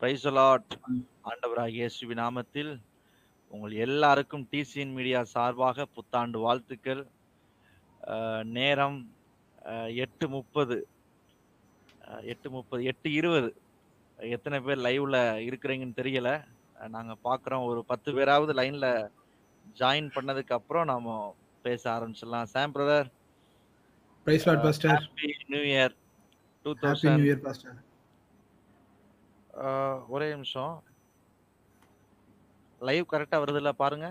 Price lot ம். ஆண்டவராகிய இயேசுவி நாமத்தில் உங்கள் எல்லாருக்கும் டிசிஎன் மீடியா சார்பாக புத்தாண்டு வாழ்த்துக்கள். நேரம் எட்டு முப்பது. எட்டு முப்பது எட்டு இருபது. எத்தனை பேர் லைவ்ல இருக்கிறீங்கன்னு தெரியல. அஹ், நாங்க பார்க்குறோம் ஒரு பத்து பேராவது லைன்ல ஜாயின் பண்ணதுக்கு அப்புறம் நாம பேச ஆரம்பிச்சிடலாம். Sam brother praise Lord pastor new year two thousand new year pastor ஒரே நிமிஷம். லைவ் கரெக்டா வருதுல்ல பாருங்க.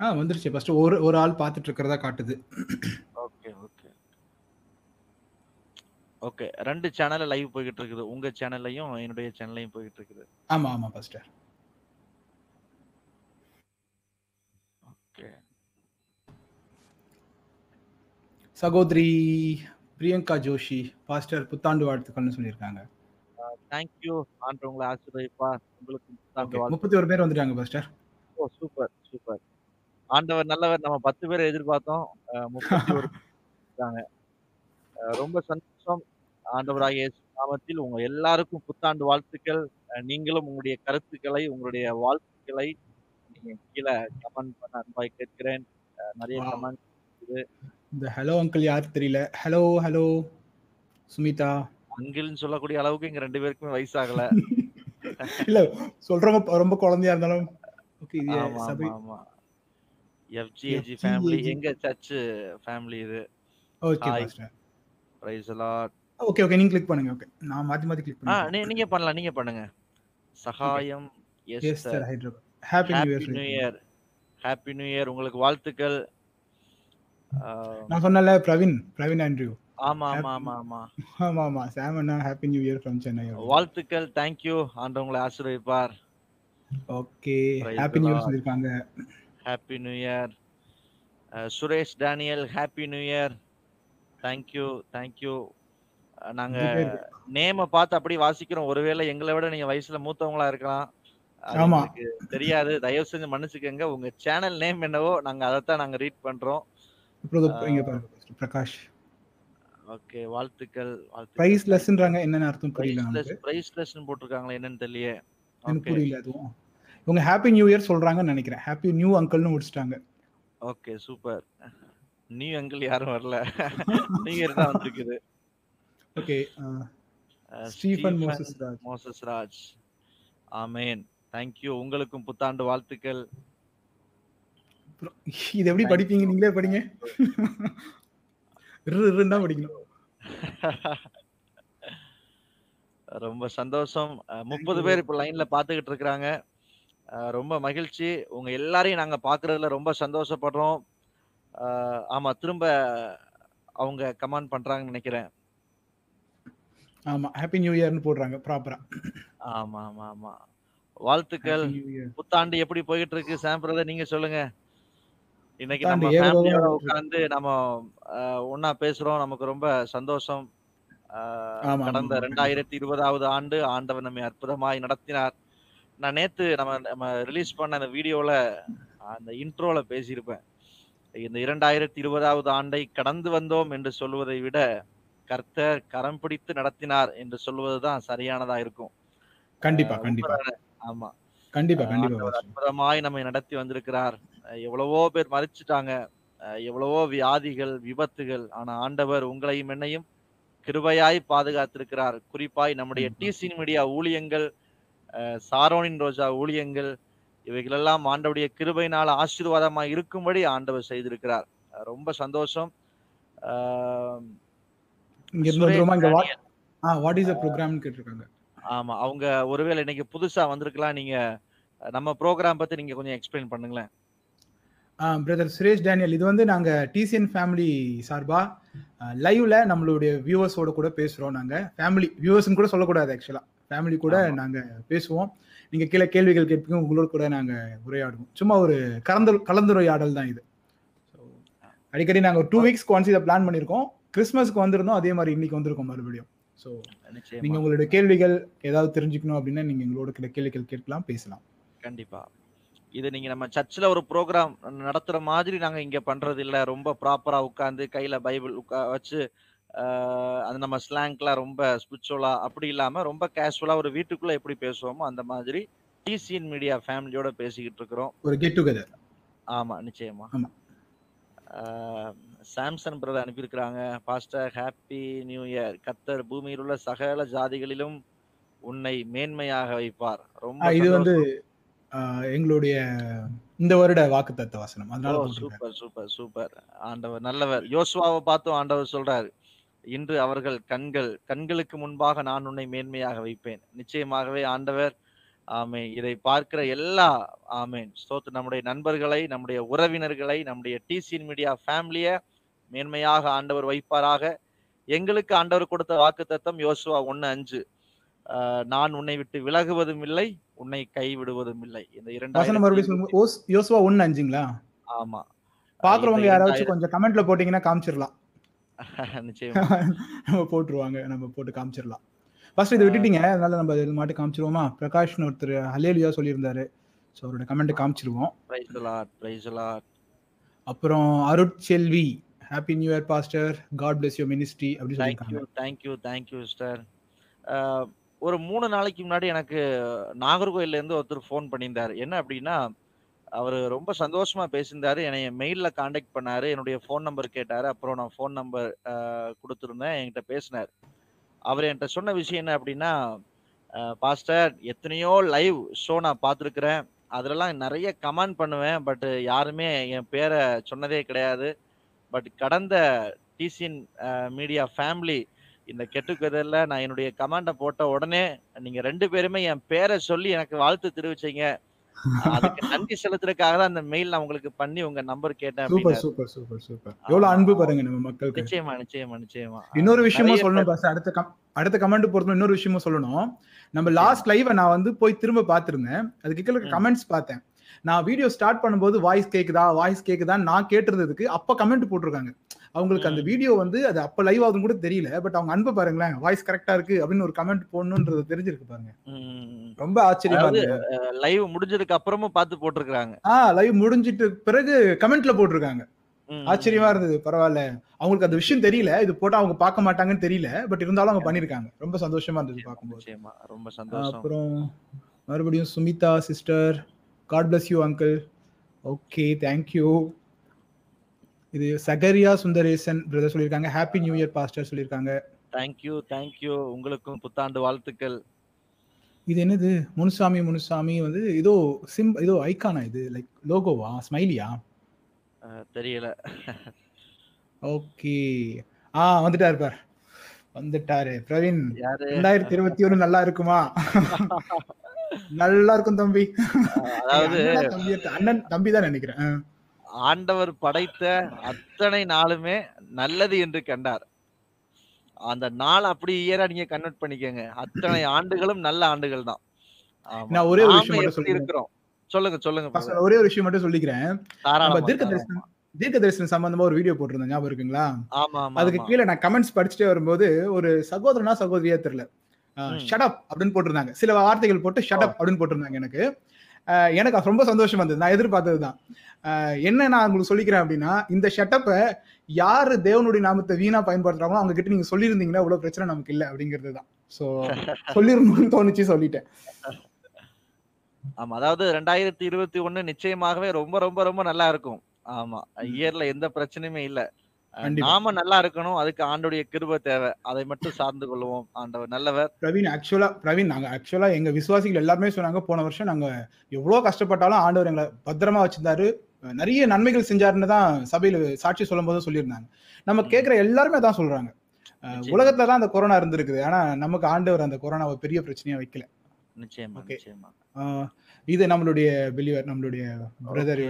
ஆ வந்துருச்சு. ஃபர்ஸ்ட் ஒரு ஒரு ஆள் பார்த்துட்டு இருக்கிறதா காட்டுது. ஓகே ஓகே ஓகே ரெண்டு சேனல்ல லைவ் போய்கிட்டு இருக்குது உங்க சேனல்லையும் என்னுடைய சேனல்லையும் போய்கிட்டு இருக்குது ஆமா ஆமா பாஸ்டர் ஓகே சகோதரி பிரியங்கா ஜோஷி பாஸ்டர் புத்தாண்டு வாழ்த்துக்கள்னு சொல்லியிருக்காங்க. தேங்க்யூ ஆண்டு உங்களை ஆசீர்வதிப்பா. உங்களுக்கு. முப்பத்தி ஒரு பேர் வந்துட்டாங்க பாஸ்டர் ஓ சூப்பர் சூப்பர். ஆண்டவர் நல்லவர். நம்ம பத்து பேர் எதிர்பார்த்தோம். முப்பத்தி ஒரு இருக்காங்க. ரொம்ப சந்தோஷம். ஆண்டவராகிய இயேசு நாமத்தில் உங்க எல்லாருக்கும் புத்தாண்டு வாழ்த்துக்கள். நீங்களும் உங்களுடைய கருத்துக்களை உங்களுடைய வாழ்த்துக்களை நீங்க கீழே கமெண்ட் பண்ண அன்பாய் கேட்கிறேன். நிறைய. கமெண்ட் இந்த ஹலோ அங்கிள் யார் தெரியல? Hello hello. சுமிதா. அங்கிள்னு சொல்லக்கூடிய அளவுக்கு இங்க ரெண்டு பேருக்குமே வயசாகல. இல்ல சொல்றவங்க ரொம்ப குழந்தையா இருந்தாலும் ஓகே சபை. ஆமா எஃப்ஜிஏஜி ஃபேமிலி. எங்க சர்ச்சு ஃபேமிலி இது? Okay. Pastor Price okay okay நீங்க கிளிக் பண்ணுங்க ஓகே நான் மாத்தி மாத்தி கிளிக் பண்ணுங்க. நீங்க பண்ணலாம் நீங்க பண்ணுங்க. Sagayam yes sir Hyderabad happy new year happy new year உங்களுக்கு வாழ்த்துக்கள். நான் சொன்னல பிரவீன் பிரவீன் ஆண்ட்ரியூ ஆமா ஆமா ஆமா ஆமா. ஆமா ஆமா. Sam Anna happy new year from Chennai வாழ்த்துக்கள். தேங்க்யூ ஆண்டு உங்களை ஆசீர்வதிப்பார். Okay happy new. இயர் சொல்லிருக்காங்க. Happy new year Suresh Daniel happy new year thank you thank you நாங்க நிறைய பேர் நேம பார்த்து அப்படி வாசிக்கிறோம். ஒருவேளை எங்களை விட நீங்க வயசுல மூத்தவங்களா இருக்கலாம். ஆமா. தெரியாது. தயவு செஞ்சு மன்னிச்சுக்கோங்க. உங்க சேனல் நேம் என்னவோ நாங்க அதைத்தான் நாங்க ரீட் பண்றோம். பிரகாஷ் ஓகே வாழ்த்துக்கள் பிரைஸ் லெஸ்ன்றாங்க என்னன்னு அர்த்தம் புரியல நமக்கு. பிரைஸ்லெஸ் போட்டிருக்காங்களா என்னன்னு தெரியல எனக்கு புரியல அதுவும். இவங்க ஹாப்பி நியூ இயர் சொல்றாங்கன்னு நினைக்கிறேன். ஹாப்பி நியூ அங்கிள்னு முடிச்சிட்டாங்க. Okay super. நியூ அங்கிள் யாரும் வரல. நியூ இயர் தான் வந்திருக்குது. Okay Stephen Moses Raj Moses Raj amen thank you உங்களுக்கும் புத்தாண்டு வாழ்த்துக்கள். இது எப்படி படிப்பீங்க? நீங்களே படிங்க. இரு இருன்னு தான் படிக்கணும். ரொம்ப சந்தோஷம். முப்பது பேர் இப்போ லைன்ல பாத்துக்கிட்டு இருக்கிறாங்க ரொம்ப மகிழ்ச்சி. உங்க எல்லாரையும் நாங்க பாக்குறதுல ரொம்ப சந்தோஷப்படுறோம். ஆமா திரும்ப அவங்க கமெண்ட் பண்றாங்கன்னு நினைக்கிறேன். ஆமா ஹாப்பி நியூ இயர்னு போடுறாங்க ப்ராப்பரா ஆமா ஆமா ஆமா. வாழ்த்துக்கள். புத்தாண்டு எப்படி போயிட்டு இருக்கு சாம் பிரதர் நீங்க சொல்லுங்க. இன்னைக்கு நம்ம ஃபேமிலியோட. உட்கார்ந்து நம்ம ஒண்ணா பேசுறோம். நமக்கு ரொம்ப சந்தோஷம். கடந்த ரெண்டாயிரத்தி இருபதாவது ஆண்டு ஆண்டவர் நம்மை அற்புதமாய் நடத்தினார். நான் நேத்து நம்ம நம்ம ரிலீஸ் பண்ண அந்த வீடியோல அந்த இன்ட்ரோல பேசியிருப்பேன். இந்த இரண்டாயிரத்தி இருபதாவது ஆண்டை கடந்து வந்தோம் என்று சொல்வதை விட கர்த்தர் கரம் பிடித்து நடத்தினார் என்று சொல்வதுதான் சரியானதா இருக்கும். கண்டிப்பா கண்டிப்பா? ஆமா. கண்டிப்பா கண்டிப்பா. அற்புதமாய் நம்மை நடத்தி வந்திருக்கிறார். எவ்வளவோ பேர் மறிச்சிட்டாங்க. எவ்வளவோ வியாதிகள் விபத்துகள் ஆனா ஆண்டவர் உங்களையும் என்னையும் கிருபையாய் பாதுகாத்திருக்கிறார். குறிப்பாய் நம்முடைய. டிசி மீடியா ஊழியங்கள் சாரோனின் ரோஜா ஊழியங்கள் இவைகளெல்லாம் ஆண்டவருடைய கிருபையினால் ஆசீர்வாதமா இருக்கும்படி ஆண்டவர் செய்திருக்கிறார். ரொம்ப சந்தோஷம். ஆமா அவங்க ஒருவேளை இன்னைக்கு புதுசா வந்திருக்கலாம். நீங்க நம்ம ப்ரோக்ராம் பத்தி நீங்க கொஞ்சம் எக்ஸ்பிளைன் பண்ணுங்களேன். பிரதர் சுரேஷ் டேனியல் இது வந்து நாங்க டிசிஎன் ஃபேமிலி சார்பா லைவ்ல நம்மளுடைய வியூவர்ஸோட கூட பேசுறோம் நாங்க. ஃபேமிலி வியூவர்ஸ்னு கூட சொல்லக்கூடாது ஆக்சுவலா ஃபேமிலி கூட ஆமா. நாங்க பேசுவோம். நீங்க கீழே கேள்விகள் கேட்பீங்க உங்களோட கூட நாங்க உரையாடுவோம். சும்மா ஒரு கலந்து கலந்துரையாடல் தான் இது. So, அடிக்கடி நாங்க ஒரு டூ வீக்ஸ்க்கு ஒன்ஸ் இதை பிளான் பண்ணியிருக்கோம். கிறிஸ்மஸ்க்கு வந்திருந்தோம் அதே மாதிரி இன்னைக்கு வந்திருக்கோம் மறுபடியும். ஸோ நிச்சயமா. நீங்க உங்களுடைய கேள்விகள் ஏதாவது தெரிஞ்சுக்கணும் அப்படின்னா நீங்க எங்களோட கேள்விகள் கேட்கலாம் பேசலாம். கண்டிப்பா. இது நீங்க நம்ம சர்ச்சில் ஒரு ப்ரோக்ராம் நடத்துற மாதிரி நாங்க இங்க பண்றது இல்ல ரொம்ப ப்ராப்பரா உட்கார்ந்து கையில பைபிள் உட்கா வச்சு அது நம்ம ஸ்லாங்க்லாம் ரொம்ப ஸ்பிரிச்சுவலா அப்படி இல்லாம ரொம்ப கேஷுவலா ஒரு வீட்டுக்குள்ள எப்படி பேசுவோமோ அந்த மாதிரி டிசிஎன் மீடியா ஃபேமிலியோட பேசிக்கிட்டு இருக்கிறோம். ஒரு கெட் டுகெதர் ஆமா நிச்சயமா. சாம்சன் பிரதர் அனுப்பியிருக்கிறாங்க. Pastor happy new year Qatar பூமியில் உள்ள சகல ஜாதிகளிலும் உன்னை மேன்மையாக வைப்பார். ரொம்ப இது வந்து எங்களுடைய இந்த வருட வாக்குத்தத்த வசனம். ஓ அதனால சூப்பர் சூப்பர் சூப்பர். ஆண்டவர் நல்லவர். யோசுவாவை பார்த்தும் ஆண்டவர் சொல்றாரு இன்று அவர்கள் கண்கள் கண்களுக்கு முன்பாக நான் உன்னை மேன்மையாக வைப்பேன். நிச்சயமாகவே ஆண்டவர் ஆமே இதை பார்க்கிற எல்லா ஆமேன். ஸ்தோத்திரம். நம்முடைய நண்பர்களை நம்முடைய உறவினர்களை நம்முடைய டிசின் மீடியா ஃபேமிலிய மேன்மையாக ஆண்டவர் வைப்பாராக. எங்களுக்கு ஆண்டவர் கொடுத்த வாக்குத்தத்தம் யோசுவா ஒன்னு அஞ்சு. ஆஹ், நான் உன்னை விட்டு விலகுவதும் இல்லை உன்னை கைவிடுவதும் இல்லை. இந்த மறுபடியும் ஓஸ்- யோசுவா ஒன்னு அஞ்சுங்களா? ஆமா. பாக்குறவங்க யாராச்சும் கொஞ்சம் கமெண்ட்ல போட்டீங்கன்னா காமிச்சிடலாம். நம்ம போட்டுருவாங்க நம்ம போட்டு காமிச்சிடலாம். ஃபர்ஸ்ட் இதை விட்டுட்டீங்க அதனால நம்ம இது மாட்டு காமிச்சிருவோமா? பிரகாஷ்னு ஒருத்தர் ஹலேலியா சொல்லியிருந்தாரு. ஸோ அவரோட கமெண்ட் காமிச்சிருவோம். அப்புறம் Arulselvi happy new year pastor God bless you ministry அப்படி thank you thank you thank you sister ஒரு மூணு நாளைக்கு முன்னாடி எனக்கு நாகர்கோயில்ல இருந்து ஒருத்தர் ஃபோன் பண்ணியிருந்தார். என்ன அப்படின்னா அவர் ரொம்ப சந்தோஷமா பேசியிருந்தாரு. என்னை மெயில்ல காண்டாக்ட் பண்ணாரு. என்னுடைய ஃபோன் நம்பர் கேட்டாரு. அப்புறம் நான் ஃபோன் நம்பர் கொடுத்துருந்தேன். என்கிட்ட பேசினார். அவர் என்கிட்ட சொன்ன விஷயம் என்ன அப்படின்னா பாஸ்டர் எத்தனையோ லைவ் ஷோ நான் பார்த்துருக்குறேன். அதுலலாம் நிறைய கமெண்ட் பண்ணுவேன். பட் யாருமே என் பேரை சொன்னதே கிடையாது. பட் கடந்த டிசிஎன் மீடியா ஃபேமிலி இந்த கெட்டுக்கதல்ல நான் என்னுடைய கமெண்ட போட்ட உடனே நீங்க ரெண்டு பேருமே என் பேரை சொல்லி எனக்கு வாழ்த்து தெரிவிச்சீங்க. அதுக்கு நன்றி செலுத்துறதுக்காக தான் அந்த மெயில் நான் உங்களுக்கு பண்ணி உங்க நம்பர் கேட்டேன் சூப்பர். Super super super. எவ்வளவு அன்பு பாருங்க நம்ம மக்களுக்கு. நிச்சயமா நிச்சயமா நிச்சயமா. இன்னொரு விஷயமும் சொல்லணும் பாஸ். அடுத்த அடுத்த கமெண்ட் பொறுத்த இன்னொரு விஷயமும் சொல்லணும். நம்ம லாஸ்ட் லைவ் நான் வந்து போய் திரும்ப பார்த்திருந்தேன். அதுக்கு கீழே. கமெண்ட்ஸ் பார்த்தேன். நான் வீடியோ ஸ்டார்ட் பண்ணும்போது வாய்ஸ் கேக்குதா? வாய்ஸ் கேக்குதான்னு நான் கேட்டிருந்ததுக்கு அப்ப கமெண்ட் போட்டிருக்காங்க. அவங்களுக்கு அந்த. வீடியோ வந்து அது அப்ப லைவ் ஆகுதுன்னு கூட தெரியல பட் அவங்க அன்பு பாருங்களேன் வாய்ஸ் கரெக்டா இருக்கு அப்படின்னு ஒரு கமெண்ட் போடணுன்றது தெரிஞ்சிருக்கு பாருங்க. ரொம்ப ஆச்சரியமா லைவ் முடிஞ்சதுக்கு அப்புறமும் பார்த்து போட்டிருக்காங்க ஆ லைவ் முடிஞ்சிட்டு பிறகு கமெண்ட்ல போட்டிருக்காங்க. ஆச்சரியமா இருந்தது பரவாயில்ல. அவங்களுக்கு அந்த விஷயம் தெரியல இது போட்டா அவங்க பார்க்க மாட்டாங்கன்னு தெரியல பட் இருந்தாலும் அவங்க பண்ணிருக்காங்க ரொம்ப சந்தோஷமா இருந்தது பார்க்கும்போது. ரொம்ப சந்தோஷம். அப்புறம் மறுபடியும் Sumitha sister God bless you uncle okay thank you இது சகரியா சுந்தரேசன் பிரதர் சொல்லியிருக்காங்க. ஹாப்பி நியூ இயர் பாஸ்டர் சொல்லியிருக்காங்க. தேங்க்யூ தேங்க்யூ உங்களுக்கும் புத்தாண்டு வாழ்த்துக்கள். இது என்னது? முனுசாமி முனுசாமி வந்து ஏதோ சிம் ஏதோ ஐகானா இது? லைக் லோகோவா ஸ்மைலியா தெரியல. ஓகே ஆ வந்துட்டாரு பார். வந்துட்டாரு. பிரவீன் யாரு? ரெண்டாயிரத்தி இருபத்தி ஒண்ணு நல்லா இருக்குமா? நல்லா இருக்கும் தம்பி. அதாவது அண்ணனா தம்பி தான் நினைக்கிறேன். ஆண்டவர் படைத்த அத்தனை நாளுமே நல்லது என்று கண்டார். அந்த நாள் அப்படி இயரா நீங்க கன்வெர்ட் பண்ணிக்கோங்க. அத்தனை ஆண்டுகளும் நல்ல ஆண்டுகள் தான். நான் ஒரே ஒரு விஷயம் மட்டும் இருக்கிறோம்? சொல்லுங்க சொல்லுங்க. ஒரே ஒரு விஷயம் மட்டும் சொல்லிக்கிறேன். தீர்க்க. தரிசனம் தீர்க்க தரிசனம் சம்பந்தமா ஒரு வீடியோ போட்டிருந்தேன். ஞாபகம் இருக்குங்களா? ஆமா அதுக்கு. கீழே நான் கமெண்ட்ஸ் படிச்சுட்டே வரும்போது ஒரு சகோதரனா சகோதரியா தெரியல. ஷடப் அப்படின்னு போட்டிருந்தாங்க. சில வார்த்தைகள் போட்டு ஷடப் அப்படின்னு போட்டிருந்தாங்க எனக்கு. எனக்கு ரொம்ப சந்தோஷம் வந்தது நான் எதிர்பார்த்ததுதான். அஹ் என்ன நான் உங்களுக்கு சொல்லிக்கிறேன் அப்படின்னா இந்த ஷட்டப்பை யாரு தேவனுடைய நாமத்தை வீணா பயன்படுத்துறாங்களோ அவங்க கிட்ட நீங்க சொல்லியிருந்தீங்கன்னா இவ்வளவு பிரச்சனை நமக்கு இல்லை அப்படிங்கிறது தான். ஸோ சொல்லிருந்தோம்னு தோணுச்சு சொல்லிட்டேன். ஆமா அதாவது ரெண்டாயிரத்தி இருபத்தி ஒண்ணு நிச்சயமாகவே ரொம்ப ரொம்ப ரொம்ப நல்லா இருக்கும். ஆமா இயர்ல எந்த பிரச்சனையுமே இல்ல. நாம நல்லா இருக்கணும் அதுக்கு ஆண்டுடைய கிருபை தேவை. அதை மட்டும் சார்ந்து கொள்வோம் ஆண்டவர் நல்லவர். பிரவீன் ஆக்சுவலா பிரவீன் நாங்க ஆக்சுவலா எங்க விசுவாசிகள் எல்லாருமே சொன்னாங்க போன வருஷம் நாங்க எவ்வளவு கஷ்டப்பட்டாலும் ஆண்டவர் எங்களை பத்திரமா வச்சிருந்தாரு. நிறைய நன்மைகள் செஞ்சாருன்னு தான் சபையில சாட்சி சொல்லும் போது சொல்லியிருந்தாங்க. நம்ம. கேட்கிற எல்லாருமே தான் சொல்றாங்க. உலகத்துல தான் அந்த கொரோனா இருந்திருக்குது. ஆனா நமக்கு ஆண்டவர் அந்த கொரோனாவை பெரிய பிரச்சனையா வைக்கல. இது நம்மளுடைய பிலிவர் நம்மளுடைய brother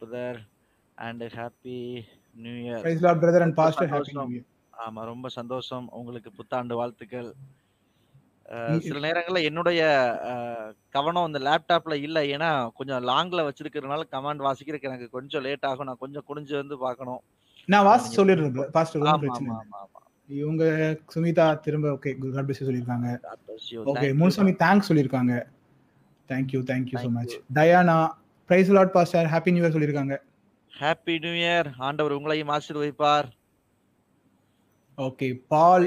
brother and happy new year praise Lord brother and pastor happy. New ஆமா ரொம்ப சந்தோஷம். உங்களுக்கு புத்தாண்டு வாழ்த்துக்கள். சில நேரங்கள்ல என்னுடைய கவனம் இந்த லேப்டாப்ல இல்ல. ஏன்னா கொஞ்சம் லாங்ல வச்சிருக்கிறதுனால கமாண்ட் வாசிக்கிறதுக்கு எனக்கு கொஞ்சம் லேட் ஆகும். நான் கொஞ்சம் குனிஞ்சு வந்து பார்க்கணும். நான் வாசி சொல்லிடுறேன் பாஸ்டர் பிரச்சனை இவங்க சுமிதா திரும்ப okay God bless you. Okay. Munusamy thanks சொல்லியிருக்காங்க. Thank you thank you so Thank much you. Diana praise Lord pastor happy new year சொல்லியிருக்காங்க. ஹாப்பி நியூ இயர் ஆண்டவர் உங்களையும் ஆசீர்வதிப்பார். Okay Paul.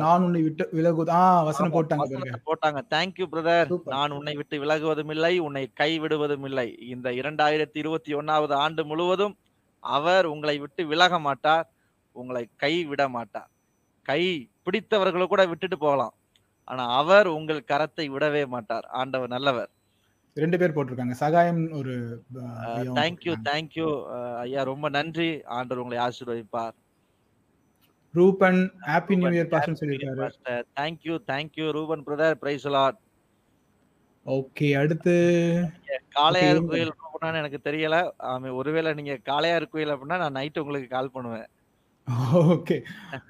நான் உன்னை விட்டு விலகுவது. ஆ வசனம் போட்டாங்க போட்டாங்க. Thank you brother Super. நான் உன்னை விட்டு விலகுவதும் இல்லை உன்னை கைவிடுவதும் இல்லை இந்த இரண்டாயிரத்தி இருபத்தி ஒன்னாவது ஆண்டு முழுவதும் அவர் உங்களை விட்டு விலக மாட்டார் உங்களை கை விட மாட்டார். கை பிடித்தவர்களை கூட விட்டுட்டு போகலாம். ஆனா அவர் உங்கள் கரத்தை விடவே மாட்டார். ஆண்டவர் நல்லவர். ரெண்டு பேர் போட்டிருக்காங்க. சகாயம் ஒரு தேங்க்யூ. தேங்க்யூ ஐயா ரொம்ப நன்றி. ஆண்டவர் உங்களை ஆசீர்வதிப்பார். Ruban happy new year pastor சொல்லியிருக்காரு. Thank you thank you Ruban brother praise Lord okay அடுத்து காளையார். கோயில் போனான்னு எனக்கு தெரியல. ஆமா, ஒருவேளை நீங்க காளையார் கோயில் அப்படின்னா நான் நைட் உங்களுக்கு கால் பண்ணுவேன். ஓகே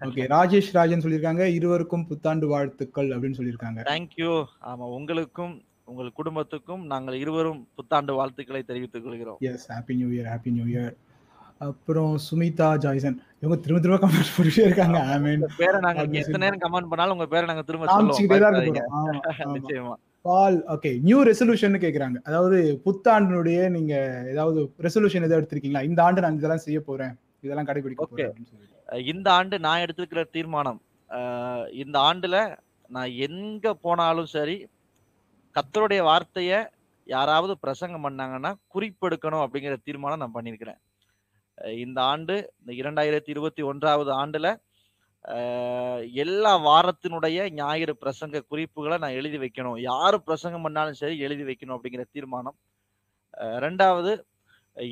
ஓகே ராஜேஷ் ராஜன் சொல்லியிருக்காங்க இருவருக்கும் புத்தாண்டு வாழ்த்துக்கள் அப்படின்னு சொல்லியிருக்காங்க. தேங்க்யூ ஆமா உங்களுக்கும் உங்கள் குடும்பத்துக்கும் நாங்கள் இருவரும் புத்தாண்டு வாழ்த்துக்களை தெரிவித்துக் கொள்கிறோம். Yes happy new year happy new year அப்புறம் சுமிதா ஜாய்சன். இவங்க திரும்ப திரும்ப கமெண்ட் போட்டுட்டே இருக்காங்க. ஆமேன் உங்க பேரை நாங்க எத்தனை நேரம் கமெண்ட் பண்ணாலும் உங்க பேரை நாங்க திரும்ப சொல்லுவோம். நிச்சயமா. பால் ஓகே நியூ ரெசல்யூஷன் கேக்குறாங்க. அதாவது புத்தாண்டினுடைய நீங்க ஏதாவது ரெசல்யூஷன் எதாவது எடுத்திருக்கீங்களா? இந்த ஆண்டு நான் இதெல்லாம் செய்ய போறேன். இதெல்லாம் கடைபிடிக்க. போறேன் இந்த ஆண்டு நான் எடுத்திருக்கிற தீர்மானம் இந்த ஆண்டுல நான் எங்க போனாலும் சரி கர்த்தருடைய வார்த்தைய யாராவது பிரசங்கம் பண்ணாங்கன்னா குறிப்பெடுக்கணும் அப்படிங்கிற தீர்மானம் நான் பண்ணியிருக்கிறேன். இந்த ஆண்டு இந்த இரண்டாயிரத்தி இருபத்தி ஒன்றாவது ஆண்டுல எல்லா வாரத்தினுடைய ஞாயிறு பிரசங்க குறிப்புகளை நான் எழுதி வைக்கணும். யாரு பிரசங்கம் பண்ணாலும் சரி எழுதி வைக்கணும் அப்படிங்கிற தீர்மானம். ரெண்டாவது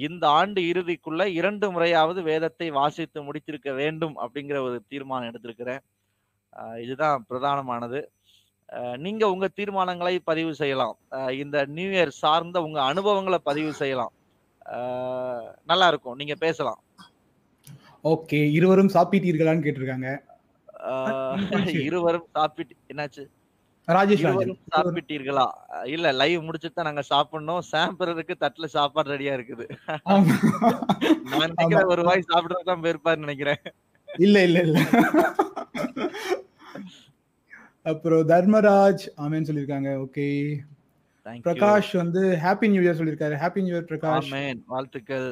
இந்த ஆண்டு இறுதிக்குள்ள இரண்டு முறையாவது வேதத்தை வாசித்து முடித்திருக்க வேண்டும் அப்படிங்கிற ஒரு தீர்மானம் எடுத்திருக்கிறேன். இதுதான் பிரதானமானது. நீங்க உங்க தீர்மானங்களை பதிவு செய்யலாம். இந்த நியூ இயர் சார்ந்த உங்க அனுபவங்களை பதிவு செய்யலாம். நல்லா இருக்கும். நீங்க பேசலாம். ஓகே. இருவரும் சாப்பிட்டீர்களான்னு கேட்டிருக்காங்க. இருவரும் சாப்பிட்டு என்னாச்சு? ராஜேஷ் சாப்பிட்டீர்களா? இல்ல லைவ் முடிச்சுட்டு தான் நாங்க சாப்பிடணும். சாம்பிடுறதுக்கு தட்டுல சாப்பாடு ரெடியா இருக்குது. நான் நினைக்கிறேன் ஒரு வாய் சாப்பிடுறது தான் போயிருப்பாருன்னு நினைக்கிறேன். இல்ல இல்ல இல்ல. அப்புறம் தர்மராஜ் ஆமேன்னு சொல்லியிருக்காங்க. ஓகே. பிரகாஷ் வந்து ஹாப்பி நியூ இயர் சொல்லியிருக்காரு. Happy new year Prakash. Amen. வாழ்த்துக்கள்.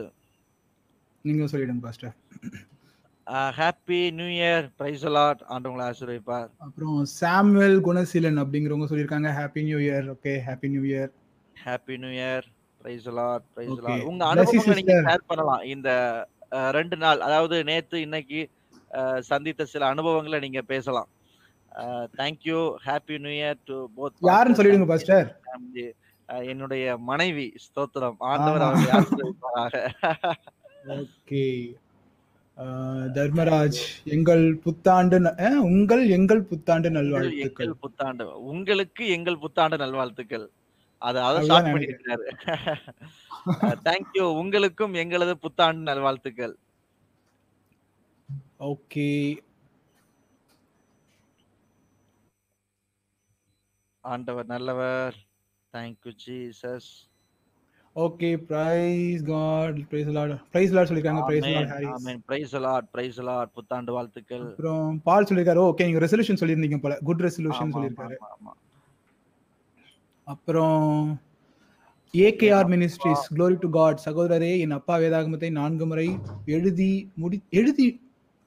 நீங்க சொல்லிடுங்க pastor. Happy new year praise Lord ஆண்டவங்களை ஆசீர்வதிப்பார். அப்புறம் சாமுவேல் குணசீலன் அப்படிங்கிறவங்க சொல்லியிருக்காங்க. Happy new year okay happy new year happy new year praise Lord praise. Lord உங்க அனுபவங்களை நீங்க. ஷேர் பண்ணலாம். இந்த ரெண்டு நாள் அதாவது நேத்து இன்னைக்கு சந்தித்த சில அனுபவங்களை நீங்க பேசலாம். Thank you happy new year to both யாருன்னு சொல்லிடுங்க பாஸ்டர் என்னுடைய மனைவி ஸ்தோத்திரம். ஆண்டவர் ஆமா. அவர்களை ஆசீர்வதிப்பாராக. ஓகே. தர்மராஜ் எங்கள் புத்தாண்டு உங்கள் எங்கள் புத்தாண்டு நல்வாழ்த்துக்கள். புத்தாண்டு உங்களுக்கு எங்கள் புத்தாண்டு நல்வாழ்த்துக்கள். அது அதை ஷார்ட். பண்ணிருக்காரு தேங்க்யூ உங்களுக்கும் எங்களது புத்தாண்டு நல்வாழ்த்துக்கள். ஓகே. ஆண்டவர் நல்லவர். Thank you Jesus okay praise God praise Lord praise Lord சொல்லிருக்காங்க praise Lord Harris amen praise Lord praise Lord புத்தாண்டு வாழ்த்துக்கள். அப்புறம் பால் சொல்லிருக்காரு ஓகே நீங்க ரெசல்யூஷன் சொல்லிருந்தீங்க போல. குட் ரெசல்யூஷன் சொல்லிருக்காரு. அப்புறம் A K R ministries glory to God சகோதரரே என் அப்பா வேதாகமத்தை நான்கு முறை எழுதி முடி எழுதி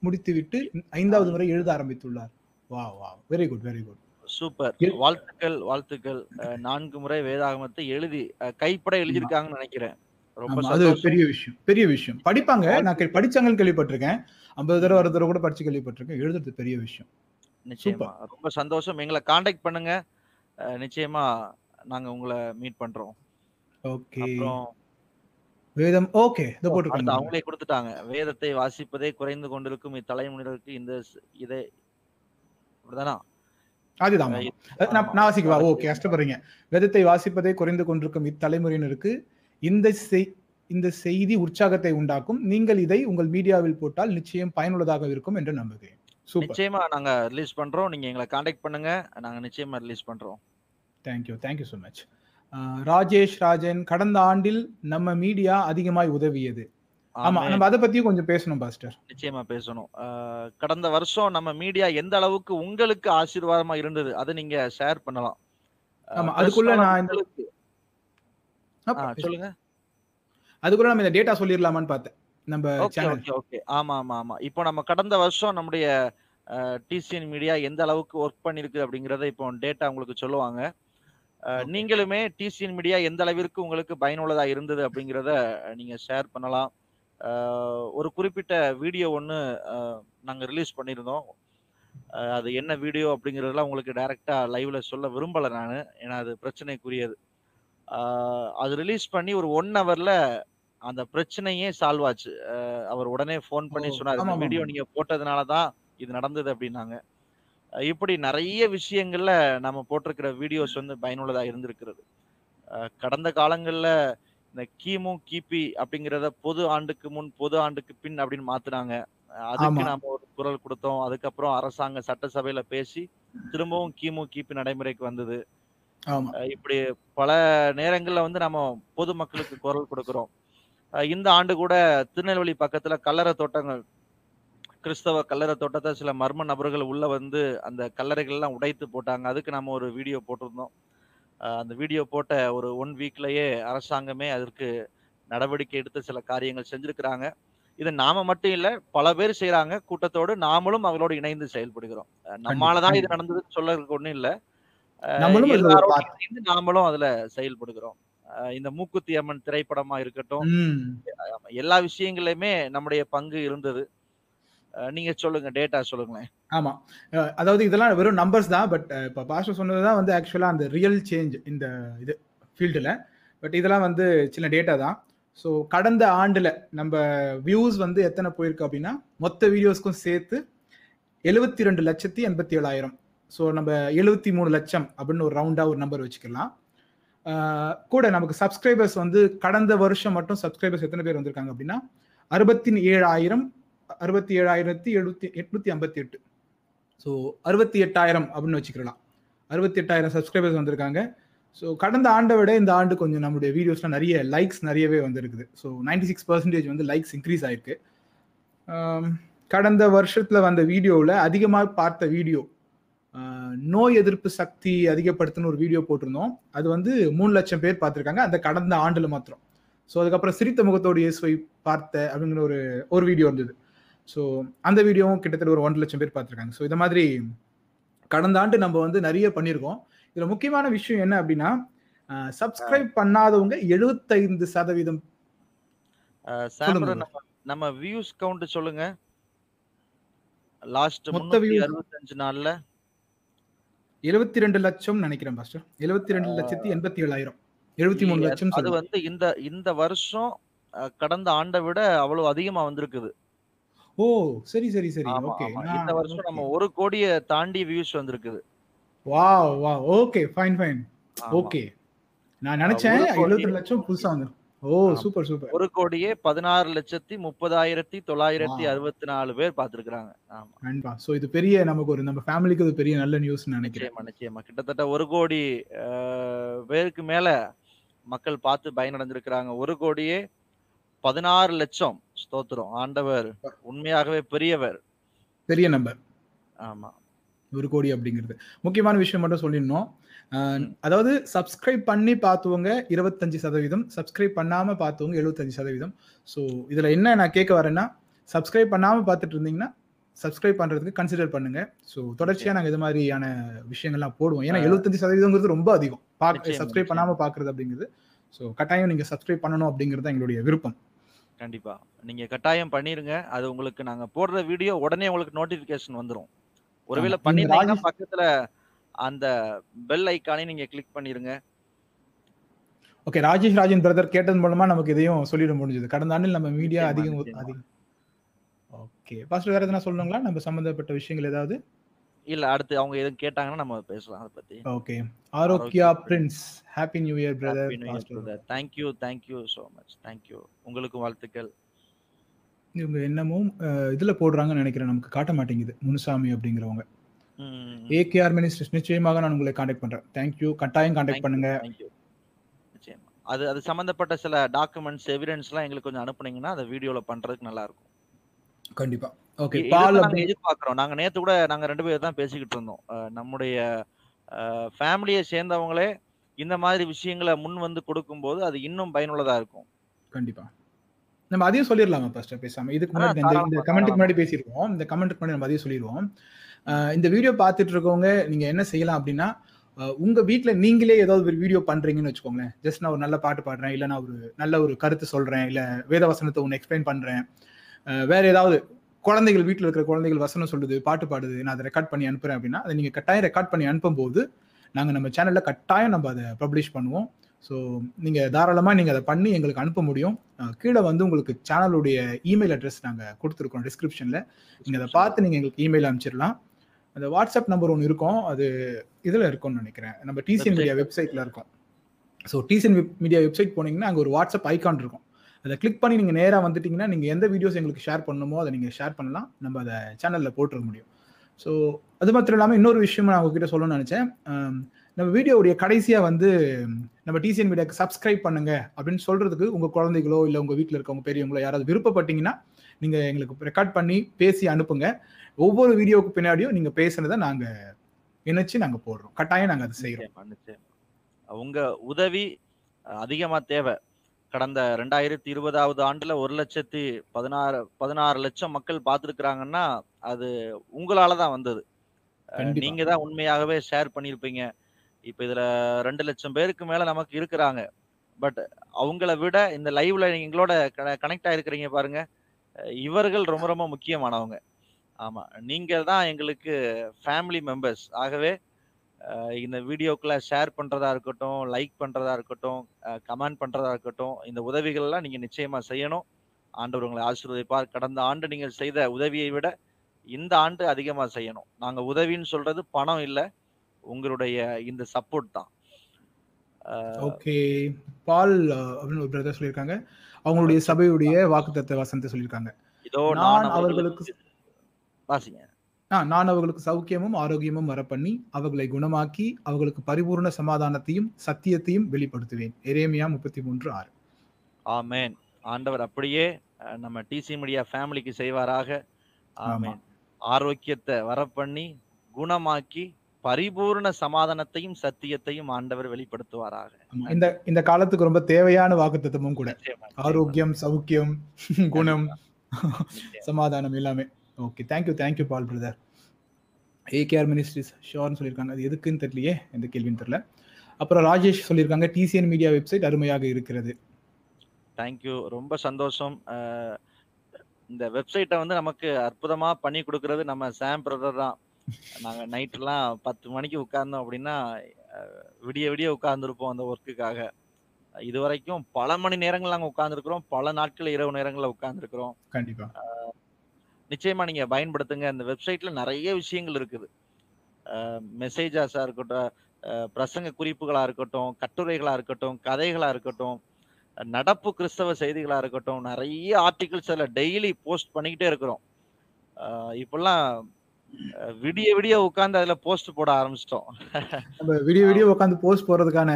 முடித்துவிட்டு ஐந்தாவது முறை எழுத ஆரம்பித்துள்ளார். வா வா very good very good super. வாழ்த்துக்கள் வாழ்த்துக்கள். நான்கு முறை வேதாகமத்தை எழுதி கைப்பட எழுதியிருக்காங்கன்னு நினைக்கிறேன். ரொம்ப அது பெரிய விஷயம் பெரிய விஷயம். படிப்பாங்க. நான் கே- படிச்சாங்கன்னு கேள்விப்பட்டிருக்கேன். ஐம்பது தடவை அறுபது தடவை கூட படிச்சு கேள்விப்பட்டிருக்கேன். எழுதுறது பெரிய விஷயம். நிச்சயமா. ரொம்ப சந்தோஷம். எங்களை காண்டாக்ட் பண்ணுங்க. நிச்சயமா நாங்க உங்களை மீட் பண்றோம். ஓகே. வேதம் ஓகே. இதை போட்டிருக்காங்க அவங்களே கொடுத்துட்டாங்க. வேதத்தை வாசிப்பதே குறைந்து கொண்டிருக்கும் இத்தலைமுறைகளுக்கு இந்த இதை அப்படிதானா அதுதான் நான் வாசிக்கவா? ஓகே கஷ்டப்படுறீங்க வேதத்தை வாசிப்பதை குறைந்து கொண்டிருக்கும் இத்தலைமுறையினருக்கு இந்த இந்த செய்தி உற்சாகத்தை உண்டாக்கும். நீங்கள் இதை உங்கள் மீடியாவில் போட்டால் நிச்சயம் பயனுள்ளதாக இருக்கும் என்று நம்புகிறேன். நிச்சயமா நாங்க ரிலீஸ் பண்றோம். நீங்க எங்களை காண்டாக்ட் பண்ணுங்க. நாங்க நிச்சயமா ரிலீஸ் பண்றோம். Thank you thank you so much Rajesh Rajan கடந்த ஆண்டில் நம்ம மீடியா அதிகமாய் உதவியது. ஆமா. நம்ம அதை பத்தியும் கொஞ்சம் பேசணும் பாஸ்டர். நிச்சயமா பேசணும். கடந்த வருஷம் நம்ம மீடியா எந்த அளவுக்கு உங்களுக்கு ஆசீர்வாதமா இருந்தது அதை நீங்க ஷேர் பண்ணலாம். ஆமா, அதுக்குள்ள நான் சொல்லுங்க. அதுக்குள்ள நம்ம இந்த டேட்டா சொல்லிடலாமான்னு பார்த்தேன் நம்ம ஓகே சேனல் ஓகே ஓகே. ஆமா ஆமா ஆமா. இப்போ நம்ம கடந்த வருஷம் நம்முடைய டிசிஎன் மீடியா எந்த அளவுக்கு ஒர்க் பண்ணிருக்கு அப்படிங்கிறத இப்போ டேட்டா உங்களுக்கு சொல்லுவாங்க. நீங்களுமே டிசிஎன் மீடியா எந்த அளவிற்கு உங்களுக்கு பயனுள்ளதா இருந்தது அப்படிங்கிறத நீங்க ஷேர் பண்ணலாம். ஒரு குறிப்பிட்ட வீடியோ ஒன்று நாங்க ரிலீஸ் பண்ணியிருந்தோம். அது என்ன வீடியோ அப்படிங்கிறதெல்லாம் உங்களுக்கு டைரக்டா லைவ்ல சொல்ல விரும்பல நான். ஏன்னா அது பிரச்சனைக்குரியது. அது ரிலீஸ் பண்ணி ஒரு ஒன் ஹவர்ல அந்த பிரச்சனையே சால்வ் ஆச்சு. அவர் உடனே ஃபோன் பண்ணி சொன்னார் இந்த வீடியோ ஆமா. நீங்க போட்டதுனால தான் இது நடந்தது அப்படின்னாங்க. இப்படி நிறைய விஷயங்கள்ல நம்ம போட்டிருக்கிற வீடியோஸ் வந்து பயனுள்ளதா இருந்திருக்கிறது. கடந்த காலங்கள்ல இந்த கிமு கிபி அப்படிங்கிறத பொது ஆண்டுக்கு முன் பொது ஆண்டுக்கு பின் அப்படின்னு மாத்துனாங்க. அதுக்கு. நாம ஒரு குரல் கொடுத்தோம். அதுக்கப்புறம் அரசாங்க சட்டசபையில பேசி திரும்பவும் கிமு கிபி நடைமுறைக்கு வந்தது. இப்படி பல நேரங்கள்ல வந்து நம்ம பொதுமக்களுக்கு குரல் கொடுக்கிறோம். இந்த ஆண்டு கூட திருநெல்வேலி பக்கத்துல கல்லறை தோட்டங்கள் கிறிஸ்தவ கல்லறை தோட்டத்தை சில மர்ம நபர்கள் உள்ள வந்து அந்த கல்லறைகள் எல்லாம் உடைத்து போட்டாங்க. அதுக்கு நம்ம ஒரு வீடியோ போட்டிருந்தோம். அந்த வீடியோ போட்ட ஒரு ஒன் வீக்லயே அரசாங்கமே அதற்கு நடவடிக்கை எடுத்து சில காரியங்கள் செஞ்சிருக்கிறாங்க இது நாம மட்டும் இல்ல பல பேர் செய்யறாங்க கூட்டத்தோடு நாமளும் அவங்களோடு இணைந்து செயல்படுகிறோம் அஹ் நம்மாலதான் இது. நடந்ததுன்னு சொல்றதுக்கு ஒண்ணும் இல்ல. இணைந்து நாமளும் அதுல செயல்படுகிறோம் இந்த மூக்குத்தி அம்மன் திரைப்படமா இருக்கட்டும். எல்லா விஷயங்களையுமே நம்முடைய பங்கு இருந்தது நீங்க சொல்லுங்க டேட்டா சொல்லுங்களேன். ஆமா. அதாவது இதெல்லாம் வெறும் நம்பர்ஸ் தான் பட் இப்போ பாஸ்டர் சொன்னது தான் வந்து ஆக்சுவலாக அந்த ரியல் சேஞ்ச் இந்த இது ஃபீல்டில் பட் இதெல்லாம் வந்து சின்ன டேட்டா தான். ஸோ கடந்த ஆண்டில் நம்ம வியூஸ் வந்து எத்தனை போயிருக்கு அப்படின்னா மொத்த வீடியோஸ்க்கும் சேர்த்து எழுபத்தி ரெண்டு லட்சத்தி எண்பத்தி ஏழாயிரம் ஸோ நம்ம எழுபத்தி மூணு லட்சம் அப்படின்னு ஒரு ரவுண்டாக ஒரு நம்பர் வச்சுக்கலாம். கூட நமக்கு சப்ஸ்கிரைபர்ஸ் வந்து கடந்த வருஷம் மட்டும் சப்ஸ்கிரைபர்ஸ் எத்தனை பேர் வந்திருக்காங்க அப்படின்னா அறுபத்தி ஏழாயிரம் அறுபத்தி ஏழாயிரத்தி எழுபத்தி எட்நூத்தி ஐம்பத்தி எட்டு. ஸோ அறுபத்தி எட்டாயிரம் அப்படின்னு வச்சுக்கலாம் அறுபத்தி எட்டாயிரம் சப்ஸ்கிரைபர்ஸ் வந்திருக்காங்க. ஸோ கடந்த ஆண்டை விட இந்த ஆண்டு கொஞ்சம் நம்மளுடைய வீடியோஸ்லாம் நிறைய லைக்ஸ் நிறையவே வந்திருக்குது. ஸோ நைன்டி சிக்ஸ் பர்சன்டேஜ் வந்து லைக்ஸ் இன்க்ரீஸ் ஆயிருக்கு. கடந்த வருஷத்தில் வந்த வீடியோவில் அதிகமாக பார்த்த வீடியோ நோய் எதிர்ப்பு சக்தி அதிகப்படுத்துன்னு ஒரு வீடியோ போட்டிருந்தோம். அது வந்து மூணு லட்சம் பேர் பார்த்துருக்காங்க. அந்த கடந்த ஆண்டில் மாத்திரம். ஸோ அதுக்கப்புறம் சிரித்த முகத்தோடு இயேசுவை பார்த்த அப்படிங்கிற ஒரு ஒரு வீடியோ இருந்தது. ஸோ அந்த வீடியோவும் கிட்டத்தட்ட ஒரு ஒன்றரை லட்சம் பேர் பார்த்துருக்காங்க. ஸோ இந்த மாதிரி கடந்த ஆண்டு நம்ம வந்து நிறைய பண்ணியிருக்கோம். இதில் முக்கியமான விஷயம் என்ன அப்படின்னா சப்ஸ்கிரைப் பண்ணாதவங்க எழுபத்தைந்து சதவீதம் நம்ம வியூஸ் கவுண்ட் சொல்லுங்க. லாஸ்ட் மொத்த? அறுபத்தஞ்சு நாள்ல. எழுபத்தி ரெண்டு லட்சம் நினைக்கிறேன் பாஸ்டர் எழுபத்தி ரெண்டு லட்சத்தி எண்பத்தி ஏழாயிரம் எழுபத்தி மூணு லட்சம் அது. வந்து இந்த இந்த வருஷம் கடந்த ஆண்டை விட அவ்வளவு அதிகமா வந்திருக்குது. ஓ சரி சரி சரி. ஓகே. இந்த வருஷம் நம்ம ஒரு கோடியை தாண்டி வியூஸ் வந்திருக்குது. வா வா ஓகே ஃபைன் ஃபைன். ஓகே. நான் நினைச்சேன் எழுபத்தி லட்சம் புதுசா வந்து ஓ. Super super. ஒரு கோடியே பதினாறு லட்சத்தி முப்பதாயிரத்தி தொள்ளாயிரத்தி. அறுபத்தி நாலு பேர் பார்த்திருக்கிறாங்க. ஆமா. கண்டிப்பா. சோ இது பெரிய நமக்கு ஒரு நம்ம ஃபேமிலிக்கு இது பெரிய நல்ல நியூஸ் நினைக்கிறேன். நிச்சயமா கிட்டத்தட்ட ஒரு கோடி பேருக்கு மேல மக்கள் பார்த்து பயனடைஞ்சிருக்கிறாங்க. ஒரு கோடியே பதினாறு லட்சம் ஸ்தோத்திரம். ஆண்டவர் உண்மையாகவே பெரியவர். பெரிய நம்பர் ஆமா. ஒரு கோடி அப்படிங்கிறது. முக்கியமான விஷயம் மட்டும் சொல்லிடணும். அதாவது சப்ஸ்கிரைப் பண்ணி பார்த்தவங்க இருபத்தஞ்சு சதவீதம். சப்ஸ்கிரைப் பண்ணாம பார்த்தவங்க எழுபத்தஞ்சு சதவீதம். ஸோ இதுல என்ன நான் கேட்க வரேன்னா சப்ஸ்கிரைப் பண்ணாம பார்த்துட்டு இருந்தீங்கன்னா சப்ஸ்கிரைப் பண்றதுக்கு கன்சிடர் பண்ணுங்க. ஸோ தொடர்ச்சியா நாங்க இது மாதிரியான விஷயங்கள்லாம் போடுவோம். ஏன்னா. எழுபத்தஞ்சு சதவீதங்கிறது ரொம்ப அதிகம். பார்க்க சப்ஸ்கிரைப். பண்ணாம பாக்குறது அப்படிங்கிறது. ஸோ கட்டாயம் நீங்க சப்ஸ்கிரைப் பண்ணணும் அப்படிங்கிறது எங்களுடைய விருப்பம். கண்டிப்பா. நீங்க கட்டாயம் பண்ணிருங்க. அது உங்களுக்கு நாங்க போடுற வீடியோ உடனே உங்களுக்கு நோட்டிபிகேஷன் வந்துரும். ஒருவேளை. பண்ணிருந்தீங்கன்னா பக்கத்துல அந்த பெல் ஐக்கானையும் நீங்க கிளிக் பண்ணிருங்க. ஓகே ராஜேஷ் ராஜன் பிரதர் கேட்டது மூலமா நமக்கு இதையும் சொல்லிட முடிஞ்சது. கடந்த ஆண்டில் நம்ம மீடியா அதிகம். அதிகம். ஓகே பாஸ்டர் வேற எதனா சொல்லணுங்களா? நம்ம சம்பந்தப்பட்ட விஷயங்கள் ஏதாவது? இல்ல அடுத்து அவங்க எதுவும் கேட்டாங்கன்னா நம்ம பேசலாம் அதை பத்தி. Okay. Arokiya Prince. Happy new year brother brother thank you thank you so much thank you உங்களுக்கும் வாழ்த்துக்கள். இவங்க என்னமோ அஹ், இதுல போடுறாங்கன்னு நினைக்கிறேன். நமக்கு காட்ட மாட்டேங்குது. முனுசாமி அப்படிங்கிறவங்க. ஏகேஆர் மினிஸ்டர்ஸ் நிச்சயமாக நான் உங்களை காண்டாக்ட் பண்றேன். தேங்க்யூ கட்டாயம் காண்டாக்ட் பண்ணுங்க. அது அது சம்பந்தப்பட்ட சில டாக்குமெண்ட்ஸ் எவிடன்ஸ்லாம் எங்களுக்கு கொஞ்சம் அனுப்புனீங்கன்னா அதை வீடியோல பண்றதுக்கு நல்லா இருக்கும். கண்டிப்பா. ஓகே பால் எதிர்பார்க்கிறோம்? நாங்க நேத்து கூட நாங்க ரெண்டு பேர் தான் பேசிக்கிட்டு இருந்தோம். நம்முடைய ஃபேமிலியை சேர்ந்தவங்களே இந்த மாதிரி விஷயங்களை முன் வந்து கொடுக்கும்போது அது இன்னும் பயனுள்ளதா இருக்கும். கண்டிப்பா. நம்ம அதையும் சொல்லிடலாமா ஃபர்ஸ்ட் பேசாம. இதுக்கு முன்னாடி இந்த- கமெண்ட்டுக்கு தாராளமா. முன்னாடி பேசியிருக்கோம் இந்த கமெண்ட்டுக்கு முன்னாடி நம்ம அதையும் சொல்லிடுவோம் இந்த வீடியோ பார்த்துட்டு இருக்கவங்க நீங்க என்ன செய்யலாம் அப்படின்னா உங்க வீட்ல நீங்களே ஏதாவது ஒரு வீடியோ பண்றீங்கன்னு வச்சுக்கோங்களேன். ஜஸ்ட் நான் ஒரு நல்ல பாட்டு பாடுறேன் இல்ல நான் ஒரு நல்ல ஒரு கருத்து சொல்றேன் இல்ல வேத வசனத்தை ஒன்று எக்ஸ்பிளைன் பண்றேன் வேற ஏதாவது குழந்தைகள் வீட்டில் இருக்கிற குழந்தைகள் வசனம் சொல்லுது பாட்டு பாடுது நான் அதை ரெக்கார்ட் பண்ணி அனுப்புறேன் அப்படின்னா அதை நீங்க கட்டாயம் ரெக்கார்ட் பண்ணி அனுப்பும்போது நாங்க நம்ம சேனல்ல கட்டாயம் நம்ம அதை பப்ளிஷ் பண்ணுவோம். ஸோ நீங்க தாராளமா நீங்க அதை பண்ணி எங்களுக்கு அனுப்ப முடியும். கீழே வந்து உங்களுக்கு சேனலுடைய இமெயில் அட்ரஸ் நாங்க கொடுத்துருக்கோம் டிஸ்கிரிப்ஷன்ல நீங்க அதை பார்த்து நீங்க எங்களுக்கு இமெயில் அனுப்பிச்சிடலாம். அந்த வாட்ஸ்அப் நம்பர் ஒன்று இருக்கும். அது இதுல இருக்கும்னு நினைக்கிறேன். நம்ம டிசிஎன் மீடியா வெப்சைட்ல இருக்கும். ஸோ டிசிஎன் மீடியா வெப்சைட் போனீங்கன்னா அங்கே ஒரு வாட்ஸ்அப் ஐகான் இருக்கும். அதை கிளிக் பண்ணி நீங்கள் நேராக வந்துட்டீங்கன்னா நீங்கள் எந்த வீடியோஸ் எங்களுக்கு ஷேர் பண்ணணுமோ அதை நீங்கள் ஷேர் பண்ணலாம். நம்ம அதை சேனலில் போட்டுருக்க முடியும். ஸோ அது மாத்திரம் இல்லாமல் இன்னொரு விஷயம் நான் உங்ககிட்ட சொல்லணும்னு நினச்சேன். நம்ம வீடியோவுடைய கடைசியாக வந்து நம்ம டிசிஎன் மீடியாவுக்கு சப்ஸ்கிரைப் பண்ணுங்க அப்படின்னு சொல்கிறதுக்கு உங்கள் குழந்தைகளோ இல்லை உங்கள் வீட்டில் இருக்கவங்க பெரியவங்களோ யாராவது விருப்பப்பட்டீங்கன்னா நீங்கள் எங்களுக்கு ரெக்கார்ட் பண்ணி பேசி அனுப்புங்க. ஒவ்வொரு வீடியோவுக்கு பின்னாடியும் நீங்கள் பேசுனதை நாங்கள் இணைச்சு நாங்கள் போடுறோம். கட்டாயம் நாங்கள் அதை செய்கிறோம் உங்கள் உங்க உதவி அதிகமாக அதிகமா தேவை. கடந்த ரெண்டாயிரத்தி இருபதாவது ஆண்டுல ஒரு லட்சத்தி பதினாறு பதினாறு லட்சம் மக்கள் பார்த்துருக்குறாங்கன்னா அது உங்களால தான் வந்தது. நீங்க தான் உண்மையாகவே ஷேர் பண்ணியிருப்பீங்க இப்ப இதுல ரெண்டு லட்சம் பேருக்கு மேல நமக்கு இருக்கிறாங்க. பட் அவங்கள விட இந்த லைவ்ல எங்களோட கனெக்ட் ஆயிருக்கிறீங்க பாருங்க. இவர்கள் ரொம்ப ரொம்ப முக்கியமானவங்க. ஆமா. நீங்க தான் எங்களுக்கு ஃபேமிலி மெம்பர்ஸ் ஆகவே இந்த வீடியோக்குள்ள ஷேர் பண்றதா இருக்கட்டும் லைக் பண்றதா இருக்கட்டும் கமெண்ட் பண்றதா இருக்கட்டும் இந்த உதவிகள் எல்லாம் நீங்க நிச்சயமா செய்யணும். ஆண்டவர் உங்களை ஆசீர்வதிப்பார். கடந்த ஆண்டு நீங்கள் செய்த உதவியை விட இந்த ஆண்டு அதிகமா செய்யணும். நாங்க உதவின்னு சொல்றது பணம் இல்ல உங்களுடைய இந்த சப்போர்ட் தான். ஓகே பால் அப்படின்னு ஒரு பிரதர் சொல்லியிருக்காங்க. அவங்களுடைய சபையுடைய வாக்குத்தத்த வசனத்தை சொல்லியிருக்காங்க. இதோ நான் அவர்களுக்கு வாசிங்க. நான் அவர்களுக்கு சௌக்கியமும் ஆரோக்கியமும் வரப்பண்ணி அவர்களை குணமாக்கி அவர்களுக்கு பரிபூர்ண சமாதானத்தையும் சத்தியத்தையும் வெளிப்படுத்துவேன். எரேமியா முப்பத்தி மூன்று ஆறு. ஆமென். ஆண்டவர் அப்படியே நம்ம டிசி மீடியா ஃபேமிலிக்கு செய்வாராக. ஆமென். ஆரோக்கியத்தை வரப்பண்ணி குணமாக்கி பரிபூர்ண சமாதானத்தையும் சத்தியத்தையும் ஆண்டவர் வெளிப்படுத்துவாராக. இந்த இந்த காலத்துக்கு ரொம்ப தேவையான வாக்குத்தத்தமும் கூட. ஆரோக்கியம் சௌக்கியம் குணம். சமாதானம் எல்லாமே. Okay thank you thank you Paul brother A K R ministries ஷோர்னு சொல்லியிருக்காங்க. அது எதுக்குன்னு தெரியலையே எந்த கேள்வின்னு தெரியல. அப்புறம் ராஜேஷ் சொல்லியிருக்காங்க டிசிஎன் மீடியா வெப்சைட் அருமையாக இருக்கிறது. தேங்க்யூ ரொம்ப சந்தோஷம். இந்த வெப்சைட்டை வந்து நமக்கு அற்புதமா பண்ணி கொடுக்கறது நம்ம சாம் பிரதர் தான். நாங்க நைட்லாம் பத்து மணிக்கு உட்கார்ந்தோம் அப்படின்னா விடிய விடிய உட்கார்ந்துருப்போம் அந்த ஒர்க்குக்காக இது வரைக்கும் பல மணி நேரங்கள் நாங்க உட்கார்ந்துருக்கிறோம் பல நாட்கள் இரவு நேரங்கள்ல உட்கார்ந்துருக்கிறோம். கண்டிப்பா. நிச்சயமா நீங்க பயன்படுத்துங்க. அந்த வெப்சைட்ல நிறைய விஷயங்கள் இருக்குது. மெசேஜஸா இருக்கட்டும் பிரசங்க குறிப்புகளா இருக்கட்டும் கட்டுரைகளா இருக்கட்டும் கதைகளா இருக்கட்டும் நடப்பு கிறிஸ்தவ செய்திகளா இருக்கட்டும் நிறைய ஆர்டிகிள்ஸ் அதில் டெய்லி போஸ்ட் பண்ணிக்கிட்டே இருக்கிறோம். இப்பெல்லாம் விடிய விடிய உட்கார்ந்து அதுல போஸ்ட் போட ஆரம்பிச்சிட்டோம். நம்ம வீடியோ வீடியோ உட்காந்து போஸ்ட் போறதுக்கான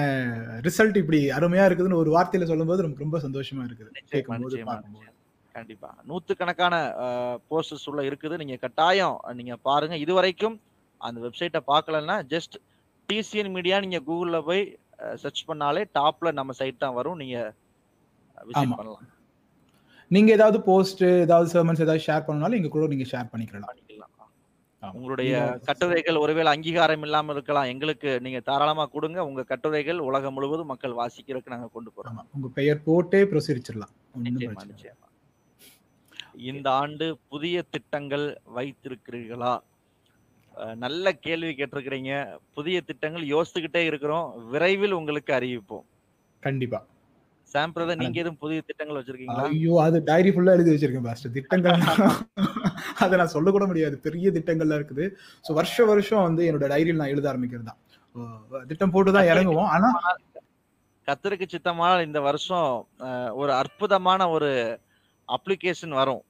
ரிசல்ட் இப்படி அருமையா இருக்குதுன்னு ஒரு வார்த்தையில சொல்லும்போது நமக்கு ரொம்ப சந்தோஷமா இருக்குது. கண்டிப்பா. நூத்துக்கணக்கான போஸ்டர்ஸ் உள்ள இருக்குது. நீங்க கட்டாயம் நீங்க பாருங்க. இது வரைக்கும் அந்த வெப்சைட்டை பார்க்கலன்னா ஜஸ்ட் டிசிஎன் மீடியா நீங்க கூகுள்ல போய் சர்ச் பண்ணாலே டாப்ல நம்ம சைட் தான் வரும். நீங்க விசிட். பண்ணலாம். நீங்க ஏதாவது போஸ்ட் ஏதாவது சர்மன்ஸ் ஏதாவது ஷேர் பண்ணனாலும் எங்க கூட நீங்க ஷேர் பண்ணிக்கலாம். உங்களுடைய கட்டுரைகள் ஒருவேளை அங்கீகாரம் இல்லாம இருக்கலாம். எங்களுக்கு நீங்க தாராளமா கொடுங்க. உங்க கட்டுரைகள் உலகம் முழுவதும் மக்கள் வாசிக்கிறதுக்கு நாங்க கொண்டு போறோம். உங்க பெயர் போட்டே பிரசுரிச்சிடலாம். நிச்சயமா. நிச்சயமா. இந்த ஆண்டு புதிய திட்டங்கள் வைத்திருக்கிறீர்களா? நல்ல கேள்வி கேட்டிருக்கிறீங்க. புதிய திட்டங்கள் யோசித்துக்கிட்டே இருக்கிறோம். விரைவில் உங்களுக்கு அறிவிப்போம். கண்டிப்பா. சாம் பிரதர் நீங்க எதுவும் புதிய திட்டங்கள் வச்சிருக்கீங்களா? ஐயோ அது டைரி ஃபுல்லா எழுதி வச்சிருக்கேன் பாஸ்டர் திட்டங்கள் அதை நான் சொல்ல கூட முடியாது. பெரிய திட்டங்கள்லாம் இருக்குது. ஸோ வருஷ வருஷம் வந்து என்னோட டைரியில் நான் எழுத ஆரம்பிக்கிறது தான். திட்டம் போட்டு தான் இறங்குவோம். ஆனா கத்தருக்கு சித்தமான இந்த வருஷம் ஒரு அற்புதமான ஒரு அப்ளிகேஷன் வரும்.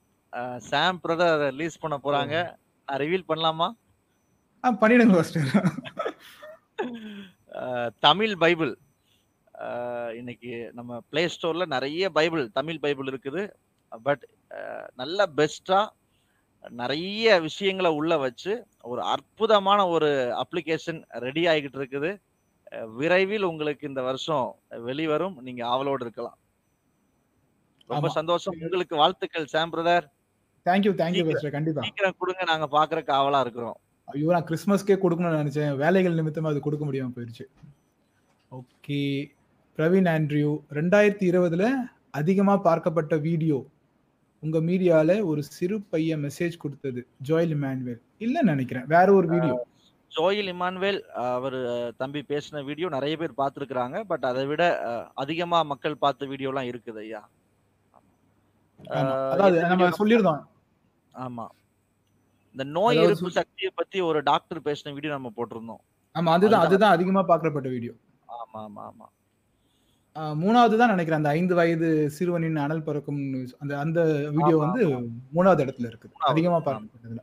சாம் பிரதர் ரிலீஸ் பண்ண போறாங்க. நான் ரிவீல் பண்ணலாமா? பண்ணிடுங்க தமிழ் பைபிள். இன்னைக்கு நம்ம பிளே ஸ்டோர்ல நிறைய பைபிள் தமிழ் பைபிள் இருக்குது. பட் நல்ல பெஸ்டா நிறைய விஷயங்களை உள்ள வச்சு ஒரு அற்புதமான ஒரு அப்ளிகேஷன் ரெடி ஆகிட்டு இருக்குது. விரைவில் உங்களுக்கு இந்த வருஷம் வெளிவரும். நீங்க ஆவலோடு இருக்கலாம். ரொம்ப. சந்தோஷம். உங்களுக்கு வாழ்த்துக்கள் Sam brother. Thank you thank you. Pastor கண்டிப்பா. சீக்கிரம் கொடுங்க நாங்க பாக்குறக்கு ஆவலா இருக்கிறோம். ஐயோ நான் கிறிஸ்மஸ்க்கே கொடுக்கணும்னு நினைச்சேன். வேலைகள் நிமித்தமா அது கொடுக்க முடியாம போயிருச்சு. ஓகே பிரவீன் ஆண்ட்ரியூ ரெண்டாயிரத்தி இருபதுல அதிகமா பார்க்கப்பட்ட வீடியோ உங்க மீடியால ஒரு சிறு பையன் மெசேஜ் கொடுத்தது ஜோயல் இமானுவேல். இல்லன்னு நினைக்கிறேன். வேற ஒரு வீடியோ. ஜோயில் இமானுவேல் அவர் தம்பி பேசின வீடியோ நிறைய பேர் பார்த்துருக்குறாங்க. பட் அதை விட அஹ், அதிகமா மக்கள் பார்த்த வீடியோலாம் இருக்குது ஐயா. அதாவது நம்ம video சொல்லியிருந்தோம் ஆமா. இந்த நோய் எதிர்ப்பு சக்தியை பத்தி ஒரு டாக்டர் பேசின வீடியோ நம்ம போட்டிருந்தோம். ஆமா அதுதான் அதுதான். அதிகமா பார்க்கப்பட்ட வீடியோ. ஆமா ஆமா ஆமா. மூணாவது தான் நினைக்கிறேன். அந்த ஐந்து வயது சிறுவனின் அனல் பறக்கும். அந்த அந்த வீடியோ வந்து மூணாவது இடத்துல மூணாவது, அதிகமா. பார்க்கப்பட்டதுல.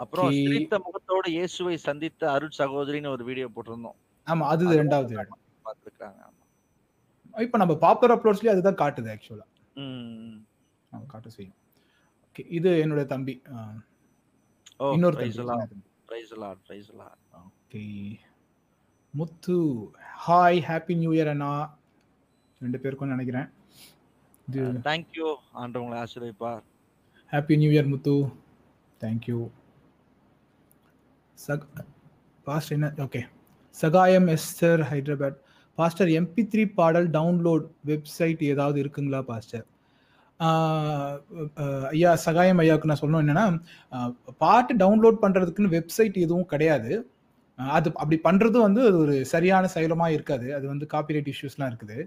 அப்புறம் சிரித்த முகத்தோடு இயேசுவை சந்தித்த அருட் சகோதரின்னு ஒரு வீடியோ போட்டிருந்தோம். ஆமா அது ரெண்டாவது இடம். பார்த்துருக்காங்க இப்ப நம்ம பாப்புலர் அப்ரோச்லயே அதுதான் காட்டுது ஆக்சுவலா ம் நம்ம காட்ட செய்யும். ஓகே இது என்னோட தம்பி இன்னொரு தம்பி okay Muthu hi happy new year அண்ணா. ரெண்டு பேருக்கும் நினைக்கிறேன். இது தேங்க்யூ ஆண்டவங்களை ஆசீர்வதிப்பார். Happy new year Muthu. Thank you chuck pastor என்ன okay Sagayam Esther Hyderabad. Pastor MP three பாடல் டவுன்லோட் வெப்சைட் ஏதாவது இருக்குங்களா பாஸ்டர்? ஐயா சகாயம் ஐயாவுக்கு நான் சொல்லணும் என்னென்னா பாட்டு டவுன்லோட் பண்ணுறதுக்குன்னு வெப்சைட் எதுவும் கிடையாது. அது அப்படி பண்ணுறதும் வந்து அது ஒரு சரியான செயலமாக இருக்காது. அது வந்து காப்பிரைட் இஷ்யூஸ்லாம் இருக்குது.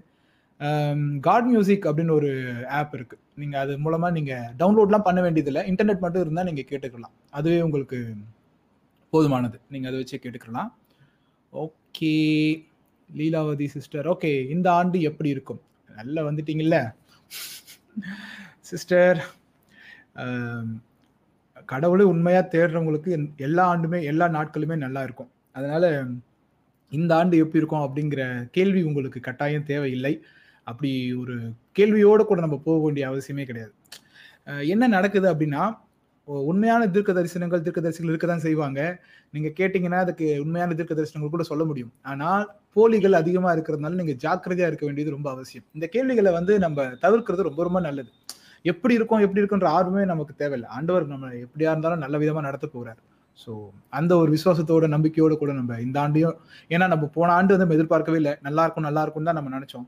காட் மியூசிக் அப்படின்னு ஒரு ஆப் இருக்குது நீங்கள் அது மூலமாக நீங்கள் டவுன்லோட்லாம் பண்ண வேண்டியதில்லை. இன்டர்நெட் மட்டும் இருந்தால் நீங்கள் கேட்டுக்கலாம். அதுவே உங்களுக்கு போதுமானது. நீங்கள் அதை வச்சு கேட்டுக்கலாம். ஓகே. லீலாவதி சிஸ்டர் ஓகே இந்த ஆண்டு எப்படி இருக்கும்? நல்லா வந்துட்டீங்கல்ல? சிஸ்டர் கடவுளை உண்மையாக தேடுறவங்களுக்கு எல்லா ஆண்டுமே எல்லா நாட்களுமே நல்லா இருக்கும். அதனால இந்த ஆண்டு எப்படி இருக்கும் அப்படிங்கிற கேள்வி உங்களுக்கு கட்டாயம் தேவையில்லை. அப்படி ஒரு கேள்வியோடு கூட நம்ம போக வேண்டிய அவசியமே கிடையாது. என்ன நடக்குது அப்படின்னா உண்மையான தீர்க்க தரிசனங்கள் தீர்க்க தரிசனங்கள் இருக்க தான் செய்வாங்க. நீங்க கேட்டீங்கன்னா அதுக்கு உண்மையான தீர்க்க தரிசனங்கள் கூட சொல்ல முடியும். ஆனால் போலிகள் அதிகமா இருக்கிறதுனால நீங்க ஜாக்கிரதையா இருக்க வேண்டியது ரொம்ப அவசியம். இந்த கேள்விகளை வந்து நம்ம தவிர்க்கிறது ரொம்ப ரொம்ப நல்லது. எப்படி இருக்கும் எப்படி இருக்குன்ற ஆர்வமே நமக்கு தேவையில்லை. ஆண்டவர் நம்ம எப்படியா இருந்தாலும் நல்ல விதமா நடத்த போகிறார் ஸோ அந்த ஒரு விசுவாசத்தோட நம்பிக்கையோட கூட நம்ம இந்த ஆண்டையும் ஏன்னா நம்ம போன ஆண்டு வந்து நம்ம எதிர்பார்க்கவே இல்லை. நல்லா இருக்கும் நல்லா இருக்கும் தான் நம்ம நினைச்சோம்.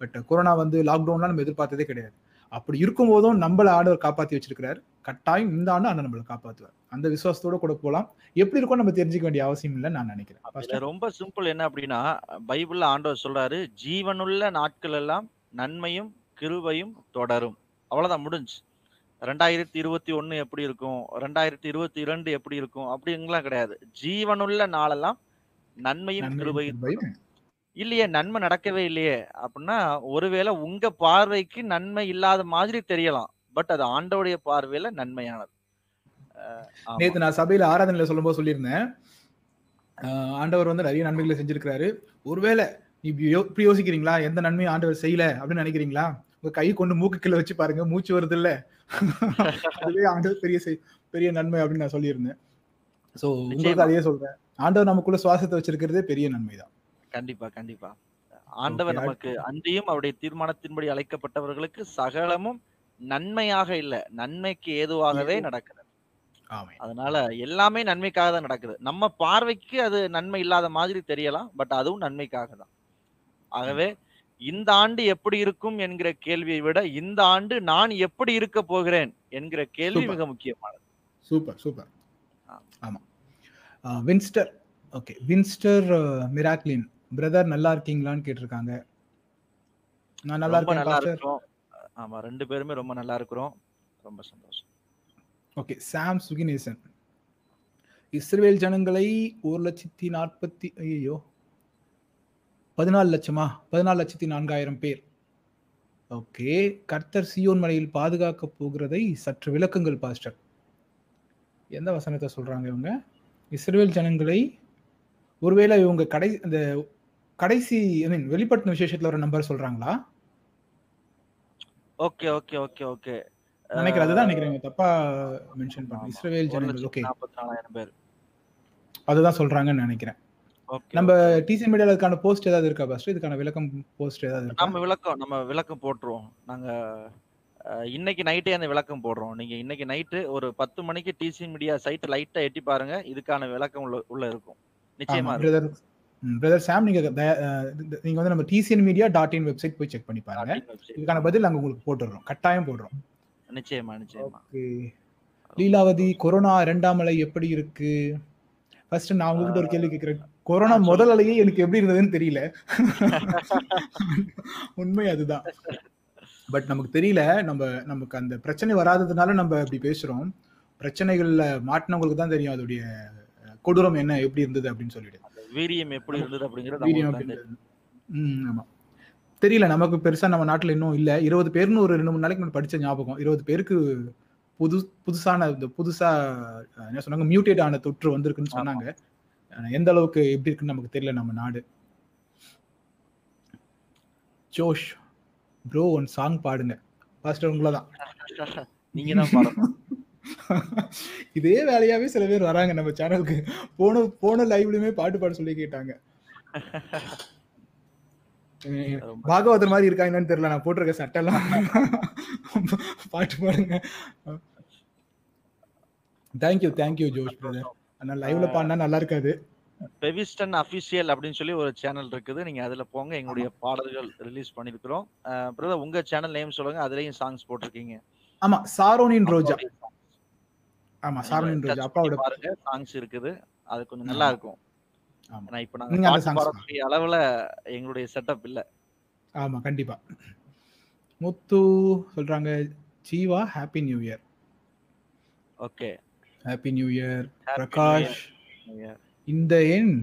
பட் கொரோனா வந்து லாக்டவுன்லாம் நம்ம எதிர்பார்த்ததே கிடையாது. அப்படி இருக்கும் போதும் நம்மள ஆண்டவர் காப்பாத்தி வச்சிருக்கிறார். கட்டாயம் இந்த ஆண்டு ஆண்டு நம்மளை காப்பாத்துவார். அந்த விசுவாசத்தோட கூட போலாம். எப்படி இருக்கும் நம்ம தெரிஞ்சுக்க வேண்டிய அவசியம் இல்லை நான் நினைக்கிறேன்? ரொம்ப சிம்பிள் என்ன அப்படின்னா பைபிள்ல ஆண்டவர் சொல்றாரு ஜீவனுள்ள நாட்கள் எல்லாம் நன்மையும் கிருபையும் தொடரும். அவ்வளவுதான் முடிஞ்சு. ரெண்டாயிரத்தி இருபத்தி ஒண்ணு எப்படி இருக்கும்? ரெண்டாயிரத்தி இருபத்தி இரண்டு எப்படி இருக்கும்? அப்படிங்கலாம் கிடையாது. ஜீவனுள்ள நாளெல்லாம் நன்மையும் கிருபையும். இல்லையே நன்மை நடக்கவே இல்லையே அப்படின்னா ஒருவேளை உங்க பார்வைக்கு நன்மை இல்லாத மாதிரி தெரியலாம். பட் அது ஆண்டவருடைய பார்வையில நன்மையானது. நேத்து நான் சபையில ஆராதனையில சொல்லும்போது சொல்லியிருந்தேன். ஆண்டவர் வந்து நிறைய நன்மைகளை செஞ்சிருக்கிறாரு. ஒருவேளை இப்படி யோசிக்கிறீங்களா? எந்த நன்மையும் ஆண்டவர் செய்யல அப்படின்னு நினைக்கிறீங்களா? உங்க கை கொண்டு மூக்கு கீழே வச்சு பாருங்க மூச்சு வருது இல்ல. அதுவே ஆண்டவர் பெரிய பெரிய நன்மை அப்படின்னு நான் சொல்லியிருந்தேன். சோ உங்களுக்கு. அதையே சொல்றேன். ஆண்டவர் நமக்குள்ள சுவாசத்தை வச்சிருக்கிறதே பெரிய நன்மை தான் கண்டிப்பா கண்டிப்பா. ஆண்டவர் நமக்கு அன்றியும் அவருடைய தீர்மானத்தின்படி அழைக்கப்பட்டவர்களுக்கு சகலமும் நன்மையாக இல்ல. நன்மைக்கு ஏதுவாகவே நடக்குது ஆமே அதனால எல்லாமே நன்மைக்காக தான் நடக்குது. நம்ம பார்வைக்கு அது நன்மை இல்லாத மாதிரி தெரியலாம் பட் அதுவும் நன்மைக்காக தான். ஆகவே இந்த ஆண்டு எப்படி இருக்கும் என்கிற கேள்வியை விட இந்த ஆண்டு நான் எப்படி இருக்க போகிறேன் என்கிற கேள்வி. மிக முக்கியமானது. Super super. ஆமா. Winster okay. Winster Miraclin brother நல்லா இருக்கீங்களான்னு கேட்டிருக்காங்க. நான் நல்லா இருக்கேன் பாஸ்டர் ஆமா ரெண்டு பேருமே ரொம்ப நல்லா இருக்கிறோம். ரொம்ப சந்தோஷம். ஓகே சாம் சுகினேசன் இஸ்ரேல் ஜனங்களை ஒரு லட்சத்தி நாற்பத்தி ஐயோ பதினாலு லட்சமா? பதினாலு லட்சத்தி நான்காயிரம் பேர். ஓகே கர்த்தர் சியோன் மலையில் பாதுகாக்க போகிறதை சற்று விளக்குங்கள் பாஸ்டர் எந்த வசனத்தை சொல்றாங்க இவங்க? இஸ்ரேல் ஜனங்களை ஒருவேளை இவங்க கடை அந்த கடைசி ஐ மீன் வெளிப்படுத்தின விசேஷத்துல ஒரு நம்பர் சொல்றாங்களா? Okay okay okay okay. நினைக்கிறேன் அதுதான் நினைக்கிறேன். தப்பா மென்ஷன். பண்ண இஸ்ரேல் ஜனங்கள். ஓகே நாற்பத்தி நாலாயிரம் பேர். அதுதான் சொல்றாங்கன்னு நினைக்கிறேன். ஓகே நம்ம டிசி மீடியால இதுக்கான போஸ்ட் ஏதாவது இருக்கா பாஸ்டர் இதுக்கான விளக்கம் போஸ்ட் ஏதாவது இருக்கா? நம்ம விளக்கம் நம்ம விளக்கம் போட்டுருவோம். நாங்க இன்னைக்கு நைட்டே அந்த விளக்கம் போடுறோம். நீங்க இன்னைக்கு நைட்டு ஒரு பத்து மணிக்கு டிசி மீடியா சைட் லைட்டா எட்டி பாருங்க. இதுக்கான விளக்கம் உள்ள உள்ள இருக்கும். நிச்சயமா இருக்கும். பிரதர் சாம் நீங்க நீங்க வந்து நம்ம TCN media dot in website போய் செக் பண்ணி பாருங்க. இதுக்கான பதில் நாங்க உங்களுக்கு போட்டுடுறோம் கட்டாயம் போடுறோம். நிச்சயமா நிச்சயமா. லீலாவதி கொரோனா இரண்டாம் அலை எப்படி இருக்கு? ஃபர்ஸ்ட் நான் உங்ககிட்ட ஒரு கேள்வி கேட்கிறேன் கொரோனா. முதல் அலையே எனக்கு எப்படி இருந்ததுன்னு தெரியல. உண்மை அதுதான். பட் நமக்கு தெரியல நம்ம நமக்கு அந்த பிரச்சனை வராததுனால நம்ம இப்படி பேசுறோம். பிரச்சனைகள்ல மாட்டினவங்களுக்கு தான் தெரியும் அதோடைய கொடூரம் என்ன எப்படி இருந்தது அப்படின்னு சொல்லிட்டு. வீரியம் எப்படி இருந்தது அப்படிங்கிறது ஆமா. தெரியல நமக்கு பெருசா நம்ம நாட்டுல இன்னும் இல்ல. இருபது பேர்னு ஒரு ரெண்டு மூணு நாளைக்கு முன்னாடி படிச்ச ஞாபகம். இருபது பேருக்கு புது புதுசான இந்த புதுசா என்ன சொன்னாங்க? மியூட்டேட் ஆன தொற்று வந்திருக்குன்னு சொன்னாங்க. எந்த அளவுக்கு எப்படி இருக்குன்னு நமக்கு தெரியல நம்ம நாடு. ஜோஷ் ப்ரோ ஒன் சாங் பாடுங்க. பாஸ்டர் உங்களை தான். நீங்க தான் பாடணும். இதே வேலையாவே சில பேர் வராங்க நம்ம சேனலுக்கு போன போன லைவ்லயுமே பாட்டு பாட சொல்லி கேட்டாங்க. பாகவதர் மாதிரி இருக்கா என்னன்னு தெரியல நான் போட்டிருக்க சட்டெல்லாம். பாட்டு பாடுங்க. தேங்க்யூ தேங்க்யூ ஜோஷ் பிரதர் ஆனா லைவ்ல பாடினா நல்லா இருக்காது. பெவிஸ்டன் அபிஷியல் அப்படின்னு சொல்லி ஒரு சேனல் இருக்குது. நீங்க அதுல போங்க. எங்களுடைய பாடல்கள் ரிலீஸ் பண்ணிருக்கிறோம் பிரதர் உங்க சேனல் நேம் சொல்லுங்க. அதுலயும் சாங்ஸ் போட்டிருக்கீங்க. ஆமா சாரோனின் ரோஜா. ஆமா ரோஜா பண்ணி அப்பாவோட பாருங்க சாங்ஸ் இருக்குது. அது கொஞ்சம் நல்லா. இருக்கும். ஏன்னா இப்ப நாங்க பாடக்கூடிய அளவுல எங்களுடைய செட்டப் இல்ல. ஆமா கண்டிப்பா. முத்து சொல்றாங்க Jeeva happy new year okay. Happy new year Prakash. இந்த எண்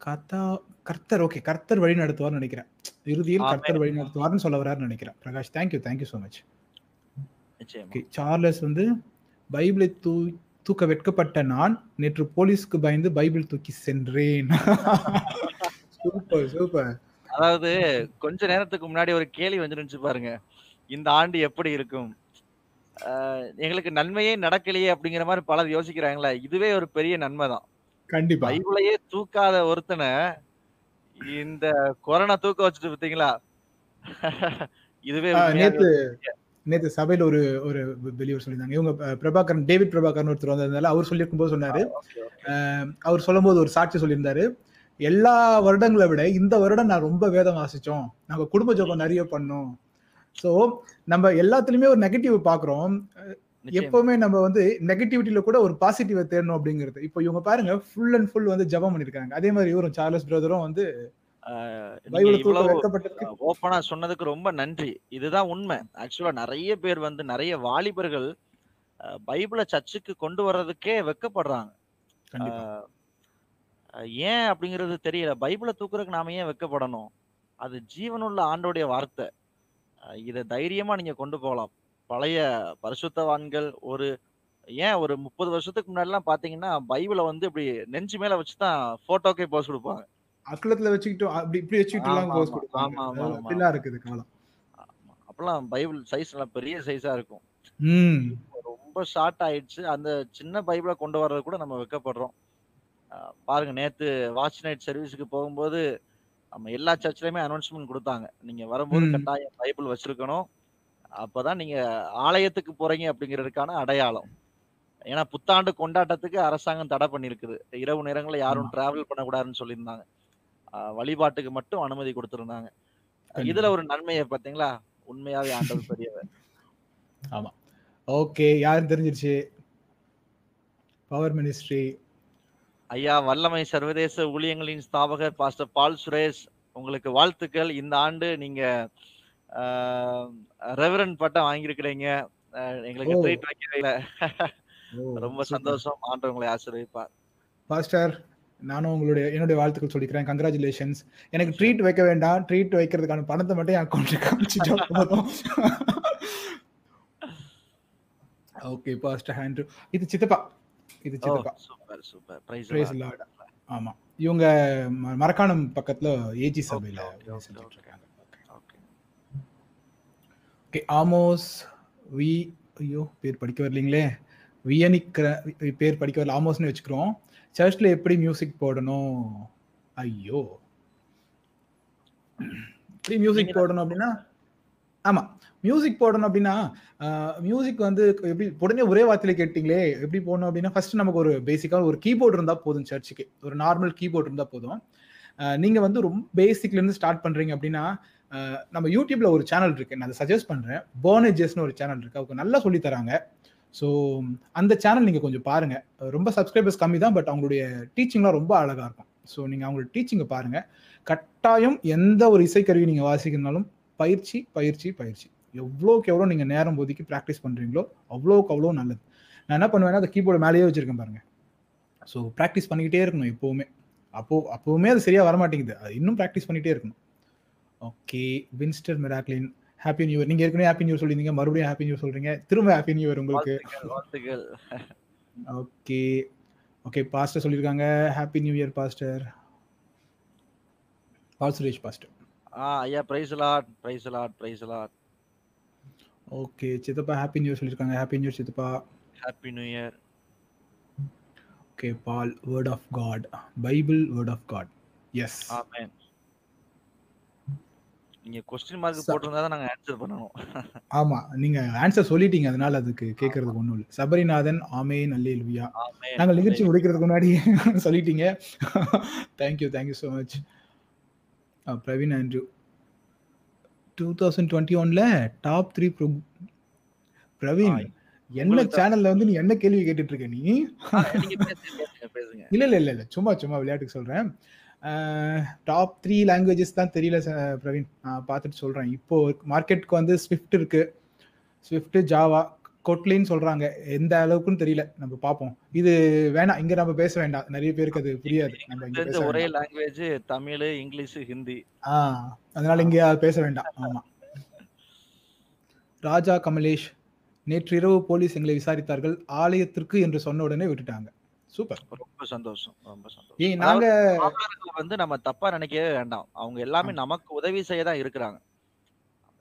கதா கர்த்தர் ஓகே கர்த்தர் வழி நடத்துவார்னு நினைக்கிறேன். இறுதியில். கர்த்தர் வழி நடத்துவார்னு சொல்ல வராருன்னு நினைக்கிறேன். Prakash thank you thank you so much Charles வந்து பைபிளை தூ தூக்க வெட்கப்பட்ட நான் நேற்று போலீஸ்க்கு பயந்து பைபிள் தூக்கி சென்றேன். Super super. அதாவது கொஞ்ச நேரத்துக்கு முன்னாடி ஒரு கேள்வி வந்துருந்துச்சு பாருங்க. இந்த ஆண்டு எப்படி இருக்கும்? எங்களுக்கு நன்மையே நடக்கலையே அப்படிங்கிற மாதிரி பலர் யோசிக்கிறாங்களா இதுவே ஒரு பெரிய நன்மை தான். கண்டிப்பா. பைபிளையே தூக்காத ஒருத்தனை இந்த கொரோனா தூக்க வச்சுட்டு பார்த்தீங்களா இதுவே நேத்து நேத்து சபையில ஒரு ஒரு வெளியூர் சொல்லியிருந்தாங்க. இவங்க பிரபாகரன் டேவிட் பிரபாகரன் ஒருத்தர் வந்ததுனால அவர் சொல்லியிருக்கும் போது சொன்னாரு அவர் சொல்லும்போது ஒரு சாட்சி சொல்லியிருந்தாரு. எல்லா வருடங்களை விட இந்த வருடம் நான் ரொம்ப வேதம் வாசிச்சோம். நாங்க குடும்ப ஜோபம் நிறைய பண்ணோம். சோ நம்ம எல்லாத்துலயுமே ஒரு நெகட்டிவ் நிச்சயமா. எப்பவுமே நம்ம வந்து நெகட்டிவிட்டியில கூட ஒரு பாசிட்டிவை தேடணும் அப்படிங்கிறது. இப்போ இவங்க பாருங்க ஃபுல் அண்ட் ஃபுல் வந்து ஜெபம் பண்ணிருக்காங்க. அதே மாதிரி இவரும் சார்லஸ் பிரதரும் வந்து ஓப்பனா சொன்னதுக்கு ரொம்ப நன்றி. இதுதான் உண்மை. ஆக்சுவலா நிறைய பேர் வந்து நிறைய வாலிபர்கள் பைபிளை சர்ச்சுக்கு கொண்டு வர்றதுக்கே வெக்கப்படுறாங்க ஏன் அப்படிங்கிறது தெரியல. பைபிளை தூக்குறதுக்கு நாம ஏன் வெக்கப்படணும் அது ஜீவனுள்ள ஆண்டோடைய வார்த்தை. இதை தைரியமா நீங்க கொண்டு போகலாம். பழைய பரிசுத்தவான்கள் ஒரு ஏன் ஒரு முப்பது வருஷத்துக்கு முன்னாடிலாம் பாத்தீங்கன்னா பைபிளை வந்து இப்படி நெஞ்சு மேல வச்சுதான் போட்டோக்கே போஸ் கொடுப்பாங்க. அக்குலத்துல வச்சுக்கிட்டு அப்படி இப்படி வச்சுக்கிட்டு எல்லாம் ஆமா, போஸ் ஆமா, கொடுப்பாங்க. அப்படிலாம் இருக்குது காலம். அப்பெல்லாம் பைபிள் சைஸ் நல்லா பெரிய சைஸா இருக்கும். ரொம்ப ஷார்ட் ஆயிடுச்சு. அந்த சின்ன பைபிளை கொண்டு வர்றது கூட நம்ம வெக்கப்படுறோம். பாருங்க நேத்து வாட்ச் நைட் சர்வீஸுக்கு போகும்போது நம்ம எல்லா சர்ச்லயுமே அனௌன்ஸ்மெண்ட் கொடுத்தாங்க. நீங்க வரும்போது. கட்டாயம் பைபிள் வச்சிருக்கணும். அப்பதான் நீங்க ஆலயத்துக்கு போறீங்க அப்படிங்கிறதுக்கான அடையாளம். ஏன்னா புத்தாண்டு கொண்டாட்டத்துக்கு அரசாங்கம் தடை பண்ணிருக்குது இரவு நேரங்கள்ல யாரும். டிராவல் பண்ணக்கூடாதுன்னு சொல்லியிருந்தாங்க. வழிபாட்டுக்கு மட்டும் அனுமதி கொடுத்திருந்தாங்க. இதுல ஒரு நன்மையை பாத்தீங்களா உண்மையாவே ஆண்டவர் பெரியவர். ஆமா. ஓகே யாரும் தெரிஞ்சிருச்சு? பவர் மினிஸ்ட்ரி ஐயா வல்லமை சர்வதேச ஊழியங்களின் ஸ்தாபகர் பாஸ்டர் பால் சுரேஷ் உங்களுக்கு வாழ்த்துக்கள். இந்த ஆண்டு நீங்க ரெவரன் பட்டம் வாங்கியிருக்கிறீங்க. எங்களுக்கு. ட்ரீட் வைக்கிறீங்க ரொம்ப சந்தோஷம். ஆண்டு உங்களை ஆசீர்வதிப்பார். பாஸ்டர் நானும் உங்களுடைய என்னுடைய வாழ்த்துக்கள் சொல்லிக்கிறேன். கங்க்ராச்சுலேஷன்ஸ் எனக்கு ட்ரீட் வைக்க வேண்டாம். ட்ரீட் வைக்கிறதுக்கான பணத்தை மட்டும் என் அக்கௌண்ட்ல காமிச்சிட்டா போதும். ஓகே பாஸ்டர் ஹேண்ட்ரு இது சித்தப்பா. இது சித்தப்பா. Super super praise the Lord. ஆமா. இவங்க மரக்காணம் பக்கத்துல ஏஜி சபையில செஞ்சுட்டு. இருக்காங்க. ஓகே ஓகே ஆமோஸ் வி ஐயோ பேர் படிக்க வரலீங்களே. வியனிக்கிற பேர் படிக்க வரல. ஆமோஸ்னு வச்சுக்கிறோம். சர்ச்சில் எப்படி மியூசிக் போடணும்? ஐயோ. ஃப்ரீ மியூசிக் போடணும் அப்படின்னா? ஆமா. மியூசிக் போடணும் அப்படின்னா மியூசிக் வந்து எப்படி உடனே ஒரே வார்த்தையில கேட்டீங்களே எப்படி போடணும் அப்படின்னா ஃபர்ஸ்ட் நமக்கு ஒரு பேசிக்காக ஒரு கீபோர்டு இருந்தா போதும் சர்ச்சுக்கு. ஒரு நார்மல் கீபோர்டு இருந்தா போதும். அஹ் நீங்க வந்து ரொம்ப பேசிக்ல இருந்து ஸ்டார்ட் பண்றீங்க அப்படின்னா நம்ம யூடியூப்ல ஒரு சேனல் இருக்கு. நான் அதை சஜஸ்ட் பண்றேன். போனேஜஸ்னு ஒரு சேனல் இருக்கு. அவங்க நல்லா சொல்லி தராங்க. ஸோ அந்த சேனல் நீங்கள் கொஞ்சம் பாருங்கள் ரொம்ப சப்ஸ்கிரைபர்ஸ் கம்மி தான் பட் அவங்களுடைய டீச்சிங்லாம் ரொம்ப அழகாக இருக்கும். ஸோ நீங்கள் அவங்களோட டீச்சிங்கை பாருங்க. கட்டாயம் எந்த ஒரு இசைக்கருவி நீங்கள் வாசிக்கிறனாலும் பயிற்சி பயிற்சி பயிற்சி. எவ்வளோக்கு எவ்வளோ நீங்கள் நேரம் ஒதுக்கி ப்ராக்டிஸ் பண்ணுறீங்களோ அவ்வளோக்கு அவ்வளோ நல்லது. நான் என்ன பண்ணுவேன்னா அந்த கீபோர்டு மேலேயே வச்சிருக்கேன் பாருங்கள் ஸோ ப்ராக்டிஸ் பண்ணிக்கிட்டே இருக்கணும் எப்போவுமே. அப்போது அப்போவுமே அது சரியாக வரமாட்டேங்குது. அது இன்னும் ப்ராக்டிஸ் பண்ணிகிட்டே இருக்கணும். Okay Winster Miraclin happy new year நீங்கள் ஏற்கனவே ஹாப்பி நியூ சொல்லியிருந்தீங்க. மறுபடியும் ஹாப்பி நியூ சொல்கிறீங்க திரும்ப ஹாப்பி நியூ இயர் உங்களுக்கு. ஓகே ஓகே பாஸ்டர் சொல்லியிருக்காங்க. Happy new year pastor Paul Suresh pastor ஆ ஐயா praise Lord praise Lord praise Lord okay சித்தப்பா ஹாப்பி நியூ இயர் சொல்லியிருக்காங்க. ஹாப்பி நியூ இயர் சித்தப்பா. Happy new year okay Paul word of God Bible word of God yes amen நீங்க question mark போட்டிருந்தா தான் நாங்க answer பண்ணணும். ஆமா நீங்க ஆன்சர் சொல்லிட்டீங்க அதனால அதுக்கு கேட்கறதுக்கு ஒண்ணும் இல்லை. சபரிநாதன் ஆமேன் அல்லேலுயா. ஆமென் நாங்கள் நிகழ்ச்சி முடிக்கிறதுக்கு முன்னாடி சொல்லிட்டீங்க. Thank you thank you so much Praveen Andrew two thousand twenty ஒன்ல டாப் த்ரீ ப்ரோ பிரவீன் என்ன. சேனல்ல வந்து நீ என்ன கேள்வி கேட்டுட்டு இருக்க நீ? நீங்க இல்ல இல்ல இல்ல சும்மா சும்மா விளையாட்டுக்கு சொல்றேன். டாப் த்ரீ லாங்குவேஜஸ் தான் தெரியல பிரவீன். நான் பார்த்துட்டு சொல்றேன். இப்போ மார்க்கெட்டுக்கு வந்து ஸ்விஃப்ட் இருக்கு. ஸ்விஃப்ட் ஜாவா கொட்லின்னு சொல்றாங்க. எந்த அளவுக்குன்னு தெரியல. நம்ம பார்ப்போம். இது வேணாம். இங்க நம்ம பேச வேண்டாம். நிறைய பேருக்கு அது புரியாது. நம்ம இங்க ஒரே லாங்குவேஜ் தமிழ் இங்கிலீஷ் ஹிந்தி. ஆ அதனால இங்க பேச வேண்டாம். ஆமா. ராஜா கமலேஷ் நேற்றிரவு போலீஸ் எங்களை விசாரித்தார்கள். ஆலயத்திற்கு என்று சொன்ன உடனே விட்டுட்டாங்க. சூப்பர். ரொம்ப சந்தோஷம் ரொம்ப சந்தோஷம். நாங்க வந்து நம்ம தப்பா நினைக்கவே வேண்டாம். அவங்க எல்லாமே நமக்கு உதவி செய்ய தான் இருக்கிறாங்க.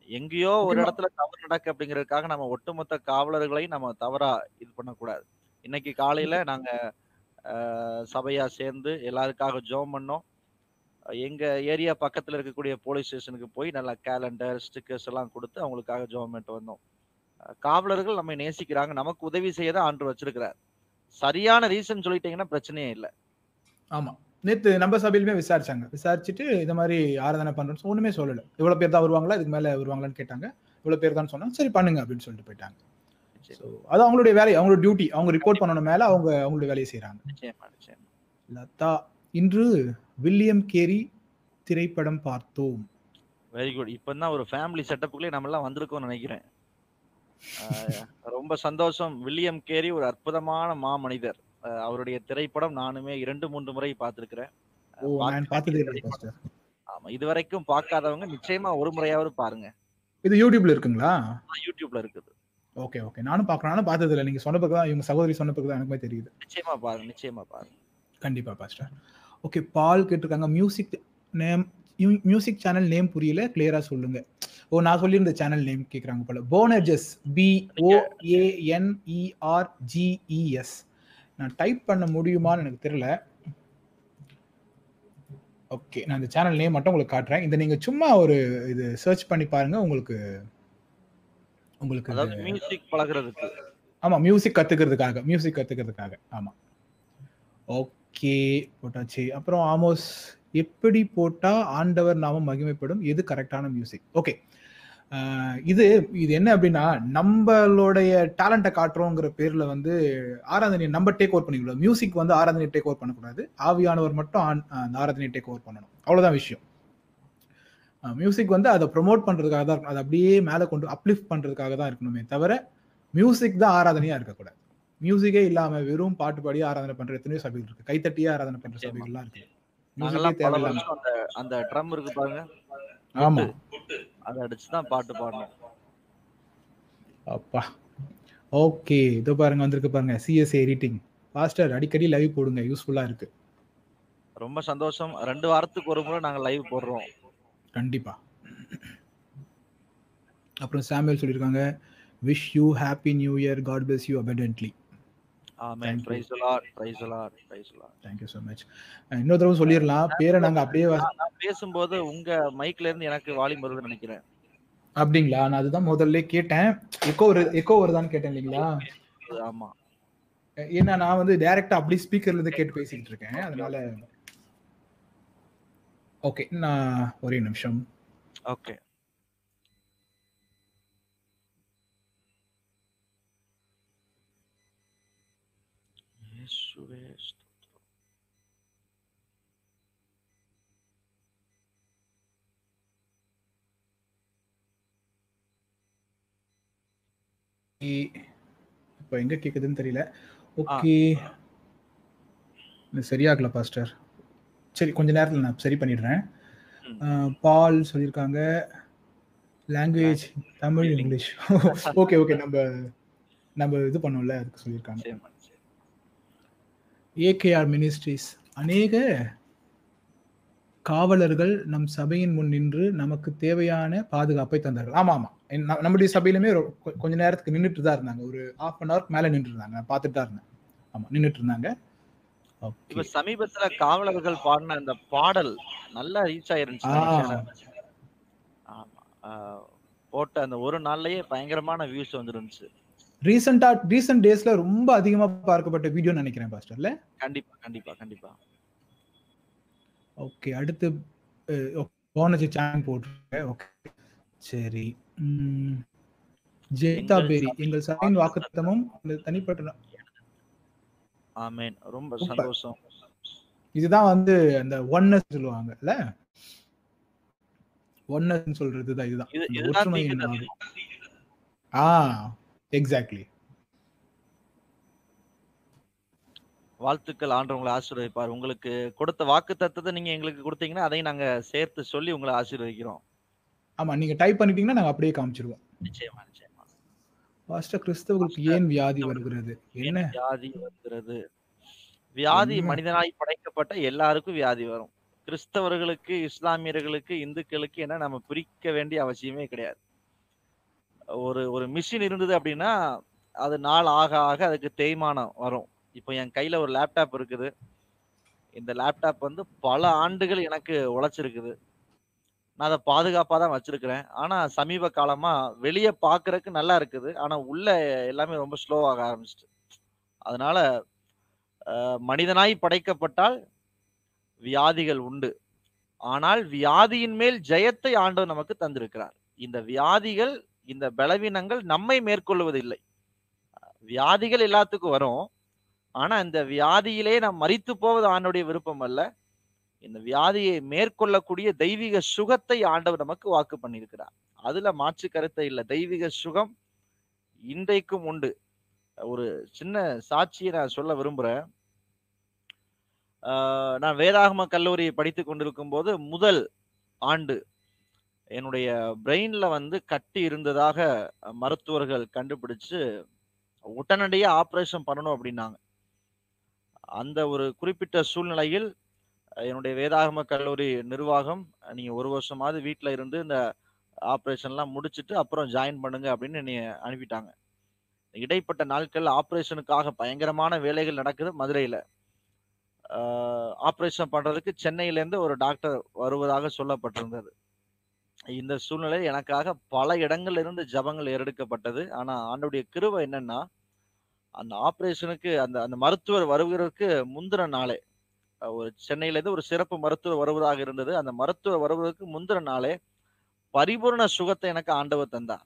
எங்கேயோ ஒரு. இடத்துல தவறு நடக்கு அப்படிங்கிறதுக்காக நம்ம ஒட்டுமொத்த காவலர்களையும் நம்ம தவறா இது பண்ணக்கூடாது. இன்னைக்கு காலையில நாங்க சபையா சேர்ந்து எல்லாருக்காக ஜோம் பண்ணோம். எங்க ஏரியா பக்கத்துல இருக்கக்கூடிய போலீஸ் ஸ்டேஷனுக்கு போய் நல்லா கேலண்டர் ஸ்டிக்கர்ஸ் எல்லாம் கொடுத்து அவங்களுக்காக ஜோம் பண்ணிட்டு வந்தோம். காவலர்கள் நம்மை நேசிக்கிறாங்க. நமக்கு உதவி செய்ய தான் ஆண்டு வச்சிருக்கிறார். சரியான ரீசன் சொல்லிட்டீங்கன்னா பிரச்சனையே இல்லை. ஆமா. நேத்து நம்ம சபையிலுமே விசாரிச்சாங்க. விசாரிச்சுட்டு இந்த மாதிரி ஆராதனை பண்றோம் ஒண்ணுமே சொல்லல. இவ்வளவு பேர் தான் வருவாங்களா? இதுக்கு மேல வருவாங்களான்னு கேட்டாங்க. இவ்வளவு பேர் தான் சொன்னா சரி பண்ணுங்க அப்படின்னு சொல்லிட்டு போயிட்டாங்க. அது அவங்களுடைய வேலை. அவங்களோட டியூட்டி அவங்க ரிப்போர்ட் பண்ணணும் மேல அவங்க அவங்களுடைய வேலையை நிச்சயமா லதா இன்று வில்லியம் கேரி திரைப்படம் பார்த்தோம். வெரி குட் இப்போ தான் ஒரு ஃபேமிலி செட்டப்புக்குள்ளே நம்ம எல்லாம் வந்திருக்கோம்னு நினைக்கிறேன். ரொம்ப சந்தோஷம். வில்லியம் கேரி ஒரு அற்புதமான மா மனிதர் அவருடைய திரைப்படம் நானுமே இரண்டு மூன்று முறை பார்த்திருக்கிறேன். ஆமா இதுவரைக்கும் பார்க்காதவங்க நிச்சயமா ஒரு முறையாவது பாருங்க. இது யூடியூப்ல இருக்குங்களா? யூடியூப்ல இருக்குது. Okay okay. நானும் நானும் பார்த்தது இல்லை நீங்க சொன்ன பிறகு தான் இவங்க சகோதரி சொன்ன பிறகு தான் எனக்குமே தெரியுது. நிச்சயமா பாருங்க நிச்சயமா பாருங்க. கண்டிப்பா பாஸ்டர். ஓகே பால் கேட்டிருக்காங்க. Music name music channel name புரியல கிளியரா சொல்லுங்க. ஓ நான் சொல்லியிருந்த சேனல் நேம் கேக்குறாங்க போல. Boanerges B O A N ER GES நான் டைப் பண்ண முடியுமான்னு எனக்கு தெரியல. ஓகே நான் இந்த சேனல் நேம் மட்டும் உங்களுக்கு காட்டுறேன். இந்த நீங்க சும்மா ஒரு இது சர்ச் பண்ணி பாருங்க உங்களுக்கு உங்களுக்கு மியூசிக் பழகுறதுக்கு. ஆமா மியூசிக் கத்துக்கிறதுக்காக மியூசிக் கத்துக்கிறதுக்காக. ஆமா. ஓகே போட்டாச்சு. அப்புறம் ஆமோஸ் எப்படி போட்டா ஆண்டவர் நாமம் மகிமைப்படும்? எது கரெக்டான மியூசிக் ஓகே இது இது என்ன அப்படின்னா நம்மளுடைய டேலண்ட்டை காட்டுறோங்கிற பேர்ல வந்து ஆராதனையை நம்ம டேக் ஓவர் பண்ணிக்கூடாது மியூசிக் வந்து ஆராதனையை டேக் ஓவர் பண்ணக்கூடாது. ஆவியானவர் மட்டும் அந்த ஆராதனையை டேக் ஓவர் பண்ணணும். அவ்வளவுதான் விஷயம். மியூசிக் வந்து அதை ப்ரொமோட் பண்றதுக்காக தான் இருக்கணும். அதை அப்படியே மேலே கொண்டு அப்லிஃப்ட் பண்றதுக்காக தான் இருக்கணுமே தவிர மியூசிக் தான் ஆராதனையா இருக்கக்கூடாது. மியூசிக்கே இல்லாம வெறும் பாட்டு பாடி ஆராதனை பண்ற எத்தனையோ சபைகள் இருக்கு. கைத்தட்டியே ஆராதனை பண்ற நிச்சயமா. சபைகள்லாம் இருக்கு. நாங்கெல்லாம் பல வருஷம் அந்த அந்த ட்ரம் இருக்கு பாருங்க. ஆமா. அதை அடிச்சு தான் பாட்டு பாடணும். அப்பா. ஓகே இதோ பாருங்க வந்திருக்கு பாருங்க. சிஎஸ்ஏ எடிட்டிங் பாஸ்டர் அடிக்கடி லைவ் போடுங்க. யூஸ்ஃபுல்லா இருக்கு. ரொம்ப சந்தோஷம். ரெண்டு வாரத்துக்கு ஒரு முறை நாங்க லைவ் போடுறோம். கண்டிப்பா. அப்புறம் சாமுவேல் சொல்லியிருக்காங்க wish you happy new year God bless you abundantly இன்னொரு தடவை சொல்லிடலாம். பேரை நாங்க அப்படியே பேசும்போது உங்க மைக்ல இருந்து எனக்கு வால்யூம் வருதுன்னு நினைக்கிறேன். அப்படிங்களா? நான் அதுதான் முதல்ல கேட்டேன். எக்கோ ஒரு எக்கோ வருதான்னு கேட்டேன் இல்லைங்களா? ஆமா. ஏன்னா நான் வந்து டைரக்டா அப்படி ஸ்பீக்கர்ல இருந்து கேட்டு பேசிக்கிட்டு இருக்கேன். அதனால ஓகே நான் ஒரே நிமிஷம். ஓகே இயேசுவே ஸ்தோத்திரம். இப்போ எங்க கேக்குதுன்னு தெரியல. ஓகே. சரியாகல பாஸ்டர். சரி கொஞ்ச நேரத்துல நான் சரி பண்ணிடுறேன். பால் சொல்லியிருக்காங்க language Tamil English. Okay okay நம்ம நம்ம இது பண்ணோம்ல அதுக்கு சொல்லியிருக்காங்க. ஏகேஆர் மினிஸ்ட்ரிஸ் அநேக காவலர்கள் நம் சபையின் முன் நின்று நமக்கு தேவையான பாதுகாப்பை தந்தார்கள். ஆமா ஆமா. நம்முடைய சபையிலுமே கொஞ்ச நேரத்துக்கு நின்றுட்டு தான் இருந்தாங்க. ஒரு ஹாஃப் அன் ஹவருக்கு மேல நின்று இருந்தாங்க பார்த்துட்டு தான் இருந்தேன். ஆமா நின்றுட்டு இருந்தாங்க இப்ப சமீபத்துல காவலர்கள் பாடின அந்த பாடல் நல்லா ரீச் ஆயிருந்துச்சு போட்ட அந்த ஒரு நாள்லயே பயங்கரமான வியூஸ் வந்துருந்துச்சு. ரீசெண்டா ரீசெண்ட் டேஸ்ல ரொம்ப அதிகமா பார்க்கப்பட்ட வீடியோ நினைக்கிறேன் பாஸ்டர்ல. கண்டிப்பா கண்டிப்பா கண்டிப்பா. ஓகே அடுத்து போனச்சு சேனல் போட்டிருக்கேன் ஓகே சரி. ஜெயிதா பேரி எங்கள் சபையின் வாக்குத்தமும் தனிப்பட்ட ஆமென். ரொம்ப சந்தோஷம். இதுதான் வந்து அந்த ஒன்னஸ் சொல்லுவாங்கல்ல ஒன்னஸ் சொல்றது தான் இதுதான். ஆவி ஆ எக்ஸாக்ட்லி வாழ்த்துக்கள் ஆண்டு உங்களை ஆசீர்வதிப்பார். உங்களுக்கு கொடுத்த வாக்கு தத்துவத்தை நீங்க எங்களுக்கு கொடுத்தீங்கன்னா அதையும் நாங்க சேர்த்து சொல்லி உங்களை ஆசீர்வதிக்கிறோம். ஆமா நீங்க டைப் பண்ணிட்டீங்கன்னா நாங்க அப்படியே காமிச்சிருவோம். நிச்சயமா நிச்சயமா. பாஸ்டர் கிறிஸ்தவர்களுக்கு ஏன் வியாதி வருகிறது? என்ன? வியாதி வருகிறது? வியாதி மனிதனாய் படைக்கப்பட்ட எல்லாருக்கும் வியாதி வரும். கிறிஸ்தவர்களுக்கு இஸ்லாமியர்களுக்கு இந்துக்களுக்கு என்ன நம்ம பிரிக்க வேண்டிய அவசியமே கிடையாது. ஒரு ஒரு மிஷின் இருந்தது அப்படின்னா அது நாள் ஆக ஆக அதுக்கு தேய்மானம் வரும். இப்போ என் கையில ஒரு லேப்டாப் இருக்குது. இந்த லேப்டாப் வந்து பல ஆண்டுகள் எனக்கு உழைச்சிருக்குது. நான் அதை பாதுகாப்பாக தான் வச்சிருக்கிறேன். ஆனால் சமீப காலமாக வெளியே பார்க்குறக்கு நல்லா இருக்குது. ஆனால் உள்ளே எல்லாமே ரொம்ப ஸ்லோவாக ஆரம்பிச்சிட்டு. அதனால மனிதனாய் படைக்கப்பட்டால் வியாதிகள் உண்டு. ஆனால் வியாதியின் மேல் ஜெயத்தை ஆண்டவர் நமக்கு தந்திருக்கிறார். இந்த வியாதிகள் இந்த பலவீனங்கள் நம்மை மேற்கொள்வதில்லை. வியாதிகள் எல்லாத்துக்கும் வரும். ஆனா இந்த வியாதியிலே நாம் மறித்து போவது ஆண்டுடைய விருப்பம் அல்ல. இந்த வியாதியை மேற்கொள்ளக்கூடிய தெய்வீக சுகத்தை ஆண்டவர் நமக்கு வாக்கு பண்ணியிருக்கிறார். அதுல மாற்று கருத்தை இல்லை. தெய்வீக சுகம் இன்றைக்கும் உண்டு. ஒரு சின்ன சாட்சியை நான் சொல்ல விரும்புறேன். நான் வேதாகம கல்லூரி படித்து கொண்டிருக்கும் போது முதல் ஆண்டு என்னுடைய பிரெயின்ல வந்து கட்டி இருந்ததாக மருத்துவர்கள் கண்டுபிடிச்சு உடனடியாக ஆப்ரேஷன் பண்ணணும் அப்படின்னாங்க. அந்த ஒரு குறிப்பிட்ட சூழ்நிலையில் என்னுடைய வேதாகம கல்லூரி நிர்வாகம் நீங்கள் ஒரு வருஷமாவது வீட்டில் இருந்து இந்த ஆப்ரேஷன்லாம் முடிச்சுட்டு அப்புறம் ஜாயின் பண்ணுங்க அப்படின்னு என்னை அனுப்பிட்டாங்க. இடைப்பட்ட நாட்கள் ஆப்ரேஷனுக்காக பயங்கரமான வேலைகள் நடக்குது மதுரையில். ஆப்ரேஷன் பண்ணுறதுக்கு சென்னையிலேருந்து ஒரு டாக்டர் வருவதாக சொல்லப்பட்டிருந்தது. இந்த சூழ்நிலை எனக்காக பல இடங்கள்ல இருந்து ஜபங்கள் ஏறெடுக்கப்பட்டது. ஆனால் ஆண்டுடைய கிருவை என்னன்னா அந்த ஆப்ரேஷனுக்கு அந்த அந்த மருத்துவர் வருகிறதுக்கு முந்தின நாளே ஒரு சென்னையில இருந்து ஒரு சிறப்பு மருத்துவர் வருவதாக இருந்தது. அந்த மருத்துவர் வருவதற்கு முந்தின நாளே பரிபூர்ண சுகத்தை எனக்கு ஆண்டவர் தந்தார்.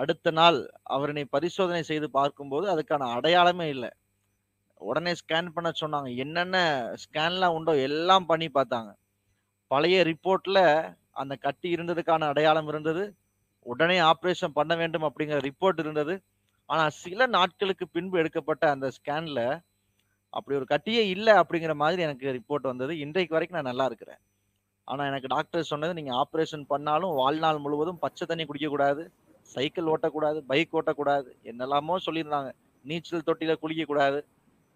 அடுத்த நாள் அவர் பரிசோதனை செய்து பார்க்கும்போது அதுக்கான அடையாளமே இல்லை. உடனே ஸ்கேன் பண்ண சொன்னாங்க. என்னென்ன ஸ்கேன்லாம் உண்டோ எல்லாம் பண்ணி பார்த்தாங்க. பழைய ரிப்போர்ட்ல அந்த கட்டி இருந்ததுக்கான அடையாளம் இருந்தது. உடனே ஆப்ரேஷன் பண்ண வேண்டும் அப்படிங்கிற ரிப்போர்ட் இருந்தது. ஆனா சில நாட்களுக்கு பின்பு எடுக்கப்பட்ட அந்த ஸ்கேன்ல அப்படி ஒரு கட்டியே இல்லை அப்படிங்கிற மாதிரி எனக்கு ரிப்போர்ட் வந்தது. இன்றைக்கு வரைக்கும் நான் நல்லா இருக்கிறேன். ஆனா எனக்கு டாக்டர் சொன்னது நீங்க ஆப்ரேஷன் பண்ணாலும் வாழ்நாள் முழுவதும் பச்சை தண்ணி குடிக்க கூடாது சைக்கிள் ஓட்டக்கூடாது பைக் ஓட்டக்கூடாது என்னெல்லாமோ சொல்லியிருந்தாங்க. நீச்சல் தொட்டியில குளிக்க கூடாது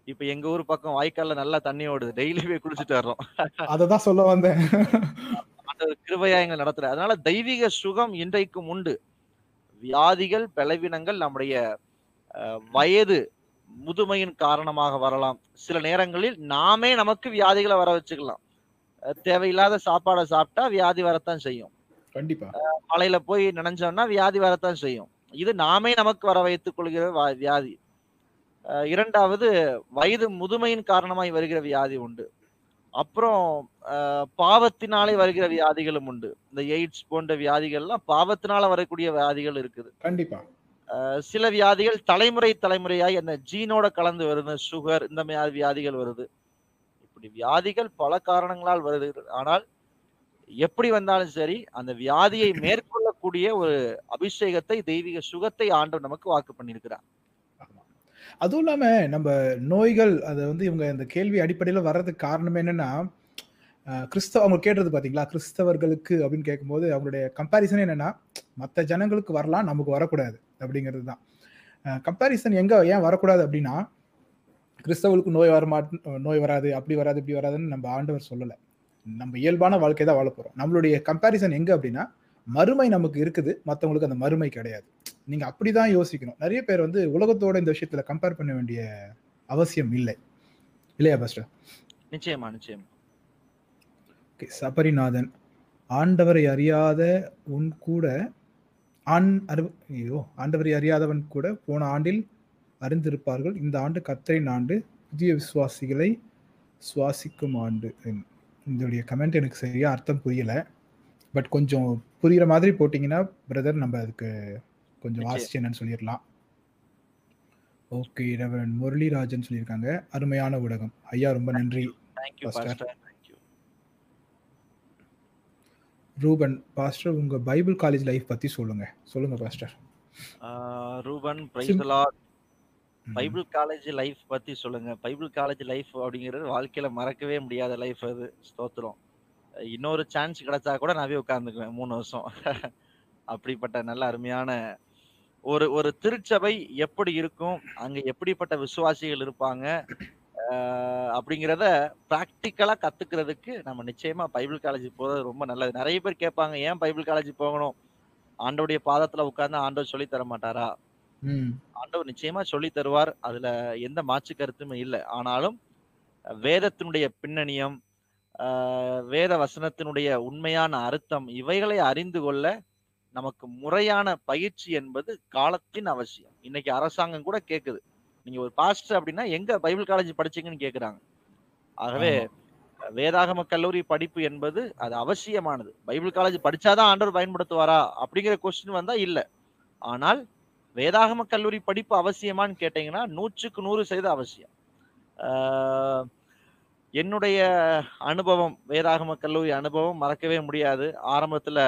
இப்ப எங்க ஊர் பக்கம் வாய்க்கால்ல நல்லா தண்ணி ஓடுது. டெய்லி போய் குளிச்சுட்டு வர்றோம். அததான் சொல்ல வந்தேன். ஆண்டவர் கிருபையா எங்களை நடத்துற அதனால தெய்வீக சுகம் இன்றைக்கும் உண்டு. வியாதிகள் பலவீனங்கள் நம்முடைய வயது முதுமையின் காரணமாக வரலாம். சில நேரங்களில் நாமே நமக்கு வியாதிகளை வர வச்சுக்கலாம். தேவையில்லாத சாப்பாடை சாப்பிட்டா வியாதி வரத்தான் செய்யும். கண்டிப்பா. மலையில போய் நினைஞ்சோம்னா வியாதி வரத்தான் செய்யும். இது நாமே நமக்கு வர வைத்துக் கொள்கிற வியாதி. இரண்டாவது வயது முதுமையின் காரணமாய் வருகிற வியாதி உண்டு. அப்புறம் பாவத்தினாலே வருகிற வியாதிகளும் உண்டு. இந்த எய்ட்ஸ் போன்ற வியாதிகள்லாம் பாவத்தினால வரக்கூடிய வியாதிகள் இருக்குது. கண்டிப்பா. சில வியாதிகள் தலைமுறை தலைமுறையாய் அந்த ஜீனோட கலந்து வருது. சுகர் இந்த மாதிரி வியாதிகள் வருது. இப்படி வியாதிகள் பல காரணங்களால் வருது. ஆனால் எப்படி வந்தாலும் சரி அந்த வியாதியை மேற்கொள்ளக்கூடிய ஒரு அபிஷேகத்தை தெய்வீக சுகத்தை ஆண்டவர் நமக்கு வாக்கு பண்ணியிருக்கிறார். அதுவும் இல்லாமல் நம்ம நோய்கள் அதை வந்து இவங்க இந்த கேள்வி அடிப்படையில் வர்றதுக்கு காரணம் என்னென்னா கிறிஸ்தவ அவங்க கேட்டது பார்த்தீங்களா கிறிஸ்தவர்களுக்கு அப்படின்னு கேட்கும்போது அவங்களுடைய கம்பாரிசன் என்னென்னா மற்ற ஜனங்களுக்கு வரலாம் நமக்கு வரக்கூடாது அப்படிங்கிறது தான். கம்பாரிசன் எங்கே ஏன் வரக்கூடாது அப்படின்னா கிறிஸ்தவர்களுக்கு நோய் வர மாட் நோய் வராது அப்படி வராது இப்படி வராதுன்னு நம்ம ஆண்டவர் சொல்லலை. நம்ம இயல்பான வாழ்க்கை தான் வாழ போகிறோம் நம்மளுடைய கம்பாரிசன் எங்கே அப்படின்னா மறுமை நமக்கு இருக்குது மற்றவங்களுக்கு அந்த மறுமை கிடையாது. நீங்க அப்படிதான் யோசிக்கணும். நிறைய பேர் வந்து உலகத்தோட இந்த விஷயத்துல கம்பேர் பண்ண வேண்டிய அவசியம் இல்லை. இல்லையா பாஸ்டர் நிச்சயமா நிச்சயமா. ஓகே சபரிநாதன் ஆண்டவரை அறியாத உன் கூட ஆண் அறிவு ஐயோ ஆண்டவரை அறியாதவன் கூட போன ஆண்டில் அறிந்திருப்பார்கள். இந்த ஆண்டு கத்தரின் ஆண்டு புதிய விசுவாசிகளை சுவாசிக்கும் ஆண்டு. இதோடைய கமெண்ட் எனக்கு சரியா அர்த்தம் புரியல. பட் கொஞ்சம் புரியுற மாதிரி போட்டிங்கன்னா பிரதர் நம்ம அதுக்கு கொஞ்சம். வாசிச்சு என்னன்னு சொல்லிடலாம். ஓகே ரெவரன் முரளிராஜன் சொல்லியிருக்காங்க. அருமையான ஊடகம். ஐயா ரொம்ப நன்றி. ரூபன் பாஸ்டர் உங்க பைபிள் காலேஜ் லைஃப் பத்தி சொல்லுங்க. சொல்லுங்க pastor. Ruben praise. Bible college life பத்தி சொல்லுங்க. பைபிள் காலேஜ் லைஃப் அப்படிங்கிறது வாழ்க்கையில மறக்கவே முடியாத லைஃப் அது. ஸ்தோத்திரம். இன்னொரு சான்ஸ் கிடைச்சா கூட நான் போய் உட்கார்ந்துக்குவேன் மூணு வருஷம். அப்படிப்பட்ட நல்ல அருமையான ஒரு ஒரு திருச்சபை எப்படி இருக்கும் அங்க எப்படிப்பட்ட விசுவாசிகள் இருப்பாங்க அப்படிங்கிறத ப்ராக்டிக்கலா கத்துக்கிறதுக்கு நம்ம நிச்சயமா பைபிள் காலேஜ் போறது ரொம்ப நல்லது. நிறைய பேர் கேட்பாங்க ஏன் பைபிள் காலேஜ் போகணும்? ஆண்டோடைய பாதத்துல உட்கார்ந்து ஆண்டவர் சொல்லி தர மாட்டாரா? ஆண்டவர் நிச்சயமா சொல்லி தருவார். அதுல எந்த மாற்று கருத்துமே இல்லை. ஆனாலும் வேதத்தினுடைய பின்னணியம் வேத வசனத்தினுடைய உண்மையான அர்த்தம் இவைகளை அறிந்து கொள்ள நமக்கு முறையான பயிற்சி என்பது காலத்தின் அவசியம். இன்னைக்கு அரசாங்கம் கூட கேக்குது. நீங்க ஒரு பாஸ்டர் அப்படின்னா எங்க பைபிள் காலேஜ் படிச்சீங்கன்னு கேக்குறாங்க. ஆகவே. வேதாகம கல்லூரி படிப்பு என்பது அது அவசியமானது. பைபிள் காலேஜ் படிச்சாதான் ஆண்டவர் பயன்படுத்துவாரா அப்படிங்கிற கொஸ்டின் வந்தா இல்ல. ஆனால் வேதாகம கல்லூரி படிப்பு அவசியமான்னு கேட்டீங்கன்னா நூற்றுக்கு நூறு சதவீத அவசியம். என்னுடைய அனுபவம் வேதாகம கல்லூரி அனுபவம் மறக்கவே முடியாது. ஆரம்பத்துல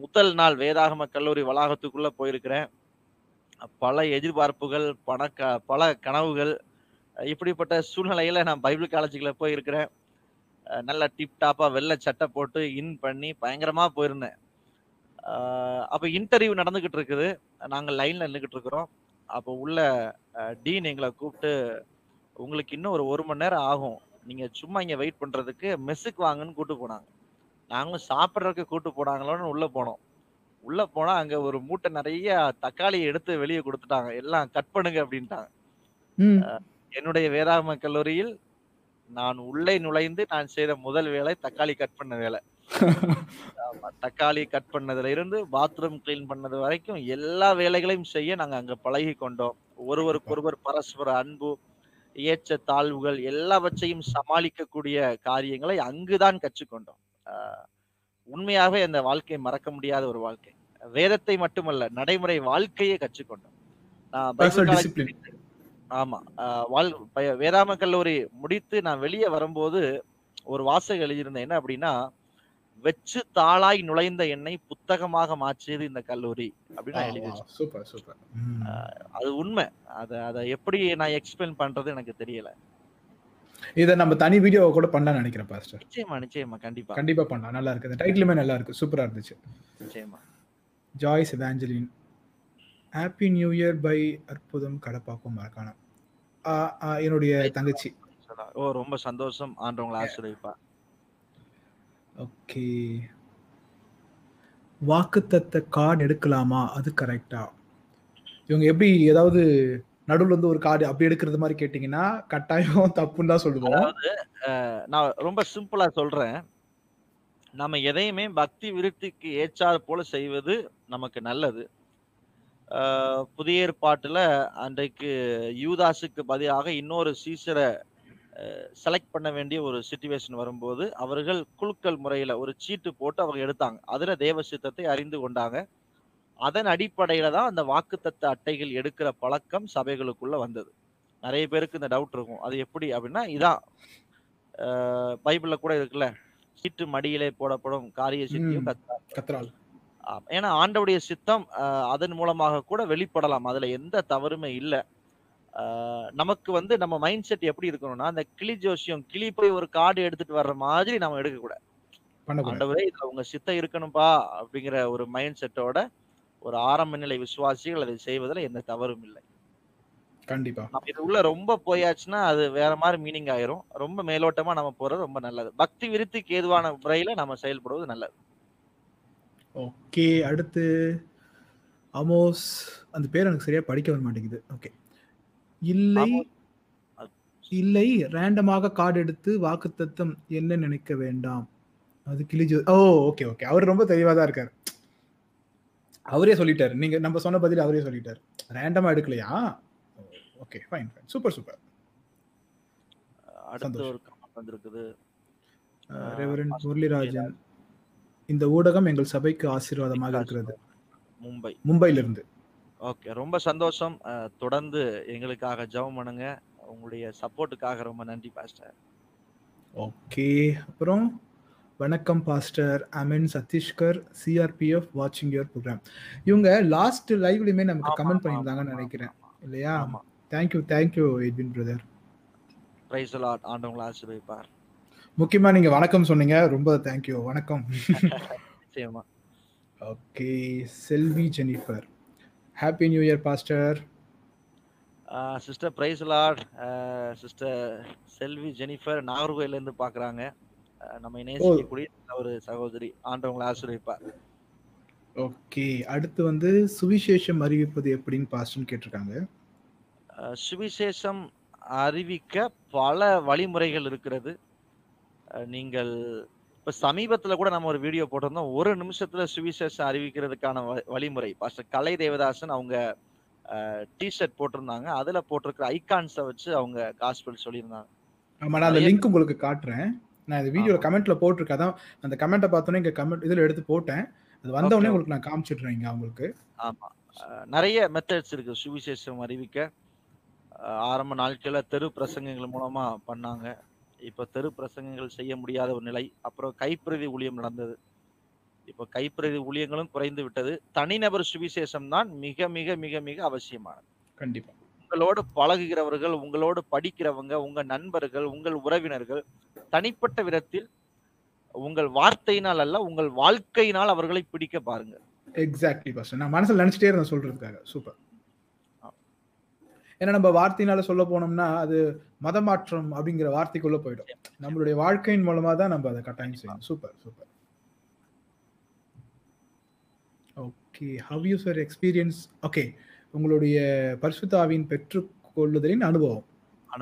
முதல் நாள் வேதாகம கல்லூரி வளாகத்துக்குள்ள போயிருக்கிறேன். பல எதிர்பார்ப்புகள் பண க பல கனவுகள் இப்படிப்பட்ட சூழ்நிலையில நான் பைபிள் காலேஜுக்குள்ள போயிருக்கிறேன். நல்ல டிப் டாப்பா வெள்ளை சட்டை போட்டு இன் பண்ணி பயங்கரமா போயிருந்தேன். அப்போ இன்டர்வியூ நடந்துகிட்டு இருக்குது. நாங்கள் லைன்ல நின்றுகிட்டு இருக்கிறோம். அப்போ உள்ள டீன் எங்களை கூப்பிட்டு உங்களுக்கு இன்னும் ஒரு ஒரு மணி நேரம் ஆகும். நீங்க சும்மா இங்க வெயிட் பண்றதுக்கு மெஸ்ஸுக்கு வாங்கன்னு கூப்பிட்டு போனாங்க. நாங்களும் சாப்பிட்றதுக்கு கூட்டு போனாங்களோன்னு உள்ள போனோம். உள்ள போனா அங்க ஒரு மூட்டை நிறைய தக்காளி எடுத்து வெளியே கொடுத்துட்டாங்க. எல்லாம் கட் பண்ணுங்க அப்படின்ட்டாங்க. என்னுடைய வேதாகம கல்லூரியில் நான் உள்ளே நுழைந்து நான் செய்த முதல் வேலை தக்காளி கட் பண்ண வேலை. தக்காளி கட் பண்ணதுல இருந்து பாத்ரூம் கிளீன் பண்ணது வரைக்கும் எல்லா வேலைகளையும் செய்ய நாங்க அங்க பழகி கொண்டோம். ஒருவருக்கொருவர் பரஸ்பர அன்பு ஏற்ற தாழ்வுகள் எல்லாவற்றையும் சமாளிக்கக்கூடிய காரியங்களை அங்குதான் கற்றுக்கொண்டோம் உண்மையாகவே அந்த வாழ்க்கை மறக்க முடியாத ஒரு வாழ்க்கை. வேதத்தை மட்டுமல்ல நடைமுறை வாழ்க்கையை கற்றுக்கொண்டோம். நான். ஆமா. வாழ் வேதாம கல்லூரி முடித்து நான் வெளியே வரும்போது ஒரு வாசகம் எழுதியிருந்தேன். என்ன அப்படின்னா வெச்சு தாளாய் நுழைந்த என்னை புத்தகமாக மாற்றியது இந்த கல்லூரி. அப்படின்னு நான் எழுதி அது உண்மை. அதை அதை எப்படி நான் எக்ஸ்பிளைன் பண்றது எனக்கு தெரியல. இதை நம்ம தனி வீடியோ கூட பண்ணலாம்னு நினைக்கிறேன் பாஸ்டர் நிச்சயமா நிச்சயமா கண்டிப்பா. கண்டிப்பா பண்ணலாம். நல்லா இருக்கு டைட்டிலுமே நல்லா இருக்கு. சூப்பரா இருந்துச்சு. நிச்சயமா. Joyce Evangeline happy new year by Arputham கடப்பாக்கும் மறக்கான என்னுடைய தங்கச்சி. ஓ ரொம்ப சந்தோஷம். ஆண்டவங்களை ஆசிரியப்பா ஓகே வாக்குத்தத்த கார்டு எடுக்கலாமா? அது கரெக்டா இவங்க எப்படி ஏதாவது நடுவுல இருந்து ஒரு கார்டு அப்படி எடுக்கிறது மாதிரி கேட்டீங்கன்னா கட்டாயம் தப்புன்னு தான் சொல்லுவோம். அதாவது அஹ், நான் ரொம்ப சிம்பிளா சொல்றேன். நம்ம எதையுமே பக்தி விருத்திக்கு ஏற்றாற் போல செய்வது நமக்கு நல்லது. புதிய ஏற்பாட்டுல அன்றைக்கு யூதாஸுக்கு பதிலாக இன்னொரு சீசரை செலக்ட் பண்ண வேண்டிய ஒரு சுச்சுவேஷன் வரும்போது அவர்கள் குலுக்கல் முறையில ஒரு சீட்டு போட்டு அவங்க எடுத்தாங்க. அதுல தேவ சித்தத்தை அறிந்து கொண்டாங்க. அதன் அடிப்படையில தான் அந்த வாக்குத்தத்த அட்டைகள் எடுக்கிற பழக்கம் சபைகளுக்குள்ள வந்தது. நிறைய பேருக்கு இந்த டவுட் இருக்கும். அது எப்படி அப்படின்னா இதான். பைபிள்ல கூட இருக்குல்ல சீட்டு மடியிலே போடப்படும் காரிய சித்தியும் கத்ரால். ஏன்னா ஆண்டவுடைய சித்தம் அதன் மூலமாக கூட வெளிப்படலாம். அதுல எந்த தவறுமே இல்லை. நமக்கு வந்து நம்ம மைண்ட் செட் எப்படி இருக்கணும்னா அந்த கிளி ஜோசியம் கிளி போய் ஒரு கார்டு எடுத்துட்டு வர்ற மாதிரி நம்ம எடுக்கக்கூடாது. ஆண்டவரே இதுல உங்க சித்தம் இருக்கணும்பா அப்படிங்கிற ஒரு மைண்ட் செட்டோட ஒரு ஆரம்ப நிலை விசுவாசிகள் அதை செய்வதில் எந்த தவறும் இல்லை. கண்டிப்பா. இது உள்ள ரொம்ப போயாச்சுன்னா அது வேற மாதிரி மீனிங் ஆயிரும். ரொம்ப மேலோட்டமா நம்ம போறது ரொம்ப நல்லது. பக்தி விருத்திக்கு ஏதுவான முறையில நம்ம செயல்படுவது நல்லது. ஓகே அடுத்து அமோஸ் அந்த பேர் எனக்கு சரியா படிக்க வர மாட்டேங்குது. ஓகே. இல்லை. இல்லை ரேண்டமாக கார்டு எடுத்து வாக்குத்தத்தம் என்ன நினைக்க வேண்டாம்? அது கிளிஜோ ஓ ஓகே ஓகே. அவர் ரொம்ப தெளிவா தான் இருக்காரு. அவரே சொல்லிட்டாரு. நீங்க நம்ம சொன்ன பதில் அவரே சொல்லிட்டாரு. ரேண்டமா எடுக்கலையா? Okay fine fine super super அடுத்து. ஒரு கமெண்ட் வந்திருக்குது. Reverend pastor Muralirajan. இந்த ஊடகம் எங்கள் சபைக்கு ஆசீர்வாதமாக இருக்கிறது. மும்பை. மும்பையில இருந்து ஓகே ரொம்ப சந்தோஷம். தொடர்ந்து எங்களுக்காக ஜெபம் பண்ணுங்க. உங்களுடைய சப்போர்ட்டுக்காக ரொம்ப நன்றி பாஸ்டர் ஓகே அப்புறம்? வணக்கம் பாஸ்டர் அமன் சதீஷ்கர் சிஆர்பிஎஃப் வாட்சிங் யுவர் ப்ரோக்ராம் இவங்க லாஸ்ட் லைவ்லயுமே நமக்கு கமெண்ட் பண்ணியிருந்தாங்கன்னு நினைக்கிறேன். இல்லையா? Thank you thank you Edwin brother praise Lord ஆண்டவங்களை ஆசீர்வதிப்பார். முக்கியமா நீங்க வணக்கம் சொன்னீங்க. ரொம்ப தேங்க்யூ வணக்கம். நிச்சயமா. Okay Selvi Jennifer. Happy new year pastor sister praise Lord sister Selvi Jennifer நாகர்கோயில இருந்து பாக்குறாங்க. அஹ், நம்ம நேசிக்கக்கூடிய ஒரு சகோதரி ஆண்டவங்களை ஆசீர்வதிப்பார். ஓகே அடுத்து வந்து சுவிசேஷம் அறிவிப்பது எப்படின்னு பாஸ்டர்னு கேட்டிருக்காங்க. சுவிசேஷம் அறிவிக்க பல வழிமுறைகள் இருக்கிறது. நீங்கள் இப்ப சமீபத்துல கூட நம்ம ஒரு வீடியோ போட்டிருந்தோம். ஒரு நிமிஷத்துல சுவிசேஷம் அறிவிக்கிறதுக்கான வழிமுறை. பாஸ்டர் கலை தேவதாசன் அவங்க டிஷர்ட் போட்டிருந்தாங்க. அதுல போட்டிருக்கிற ஐகான்ஸை வச்சு அவங்க காஸ்பல் சொல்லியிருந்தாங்க. ஆமா நான் அந்த லிங்க் உங்களுக்கு காட்டுறேன். நான் இந்த வீடியோல ஆமா. கமெண்ட்ல போட்டிருக்கேன். அதான் அந்த கமெண்ட்டை பார்த்தோன்னே இங்க கமெண்ட் இதுல எடுத்து போட்டேன். அது வந்த உடனே Okay. உங்களுக்கு நான் காமிச்சிடுறேன் இங்க அவங்களுக்கு. ஆமா. அஹ், நிறைய மெத்தட்ஸ் இருக்கு. சுவிசேஷம் அறிவிக்க. ஆரம்ப நாட்கள்ல தெரு பிரசங்கங்கள் மூலமா பண்ணாங்க. இப்ப தெரு பிரசங்கங்கள் செய்ய முடியாத ஒரு நிலை. அப்புறம் கைப்பிரதி ஊழியம் நடந்தது. இப்ப கைப்பிரதி ஊழியங்களும் குறைந்து விட்டது. தனிநபர் சுவிசேஷம் தான் மிக மிக மிக மிக அவசியமானது. கண்டிப்பா. உங்களோடு பழகுகிறவர்கள் உங்களோடு படிக்கிறவங்க உங்க நண்பர்கள் உங்கள் உறவினர்கள் தனிப்பட்ட விதத்தில் உங்கள் வார்த்தையினால் அல்ல உங்கள் வாழ்க்கையினால் அவர்களை பிடிக்க பாருங்க எக்ஸாக்ட்லி பாஸ்டர் நான் மனசுல நினைச்சிட்டே இருந்தேன் சொல்றதுக்காக. சூப்பர் ஏன்னா நம்ம வார்த்தையினால சொல்ல போனோம்னா அது மதமாற்றம் அப்படிங்கிற வார்த்தைக்குள்ள போயிடும். நம்மளுடைய வாழ்க்கையின் மூலமா தான் நம்ம அதை கட்டாயம் செய்யணும். Super super okay how you sir experience okay உங்களுடைய பரிசுத்தாவின் பெற்றுக்கொள்ளுதலின் அனுபவம்.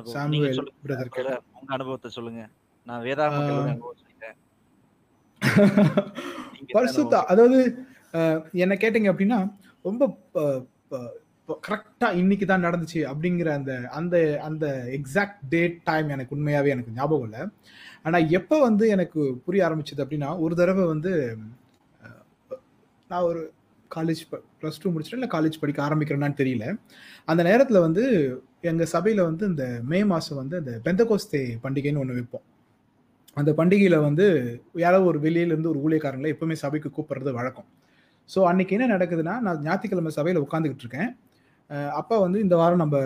சாமுவேல். உங்க அனுபவத்தை சொல்லுங்க. நான் வேதாகம பரிசுத்தா அதாவது என்ன கேட்டீங்க அப்படின்னா ரொம்ப கரெக்டா இன்னைக்கு தான் நடந்துச்சு அப்படிங்கிற அந்த அந்த அந்த எக்ஸாக்ட் டேட் டைம் எனக்கு உண்மையாவே எனக்கு ஞாபகம் இல்லை. ஆனா எப்போ வந்து எனக்கு புரிய ஆரம்பிச்சது அப்படின்னா ஒரு தடவை வந்து நான் ஒரு காலேஜ் ப்ளஸ் டூ முடிச்சுட்டு இல்லை காலேஜ் படிக்க ஆரம்பிக்கிறேன்னான்னு தெரியல. அந்த நேரத்தில் வந்து எங்கள் சபையில் வந்து இந்த மே மாதம் வந்து இந்த பெந்தகோஸ்தே பண்டிகைன்னு ஒன்று வைப்போம். அந்த பண்டிகையில் வந்து யாரோ ஒரு வெளியிலேருந்து ஒரு ஊழியக்காரங்களை எப்பவுமே சபைக்கு கூப்பிட்றது வழக்கம். ஸோ அன்னைக்கு என்ன நடக்குதுன்னா நான் ஞாயிற்றுக்கிழமை சபையில் உட்காந்துக்கிட்டு இருக்கேன். அப்பா வந்து இந்த வாரம் நம்ம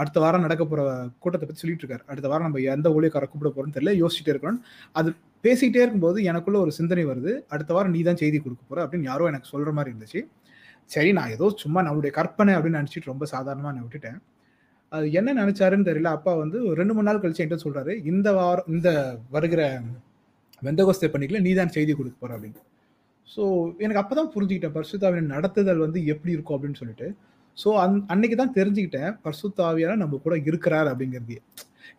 அடுத்த வாரம் நடக்க போகிற கூட்டத்தை பற்றி சொல்லிட்டு இருக்காரு. அடுத்த வாரம் நம்ம எந்த ஊழியக்காரை கூப்பிட போகிறோம்னு தெரியல யோசிச்சுட்டே இருக்கிறோம் அது பேசிக்கிட்டே இருக்கும்போது எனக்குள்ள ஒரு சிந்தனை வருது. அடுத்த வாரம் நீ தான் செய்தி கொடுக்க போகிற அப்படின்னு யாரோ எனக்கு சொல்கிற மாதிரி இருந்துச்சு. சரி நான் ஏதோ சும்மா நம்மளுடைய கற்பனை அப்படின்னு நினச்சிட்டு ரொம்ப சாதாரணமாக நான் விட்டுட்டேன். அது என்ன நினச்சாருன்னு தெரியல. அப்பா வந்து ஒரு ரெண்டு மூணு நாள் கழிச்சு என்கிட்ட சொல்கிறாரு இந்த வாரம் இந்த வருகிற வெந்தகோஸ்தை பண்ணிக்கல நீ தான் செய்தி கொடுக்க போகிற அப்படின்னு. ஸோ எனக்கு அப்போ தான் புரிஞ்சுக்கிட்டேன் பரிசுத்தாவின் நடத்துதல் வந்து எப்படி இருக்கும் அப்படின்னு சொல்லிட்டு. ஸோ அந் அன்னைக்கு தான் தெரிஞ்சுக்கிட்டேன் பரிசுத்த நம்ம கூட இருக்கிறார் அப்படிங்கிறது.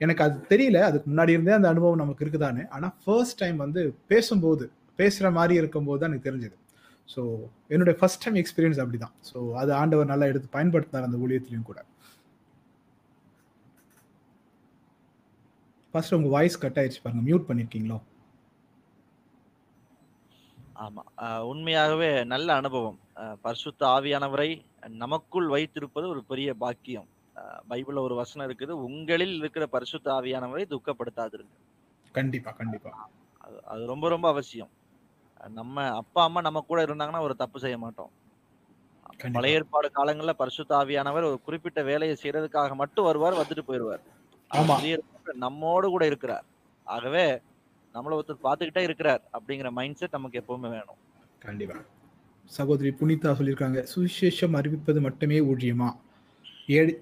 எனக்கு அது தெரியல அதுக்கு முன்னாடி இருந்தே அந்த அனுபவம் நமக்கு இருக்குதானே ஆனால் ஃபர்ஸ்ட் டைம் வந்து பேசும்போது பேசுகிற மாதிரி இருக்கும்போது தான் எனக்கு தெரிஞ்சது. ஸோ என்னுடைய ஃபர்ஸ்ட் டைம் எக்ஸ்பீரியன்ஸ் அப்படிதான். ஸோ அது ஆண்டவர் நல்லா எடுத்து பயன்படுத்தினார் அந்த ஊழியத்திலையும் கூட. ஃபர்ஸ்ட் உங்க வாய்ஸ் கட் ஆயிடுச்சு பாருங்க. மியூட் பண்ணிருக்கீங்களோ? ஆமா. உண்மையாகவே நல்ல அனுபவம். பரிசுத்த ஆவியானவரை நமக்குள் வைத்திருப்பது ஒரு பெரிய பாக்கியம். பைபிள்ல ஒரு வசனம் இருக்குது உங்களில் இருக்கிற பரிசுத்த ஆவியானவரை துக்கப்படுத்தாதிருங்க கண்டிப்பா கண்டிப்பா. அது ரொம்ப ரொம்ப அவசியம். நம்ம அப்பா அம்மா நம்ம கூட இருந்தாங்கன்னா ஒரு தப்பு செய்ய மாட்டோம். பழைய ஏற்பாடு காலங்கள்ல பரிசுத்த ஆவியானவர் ஒரு குறிப்பிட்ட வேலையை செய்யறதுக்காக மட்டும் வருவார் வந்துட்டு போயிடுவார் நம்மோடு கூட இருக்கிறார். ஆகவே நம்மள ஒருத்தர் பார்த்துக்கிட்டே இருக்கிறார் அப்படிங்கிற மைண்ட் செட் நமக்கு எப்பவுமே வேணும். கண்டிப்பா. சகோதரி புனிதா சொல்லியிருக்காங்க. சுவிசேஷம் அறிவிப்பது மட்டுமே ஊழியமா? ஏழை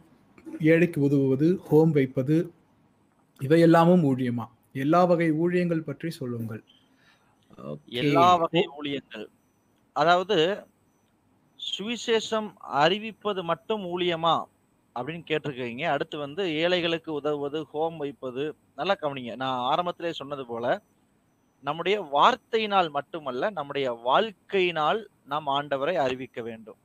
ஏழைக்கு உதவுவது ஹோம் வைப்பது இவையெல்லாமும் ஊழியமா? எல்லா வகை ஊழியங்கள் பற்றி சொல்லுங்கள். எல்லா வகை ஊழியங்கள். அதாவது சுவிசேஷம் அறிவிப்பது மட்டும் ஊழியமா? அப்படின்னு கேட்டிருக்கீங்க. அடுத்து வந்து ஏழைகளுக்கு உதவுவது ஹோம் வைப்பது நல்லா கவனிங்க. நான் ஆரம்பத்திலே சொன்னது போல நம்முடைய வார்த்தையினால் மட்டுமல்ல நம்முடைய வாழ்க்கையினால் நாம் ஆண்டவரை அறிவிக்க வேண்டும்.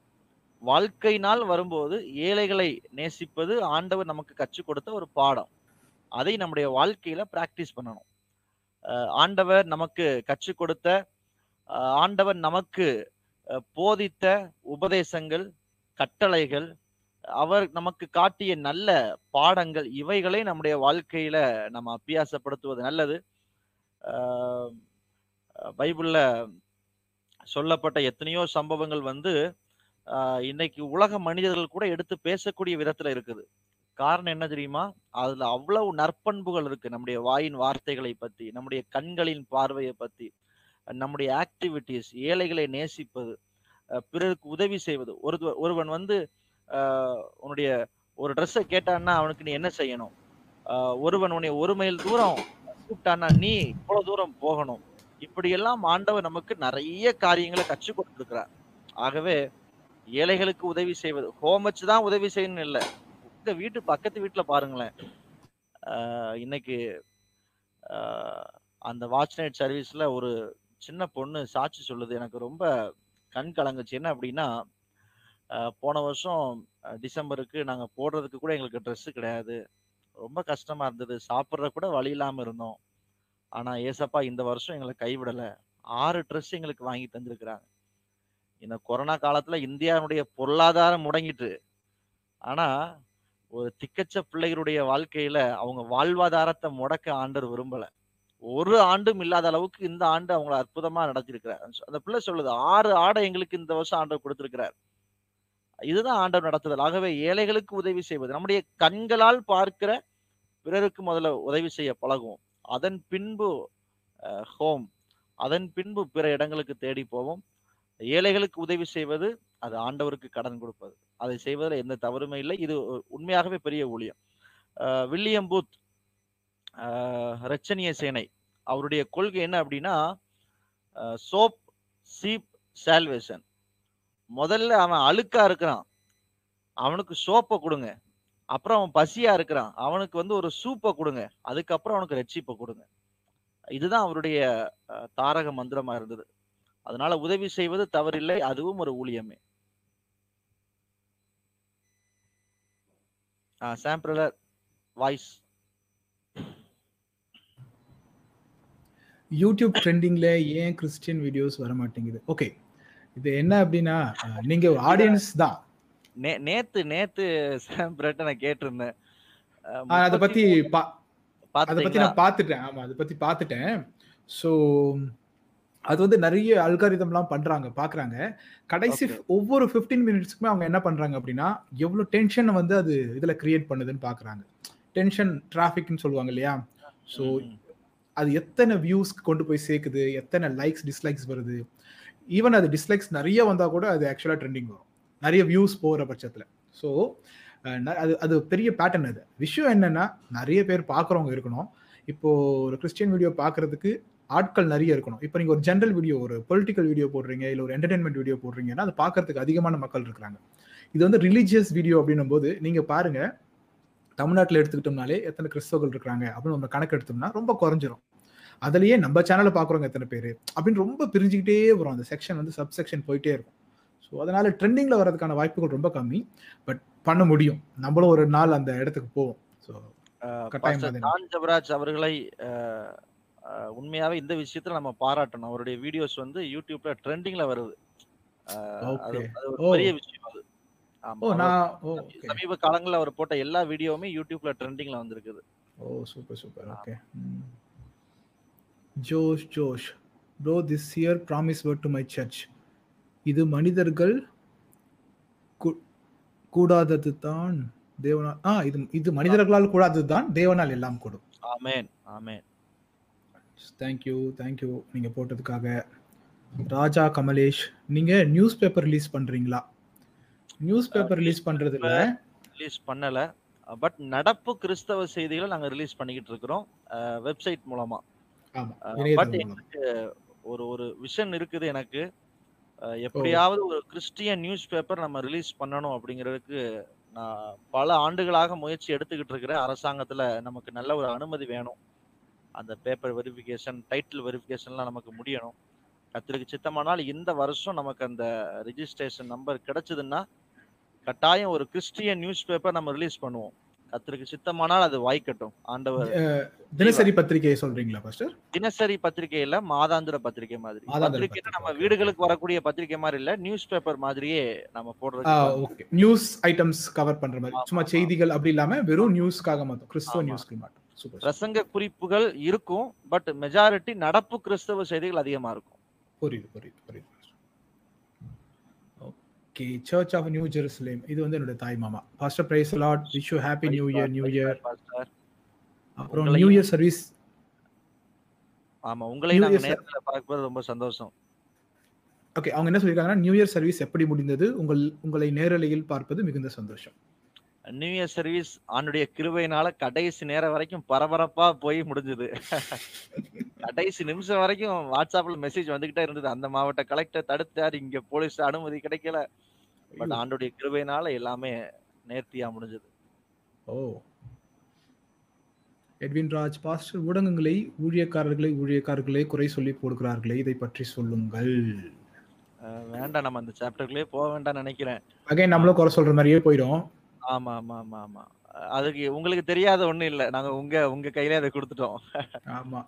வாழ்க்கையினால் வரும்போது ஏழைகளை நேசிப்பது ஆண்டவர் நமக்கு கற்றுக் கொடுத்த ஒரு பாடம். அதை நம்முடைய வாழ்க்கையில பிராக்டிஸ் பண்ணணும். ஆண்டவர் நமக்கு கற்றுக் கொடுத்த ஆண்டவர் நமக்கு போதித்த உபதேசங்கள் கட்டளைகள் அவர் நமக்கு காட்டிய நல்ல பாடங்கள் இவைகளை நம்முடைய வாழ்க்கையில நம்ம அபியாசப்படுத்துவது நல்லது. பைபிளில் சொல்லப்பட்ட எத்தனையோ சம்பவங்கள் வந்து இன்னைக்கு உலக மனிதர்கள் கூட எடுத்து பேசக்கூடிய விதத்தில் இருக்குது. காரணம் என்ன தெரியுமா? அதுல அவ்வளவு நற்பண்புகள் இருக்கு. நம்முடைய வாயின் வார்த்தைகளை பத்தி நம்முடைய கண்களின் பார்வையை பத்தி நம்முடைய ஆக்டிவிட்டிஸ் ஏழைகளை நேசிப்பது பிறருக்கு உதவி செய்வது. ஒரு ஒருவன் வந்து உன்னுடைய ஒரு ட்ரெஸ்ஸை கேட்டான்னா அவனுக்கு நீ என்ன செய்யணும்? ஒருவன் உன்னை ஒரு மைல் தூரம் கூப்பிட்டானா நீ இவ்வளவு தூரம் போகணும். இப்படியெல்லாம் ஆண்டவர் நமக்கு நிறைய காரியங்களை கற்றுக் கொடுத்துருக்கிறார். ஆகவே ஏழைகளுக்கு உதவி செய்வது ஹோம் தான் உதவி செய்யணும் இல்லை. உங்க வீட்டு பக்கத்து வீட்டுல பாருங்களேன். ஆஹ் இன்னைக்கு ஆஹ் அந்த வாட்ச் நைட் சர்வீஸ்ல ஒரு சின்ன பொண்ணு சாட்சி சொல்லுது. எனக்கு ரொம்ப கண் கலங்குச்சு. என்ன அப்படின்னா போன வருஷம் டிசம்பருக்கு நாங்க போடுறதுக்கு கூட எங்களுக்கு ட்ரெஸ்ஸு கிடையாது. ரொம்ப கஷ்டமா இருந்தது. சாப்பிட்ற கூட வழி இல்லாம இருந்தோம். ஆனா ஏசப்பா இந்த வருஷம் எங்களை கைவிடல. ஆறு ட்ரெஸ் எங்களுக்கு வாங்கி தந்திருக்கிறாங்க. இந்த கொரோனா காலத்துல இந்தியாவுடைய பொருளாதாரம் முடங்கிட்டு. ஆனா ஒரு திக்கச்ச பிள்ளைகளுடைய வாழ்க்கையில அவங்க வாழ்வாதாரத்தை முடக்க ஆண்டர் விரும்பல. ஒரு ஆண்டும் இல்லாத அளவுக்கு இந்த ஆண்டு அவங்கள அற்புதமா நடத்திருக்கிறார் அந்த பிள்ளை சொல்லுது ஆறு ஆடை எங்களுக்கு இந்த வருஷம் ஆண்டர் கொடுத்திருக்கிறார். இதுதான் ஆண்டவர் நடத்துதல். ஆகவே ஏழைகளுக்கு உதவி செய்வது. நம்முடைய கண்களால் பார்க்கிற பிறருக்கு முதல்ல உதவி செய்ய பழகுவோம். அதன் பின்பு ஹோம். அதன் பின்பு பிற இடங்களுக்கு தேடி போவோம். ஏழைகளுக்கு உதவி செய்வது அது ஆண்டவருக்கு கடன் கொடுப்பது. அதை செய்வதில் எந்த தவறுமே இல்லை. இது உண்மையாகவே பெரிய ஊழியம். வில்லியம் பூத் ரச்சனிய சேனை. அவருடைய கொள்கை என்ன அப்படின்னா சோப் சீப் சால்வேஷன். முதல்ல அவன் அழுக்கா இருக்கிறான். அவனுக்கு சோப்பை கொடுங்க. அப்புறம் அவன் பசியா இருக்கிறான். அவனுக்கு வந்து ஒரு சூப்பை கொடுங்க. அதுக்கப்புறம் அவனுக்கு ரட்சிப்பை கொடுங்க. இதுதான் அவருடைய தாரக மந்திரமா இருந்தது. அதனால உதவி செய்வது தவறில்லை அதுவும் ஒரு ஊழியமே. சாம்பிரலர் வாய்ஸ் யூடியூப் ட்ரெண்டிங்ல ஏன் கிறிஸ்டியன் வீடியோஸ் வர மாட்டேங்குது ஓகே இது என்ன அப்படின்னா நீங்க ஆடியன்ஸ் தான். நேத்து நேத்து சாம்பிளர்ட்ட நான் கேட்டிருந்தேன். அதை பத்தி பா- அதை பத்தி? நான் பார்த்துட்டேன் ஆமா அதை பத்தி பார்த்துட்டேன் ஸோ அது வந்து நிறைய அல்காரிதம்லாம் பண்றாங்க பாக்குறாங்க. கடைசி. ஒவ்வொரு 15 மினிட்ஸ்க்குமே அவங்க என்ன பண்றாங்க அப்படின்னா எவ்வளவு டென்ஷன் வந்து அது இதுல கிரியேட் பண்ணுதுன்னு பாக்குறாங்க. டென்ஷன் டிராஃபிக்னு சொல்லுவாங்க இல்லையா? ஸோ அது எத்தனை வியூஸ்க்கு கொண்டு போய் சேர்க்குது எத்தனை லைக்ஸ் டிஸ்லைக்ஸ் வருது? ஈவன் அது டிஸ்லைக்ஸ் நிறைய வந்தால் கூட அது ஆக்சுவலாக ட்ரெண்டிங் வரும். நிறைய வியூஸ் போகிற பட்சத்தில். ஸோ அது அது பெரிய பேட்டர்ன் அது. விஷயம் என்னென்னா நிறைய பேர் பார்க்குறவங்க இருக்கணும். இப்போது ஒரு கிறிஸ்டியன் வீடியோ பார்க்கறதுக்கு ஆட்கள் நிறைய இருக்கணும். இப்போ நீங்கள் ஒரு ஜென்ரல் வீடியோ ஒரு பொலிட்டிக்கல் வீடியோ போடுறீங்க இல்லை ஒரு என்டர்டைன்மெண்ட் வீடியோ போடுறீங்கன்னா அது பார்க்கறதுக்கு அதிகமான மக்கள் இருக்கிறாங்க. இது வந்து ரிலீஜியஸ் வீடியோ அப்படின்னும் போது நீங்கள் பாருங்கள் தமிழ்நாட்டில் எடுத்துக்கிட்டோம்னாலே எத்தனை கிறிஸ்தவர்கள் இருக்கிறாங்க அப்படின்னு நம்ம கணக்கு எடுத்தோம்னா ரொம்ப குறைஞ்சிரும். அதுலயே நம்ம சேனலை பாக்குறவங்க எத்தனை பேர்? அப்படின்னு ரொம்ப பிரிஞ்சுக்கிட்டே வரும். அந்த செக்ஷன் வந்து சப் செக்ஷன் போயிட்டே இருக்கும். ஸோ அதனால ட்ரெண்டிங்ல வர்றதுக்கான வாய்ப்புகள் ரொம்ப கம்மி. பட் பண்ண முடியும். நம்மளும் ஒரு நாள் அந்த இடத்துக்கு போவோம். ஸோ கட்டாயமா ஜெபராஜ் அவர்களை உண்மையாவே இந்த விஷயத்துல நம்ம பாராட்டணும். அவருடைய வீடியோஸ் வந்து யூடியூப்ல ட்ரெண்டிங்ல வருது. பெரிய விஷயம் அது. சமீப காலங்கள்ல அவர் போட்ட எல்லா வீடியோவுமே யூடியூப்ல ட்ரெண்டிங்ல வந்திருக்குது. ஓ super super okay Josh Josh. Bro this year promise word to my church இது மனிதர்கள் கூடாதது தான் தேவனால் ஆ இது இது மனிதர்களால் கூடாதது தான் தேவனால் எல்லாம் கூடும். ஆமேன் ஆமேன். தேங்க்யூ தேங்க்யூ நீங்க போட்டதுக்காக. ராஜா கமலேஷ் நீங்க நியூஸ் பேப்பர் ரிலீஸ் பண்றீங்களா? நியூஸ் பேப்பர் ரிலீஸ் பண்றதுல ரிலீஸ் பண்ணல. பட் நடப்பு கிறிஸ்தவ செய்திகளை நாங்க ரிலீஸ் பண்ணிக்கிட்டு இருக்கிறோம். வெப்சைட் மூலமா. ஒரு ஒரு விஷன் இருக்குது எனக்கு. எப்படியாவது ஒரு கிறிஸ்டியன் நியூஸ் பேப்பர் நம்ம ரிலீஸ் பண்ணணும் அப்படிங்கிறதுக்கு நான் பல ஆண்டுகளாக முயற்சி எடுத்துக்கிட்டு இருக்கிறேன் அரசாங்கத்துல நமக்கு நல்ல ஒரு அனுமதி வேணும். அந்த பேப்பர் வெரிஃபிகேஷன் டைட்டில் வெரிஃபிகேஷன்லாம் நமக்கு முடியணும். கத்திரிக்கு சித்தமானால் இந்த வருஷம் நமக்கு அந்த ரிஜிஸ்ட்ரேஷன் நம்பர் கிடைச்சதுன்னா கட்டாயம் ஒரு கிறிஸ்டியன் நியூஸ் பேப்பர் நம்ம ரிலீஸ் பண்ணுவோம். கத்திரிக்கு சித்தமானால் அது வாய்க்கட்டும். ஆண்டவர் தினசரி பத்திரிகையை சொல்றீங்களா பாஸ்டர் தினசரி பத்திரிகையில மாதாந்திர பத்திரிகை மாதிரி. மாதாந்திர பத்திரிகைன்னா பத்திரிகை, நம்ம வீடுகளுக்கு வரக்கூடிய பத்திரிகை மாதிரி இல்ல நியூஸ் பேப்பர் மாதிரியே நம்ம போடுறது ஓகே நியூஸ் ஐட்டம்ஸ் கவர் பண்ற மாதிரி. சும்மா. செய்திகள் அப்படி இல்லாம வெறும் நியூஸ்க்காக மட்டும் கிறிஸ்துவ. நியூஸ்க்கு மட்டும். பிரசங்க குறிப்புகள் இருக்கும் பட் மெஜாரிட்டி நடப்பு கிறிஸ்தவ செய்திகள் அதிகமா இருக்கும். புரியுது புரியுது புரியுது. Okay church of New Jerusalem இது வந்து என்னோட தாய் மாமா. Pastor praise Lord wish you happy new year new year. அப்புறம் நியூ இயர் சர்வீஸ் ஆமா New நாங்க. நேரத்துல பார்க்கும்போது ரொம்ப சந்தோஷம். ஓகே அவங்க என்ன சொல்லியிருக்காங்கன்னா நியூ இயர் சர்வீஸ் எப்படி முடிந்தது? உங்கள் உங்களை நேரலையில் பார்ப்பது மிகுந்த சந்தோஷம். நியூ இயர் சர்வீஸ் ஆண்டுடைய கிருபையினால கடைசி நேரம் வரைக்கும் பரபரப்பா போய் முடிஞ்சது. கடைசி நிமிஷம் வரைக்கும் வாட்ஸ்அப்ல மெசேஜ் வந்துகிட்டே இருந்தது. அந்த மாவட்ட கலெக்டர் தடுத்தார் இங்க போலீஸ் அனுமதி கிடைக்கல. பட். ஆண்டுடைய கிருபையினால எல்லாமே நேர்த்தியா முடிஞ்சது. ஓ. எட்வின் ராஜ் பாஸ்டர் ஊடகங்களை ஊழியக்காரர்களை ஊழியக்காரர்களை குறை சொல்லி போடுகிறார்களே இதை பற்றி சொல்லுங்கள். வேண்டாம். நம்ம அந்த சாப்டர்லயே போக வேண்டாம் நினைக்கிறேன். அகைன் நம்மளும் குறை சொல்ற மாதிரியே போயிடும். ஆமா ஆமா ஆமா ஆமா அதுக்கு உங்களுக்கு தெரியாத ஒண்ணும் இல்ல. நாங்க உங்க உங்க கையிலே அதை கொடுத்துட்டோம். ஆமா.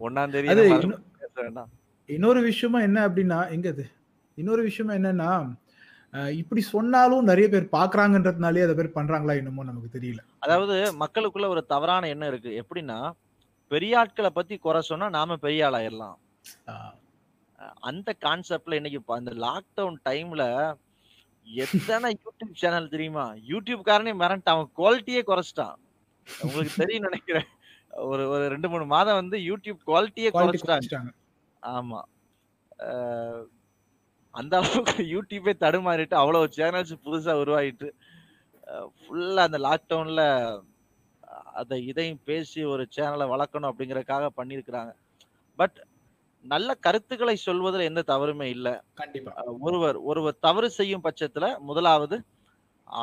ஒன்னாம் தேதி அது நம்ம இன்னும் பேச வேண்டாம். இன்னொரு விஷயமா என்ன அப்படின்னா எங்க அது இன்னொரு விஷயமா என்னன்னா இப்படி சொன்னாலும் நிறைய பேர் பாக்குறாங்கன்றதுனாலே அதை பேர் பண்றாங்களா என்னமோ நமக்கு தெரியல. அதாவது மக்களுக்குள்ள ஒரு தவறான எண்ணம் இருக்கு. எப்படின்னா பெரிய ஆட்களை பத்தி குறை சொன்னா நாம பெரிய ஆளாயிரலாம். அஹ் அஹ் அந்த கான்செப்ட்ல இன்னைக்கு இப்ப அந்த லாக்டவுன் டைம்ல எத்தனை யூடியூப் சேனல் தெரியுமா? யூடியூப் காரனே மிரண்டான். அவன் குவாலிட்டியே குறைச்சிட்டான். உங்களுக்கு தெரியும் நினைக்கிறேன். ஒரு ஒரு ரெண்டு மூணு மாதம் வந்து யூடியூப் குவாலிட்டியே குவாலிட்டி குறைச்சிட்டாங்க. ஆமா. அந்த அளவுக்கு யூடியூபே தடுமாறிட்டு அவ்வளவு சேனல்ஸ் புதுசா உருவாயிட்டு ஃபுல்லா அந்த லாக்டவுன்ல அதை இதையும் பேசி ஒரு சேனலை வளர்க்கணும் அப்படிங்கறதுக்காக பண்ணியிருக்கிறாங்க. பட் நல்ல கருத்துக்களை சொல்வதில் எந்த தவறுமே இல்லை. கண்டிப்பா. ஒருவர் ஒருவர் தவறு செய்யும் பட்சத்துல முதலாவது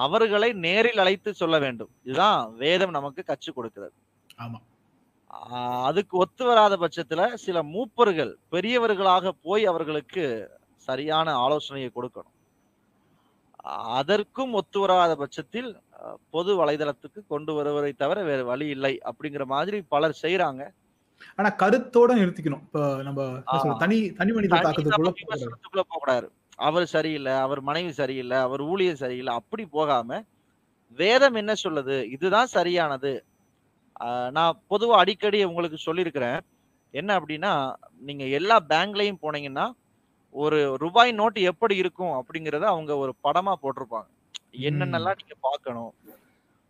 அவர்களை நேரில் அழைத்து சொல்ல வேண்டும். இதுதான் வேதம் நமக்கு கற்றுக் கொடுக்கிறது. ஆமா. அதுக்கு ஒத்து வராத பட்சத்துல சில மூப்பர்கள் பெரியவர்களாக போய் அவர்களுக்கு சரியான ஆலோசனையை கொடுக்கணும். அதற்கும் ஒத்து வராத பட்சத்தில் பொது வலைதளத்துக்கு கொண்டு வருவதை தவிர வேற வழி இல்லை அப்படிங்கிற மாதிரி பலர் செய்யறாங்க ஆனா கருத்தோட நிறுத்திக்கணும். இப்ப நம்ம. தனி தனி மனித தாக்கத்துக்குள்ள போகக்கூடாது. அவர் சரியில்லை அவர் மனைவி சரியில்லை அவர் ஊழியர் சரியில்லை அப்படி போகாம வேதம் என்ன சொல்லுது? இதுதான் சரியானது. நான் பொதுவா அடிக்கடி உங்களுக்கு சொல்லியிருக்கிறேன். என்ன அப்படின்னா நீங்க எல்லா பேங்க்லயும் போனீங்கன்னா ஒரு ரூபாய் நோட்டு எப்படி இருக்கும் அப்படிங்கறத அவங்க ஒரு படமா போட்டிருப்பாங்க. என்னென்னலாம் நீங்க பார்க்கணும்?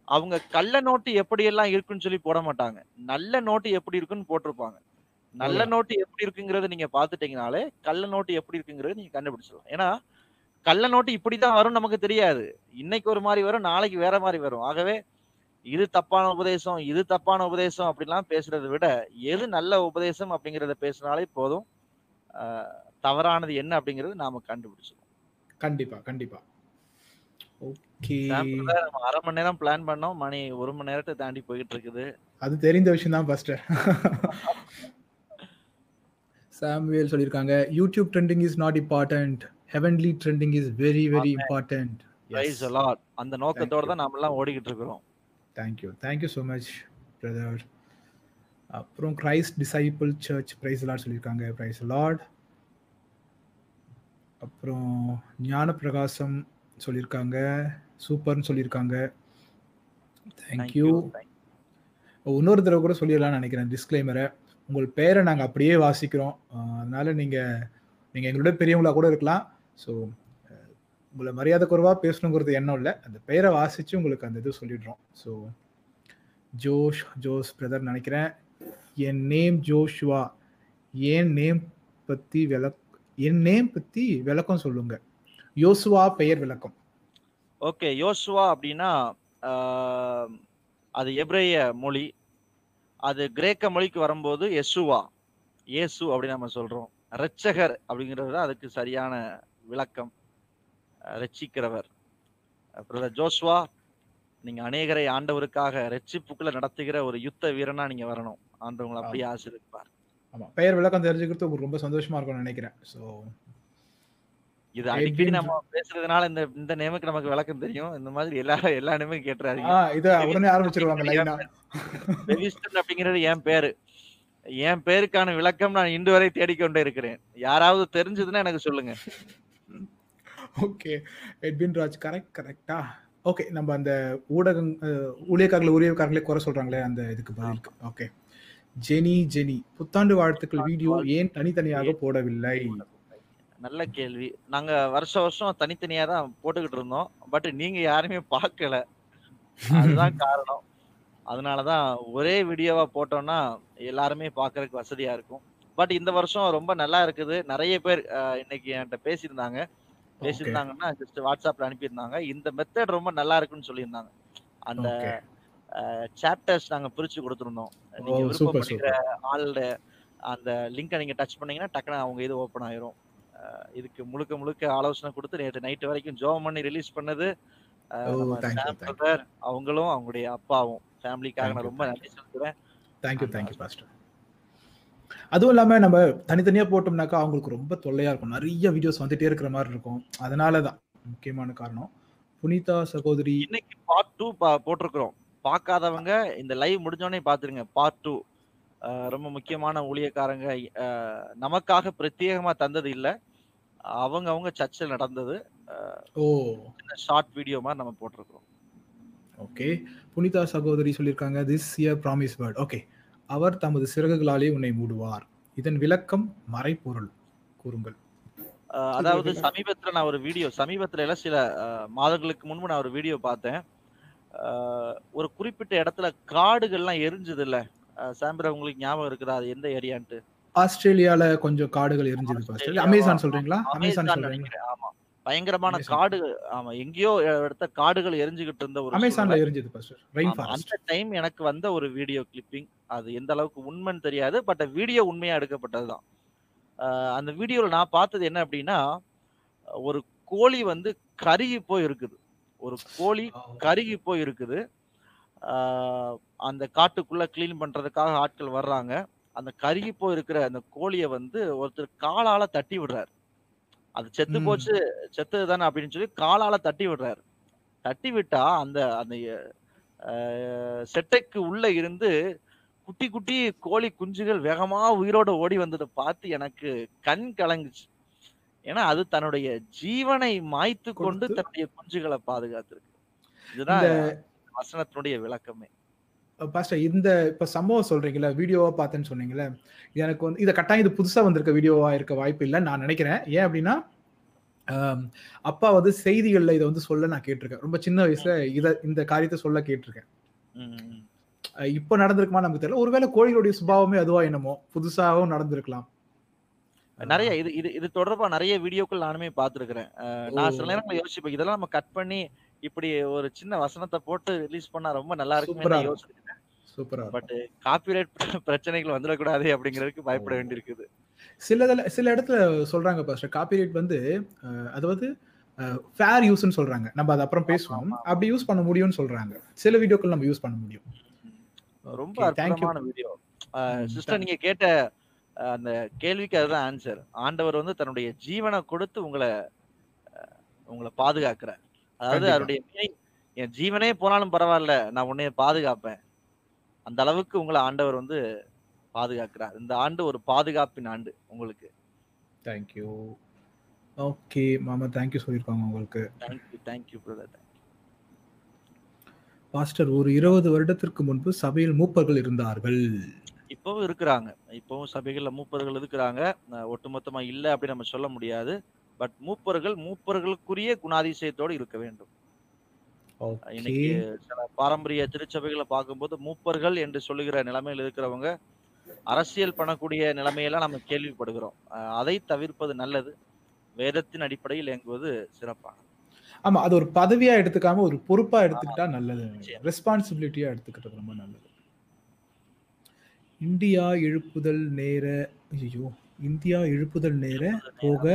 அவங்க கள்ள நோட்டு எப்படி எல்லாம் இருக்குன்னு சொல்லி போட மாட்டாங்க. நல்ல நோட்டு எப்படி இருக்குன்னு போட்டிருப்பாங்க. நல்ல. நோட்டு எப்படி இருக்குங்கிறத நீங்க பாத்துட்டீங்கனாலே கள்ள நோட்டு எப்படி இருக்குங்கிறத நீங்க கண்டுபிடிச்சிடலாம். ஏன்னா கள்ள நோட்டு இப்படிதான் வரும் நமக்கு தெரியாது. இன்னைக்கு ஒரு மாதிரி வரும் நாளைக்கு வேற மாதிரி வரும். ஆகவே இது தப்பான உபதேசம் இது தப்பான உபதேசம் அப்படிலாம் பேசுறதை விட எது நல்ல உபதேசம் அப்படிங்கறத பேசினாலே போதும். தவறானது என்ன அப்படிங்கறது நாம கண்டுபிடிச்சிடலாம். கண்டிப்பா கண்டிப்பா ஓகே சாம் பிரதர் நம்ம அரை மணி நேரம் பிளான் பண்ணோம் மணி ஒரு மணி நேரத்தை தாண்டி போயிட்டு இருக்குது அது தெரிந்த விஷயம் தான் பாஸ்டர் சாமுவேல் சொல்லியிருக்காங்க YouTube trending is not important heavenly trending is very very important praise a lot அந்த நோக்கத்தோட தான் நாம எல்லாம் ஓடிக்கிட்டு இருக்கிறோம். Thank you thank you so much brother அப்புறம் Christ disciple church praise Lord சொல்லியிருக்காங்க. பிரைஸ் லார்ட் அப்புறம் ஞான பிரகாசம் சொல்லியிருக்காங்க. சூப்பர்னு சொல்லியிருக்காங்க. தேங்க்யூ இன்னொரு தடவை கூட சொல்லிடலாம்னு நினைக்கிறேன். டிஸ்க்ளைமரை உங்கள் பெயரை நாங்கள் அப்படியே வாசிக்கிறோம். அதனால நீங்கள் நீங்கள் எங்களோட பெரியவங்களா கூட இருக்கலாம். ஸோ உங்களை மரியாதை குறைவாக பேசணுங்கிறது எண்ணம் இல்லை. அந்த பெயரை வாசித்து உங்களுக்கு அந்த இது சொல்லிடுறோம். ஸோ ஜோஷ் ஜோஸ் பிரதர் நினைக்கிறேன். என் நேம் ஜோஷுவா. என் நேம் பற்றி விளக் என் நேம் பற்றி விளக்கம் சொல்லுங்க. யோசுவா பெயர் விளக்கம். ஓகே யோசுவா அப்படின்னா அது எப்ரேய மொழி அது கிரேக்க மொழிக்கு வரும்போது யெசுவா இயேசு அப்படின்னு நம்ம சொல்றோம். இரட்சகர் அப்படிங்கிறது தான் அதுக்கு சரியான விளக்கம். ரட்சிக்கிறவர். பிரதர் ஜோஸ்வா நீங்க அநேகரை ஆண்டவருக்காக ரட்சிப்புக்குள்ள நடத்துகிற ஒரு யுத்த வீரனா நீங்க வரணும். ஆண்டவங்களை அப்படியே ஆசீர்வதிப்பார். ஆமாம் பெயர் விளக்கம் தெரிஞ்சுக்கிறது ரொம்ப சந்தோஷமா இருக்கும்னு நினைக்கிறேன். ஸோ இது அடிக்கடி நம்ம பேசுறதுனால இந்த இந்த நேமுக்கு நமக்கு விளக்கம் தெரியும். இந்த மாதிரி எல்லா எல்லா நேமும் கேட்டுறாதீங்க. ஆ இதை உடனே ஆரம்பிச்சிருவாங்க லைனா. பெவிஸ்டன் அப்படிங்கிறது என் பேரு. என் பேருக்கான விளக்கம் நான் இன்று வரை தேடிக்கொண்டே இருக்கிறேன். யாராவது தெரிஞ்சதுன்னா எனக்கு சொல்லுங்க. ஓகே. எட்வின் ராஜ் கரெக்ட் கரெக்டா ஓகே நம்ம அந்த ஊடகம் ஊழியக்காரர்கள் ஊழியக்காரர்களே குறை சொல்றாங்களே அந்த இதுக்கு பதிலுக்கு. ஓகே. Jenny Jenny. புத்தாண்டு வாழ்த்துக்கள் வீடியோ ஏன் தனித்தனியாக போடவில்லை? நல்ல கேள்வி. நாங்க வருஷ வருஷம் தனித்தனியா தான் போட்டுக்கிட்டு இருந்தோம். பட் நீங்க யாருமே பார்க்கல. அதுதான் காரணம். அதனாலதான் ஒரே வீடியோவா போட்டோம்னா எல்லாருமே பார்க்கறதுக்கு வசதியா இருக்கும். பட் இந்த வருஷம் ரொம்ப நல்லா இருக்குது. நிறைய பேர் இன்னைக்கு என்கிட்ட பேசியிருந்தாங்க. பேசியிருந்தாங்கன்னா ஜஸ்ட் வாட்ஸ்அப்ல அனுப்பியிருந்தாங்க. இந்த மெத்தட் ரொம்ப நல்லா இருக்குன்னு சொல்லியிருந்தாங்க. அந்த சாப்டர்ஸ் நாங்க பிரிச்சு கொடுத்துருந்தோம். நீங்க சூப்பர் ஆளோட அந்த லிங்கை நீங்க டச் பண்ணீங்கன்னா டக்குனு அவங்க இது ஓப்பன் ஆயிரும். இதுக்கு முழுக்க முழுக்க ஆலோசனை கொடுத்து நேற்று நைட்டு வரைக்கும் ஜோம் பண்ணி ரிலீஸ் பண்ணது. அவங்களும் அவங்களுடைய அப்பாவும் ஃபேமிலிக்காக நான் ரொம்ப நன்றி செலுத்துறேன். தேங்க்யூ தேங்க்யூ பாஸ்டர் அதுவும் இல்லாம நம்ம தனித்தனியா போட்டோம்னாக்கா அவங்களுக்கு ரொம்ப தொல்லையா இருக்கும். நிறைய வீடியோஸ் வந்துட்டே இருக்கிற மாதிரி இருக்கும். அதனால தான் முக்கியமான காரணம். புனிதா சகோதரி இன்னைக்கு பார்ட் டூ போட்டிருக்கிறோம். பார்க்காதவங்க இந்த லைவ் முடிஞ்சோடனே பார்த்துருங்க. பார்ட் டூ ரொம்ப முக்கியமான ஊழியக்காரங்க நமக்காக பிரத்யேகமா தந்தது இல்ல. அவங்க அவங்க சர்ச்சில் நடந்தது. ஓ. ஷார்ட் வீடியோ மாதிரி நம்ம போட்டிருக்கிறோம். ஓகே. புனிதா சகோதரி சொல்லியிருக்காங்க this year promise word okay. அவர் தமது சிறகுகளாலே உன்னை மூடுவார். இதன் விளக்கம் மறைப்பொருள் கூறுங்கள். அதாவது சமீபத்துல நான் ஒரு வீடியோ சமீபத்துல எல்லாம் சில மாதங்களுக்கு முன்பு நான் ஒரு வீடியோ பார்த்தேன். ஒரு குறிப்பிட்ட இடத்துல காடுகள்லாம் எரிஞ்சது இல்ல சாம்பிர உங்களுக்கு ஞாபகம் இருக்குதா? அது எந்த ஏரியான்ட்டு ஆஸ்திரேலியால கொஞ்சம் காடுகள் ஆஸ்திரேலியாவா? அமேசான் சொல்றீங்களா? அமேசான் சொல்றீங்களா? ஆமா. பயங்கரமான. காடு ஆமா. எங்கேயோ இடத்த காடுகள் எரிஞ்சுகிட்டு இருந்த ஒரு அமேசான்ல. எரிஞ்சது அந்த டைம் எனக்கு வந்த ஒரு வீடியோ கிளிப்பிங் அது எந்த அளவுக்கு உண்மைன்னு தெரியாது பட் வீடியோ உண்மையா எடுக்கப்பட்டதுதான். அந்த வீடியோல நான் பார்த்தது என்ன அப்படின்னா ஒரு கோழி வந்து கருகி போய் இருக்குது ஒரு கோழி கருகி போய் இருக்குது அந்த காட்டுக்குள்ள க்ளீன் பண்றதுக்காக ஆட்கள் வர்றாங்க. அந்த கருகி போய் இருக்கிற அந்த கோழியை வந்து ஒருத்தர் காலால தட்டி விடுறாரு. அது செத்து. போச்சு செத்தது தானே அப்படின்னு சொல்லி காலால தட்டி விடுறாரு. தட்டி விட்டா அந்த அந்த செட்டைக்கு உள்ள இருந்து குட்டி குட்டி கோழி குஞ்சுகள் வேகமா உயிரோட ஓடி வந்ததை பார்த்து எனக்கு கண் கலங்குச்சு. ஏன்னா அது தன்னுடைய ஜீவனை மாய்த்து கொண்டு தன்னுடைய குஞ்சுகளை பாதுகாத்திருக்கு. இதுதான் வசனத்தினுடைய விளக்கமே. பாஸ்டர் இந்த இப்ப சம்பவம் சொல்றீங்களா வீடியோவா பார்த்தேன்னு சொன்னீங்களே எனக்கு வந்து இதை கட்டாயம் இது புதுசா வந்திருக்க வீடியோவா இருக்க வாய்ப்பு இல்லை நான் நினைக்கிறேன். ஏன் அப்படின்னா அப்பா வந்து செய்திகள்ல இதை வந்து சொல்ல நான் கேட்டிருக்கேன். ரொம்ப சின்ன வயசுல இத இந்த காரியத்தை சொல்ல கேட்டிருக்கேன். இப்போ நடந்திருக்குமா நமக்கு தெரியல. ஒருவேளை கோழிகளுடைய சுபாவமே அதுவா என்னமோ புதுசாவும் நடந்திருக்கலாம். நிறைய இது இது இது தொடர்பா நிறைய வீடியோக்கள் நானுமே பார்த்திருக்கிறேன். நான் சில. நேரங்கள் யோசிப்பேன் இதெல்லாம் நம்ம கட் பண்ணி இப்படி ஒரு சின்ன வசனத்தை போட்டு ரிலீஸ் பண்ணா ரொம்ப நல்லா இருக்குமே. யோசிச்சிருக்கேன் சூப்பரா பட் காப்பிரைட் பிரச்சனைகள் வந்துடக்கூடாது அப்படிங்கிறதுக்கு பயப்பட வேண்டியிருக்குது. சில சில இடத்துல சொல்றாங்க பாஸ்டர். காப்பிரைட் வந்து அதாவது ஃபேர் யூஸ்னு சொல்றாங்க. நம்ம அது அப்புறம் பேசுவோம். அப்படி யூஸ் பண்ண முடியும்னு சொல்றாங்க. சில வீடியோக்கள் நம்ம யூஸ் பண்ண முடியும். ரொம்ப. அற்புதமான வீடியோ. சிஸ்டர் நீங்க கேட்ட அந்த கேள்விக்கு அதுதான் ஆன்சர் ஆண்டவர் வந்து தன்னுடைய ஜீவனை கொடுத்து உங்களை உங்களை பாதுகாக்கிறார். அதாவது. அவருடைய என் ஜீவனே போனாலும் பரவாயில்ல நான் உன்னைய பாதுகாப்பேன். அந்த அளவுக்கு உங்களை ஆண்டவர் வந்து பாதுகாக்கிறார். இந்த ஆண்டு ஒரு பாதுகாப்பின் ஆண்டு உங்களுக்கு. தேங்க்யூ ஓகே மாமா தேங்க்யூ சொல்லியிருக்காங்க உங்களுக்கு. தேங்க்யூ தேங்க்யூ பிரதர் பாஸ்டர் ஒரு இருபது வருடத்திற்கு முன்பு சபையில் மூப்பர்கள் இருந்தார்கள். இப்பவும் இருக்கிறாங்க. இப்பவும் சபைகள்ல மூப்பர்கள் இருக்கிறாங்க. அஹ் ஒட்டுமொத்தமா இல்ல அப்படி நம்ம சொல்ல முடியாது. பட் மூப்பர்கள் மூப்பர்களுக்குரிய குணாதிசயத்தோடு இருக்க வேண்டும். இன்னைக்கு சில பாரம்பரிய திருச்சபைகளை பார்க்கும்போது மூப்பர்கள் என்று சொல்லுகிற நிலைமையில் இருக்கிறவங்க அரசியல் பண்ணக்கூடிய நிலைமையெல்லாம் நம்ம கேள்விப்படுகிறோம். அதை தவிர்ப்பது நல்லது. வேதத்தின் அடிப்படையில் இயங்குவது சிறப்பானது. ஆமா அது ஒரு பதவியா எடுத்துக்காம ஒரு பொறுப்பா எடுத்துக்கிட்டா நல்லது. ரெஸ்பான்சிபிலிட்டியா எடுத்துக்கிறது ரொம்ப நல்லது. இந்தியா எழுப்புதல் நேர ஐயோ இந்தியா எழுப்புதல் நேர போக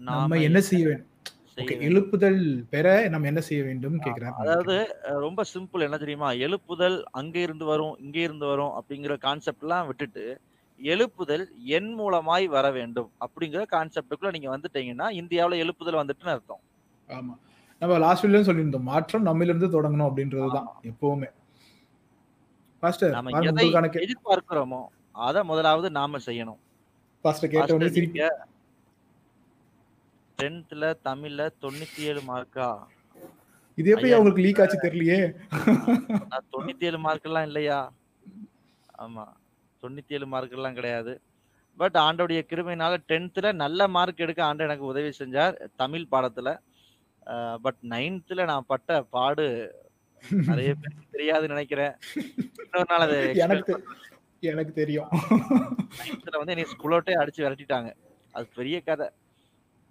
நம்ம என்ன செய்ய வேண்டும். எழுப்புதல் பெற நம்ம என்ன செய்ய வேண்டும்? கேக்குறாரு அதாவது ரொம்ப சிம்பிள் என்ன தெரியுமா? எழுப்புதல் அங்க இருந்து வரும் இங்க இருந்து வரும் அப்படிங்கிற கான்செப்ட் எல்லாம் விட்டுட்டு எழுப்புதல் என் மூலமாய் வர வேண்டும் அப்படிங்கிற கான்செப்டுக்குள்ள நீங்க வந்துட்டீங்கன்னா இந்தியாவுல எழுப்புதல் வந்துட்டுன்னு அர்த்தம். ஆமா. நம்ம லாஸ்ட் வீடியோல சொல்லியிருந்தோம் மாற்றம் நம்மிலிருந்து தொடங்கணும் எப்பவுமே. எதை உங்களுக்கான கே- எதிர்பார்க்கிறோமோ அதை முதலாவது நாம செய்யணும் பாஸ்டர் கேட்ட உடனே திருப்பி டென்த்ல தமிழ்ல தொண்ணூத்தி ஏழு மார்க்கா இது எப்படி அவங்களுக்கு லீக் ஆச்சு தெரியலையே? நான் தொண்ணூத்தி ஏழு மார்க் எல்லாம் இல்லையா? ஆமா தொண்ணூத்தி ஏழு மார்க் எல்லாம் கிடையாது. பட் ஆண்டோடைய கிருமையினால டென்த்ல நல்ல மார்க் எடுக்க ஆண்டு எனக்கு உதவி செஞ்சார் தமிழ் பாடத்துல. பட் நைன்த்ல நான் பட்ட பாடு நிறைய பேருக்கு தெரியாதுன்னு நினைக்கிறேன். இன்னொரு நாள் அது எனக்கு எனக்கு தெரியும். நைன்த்ல வந்து என்னை ஸ்கூலோட்டே அடிச்சு விரட்டிட்டாங்க. அது பெரிய கதை.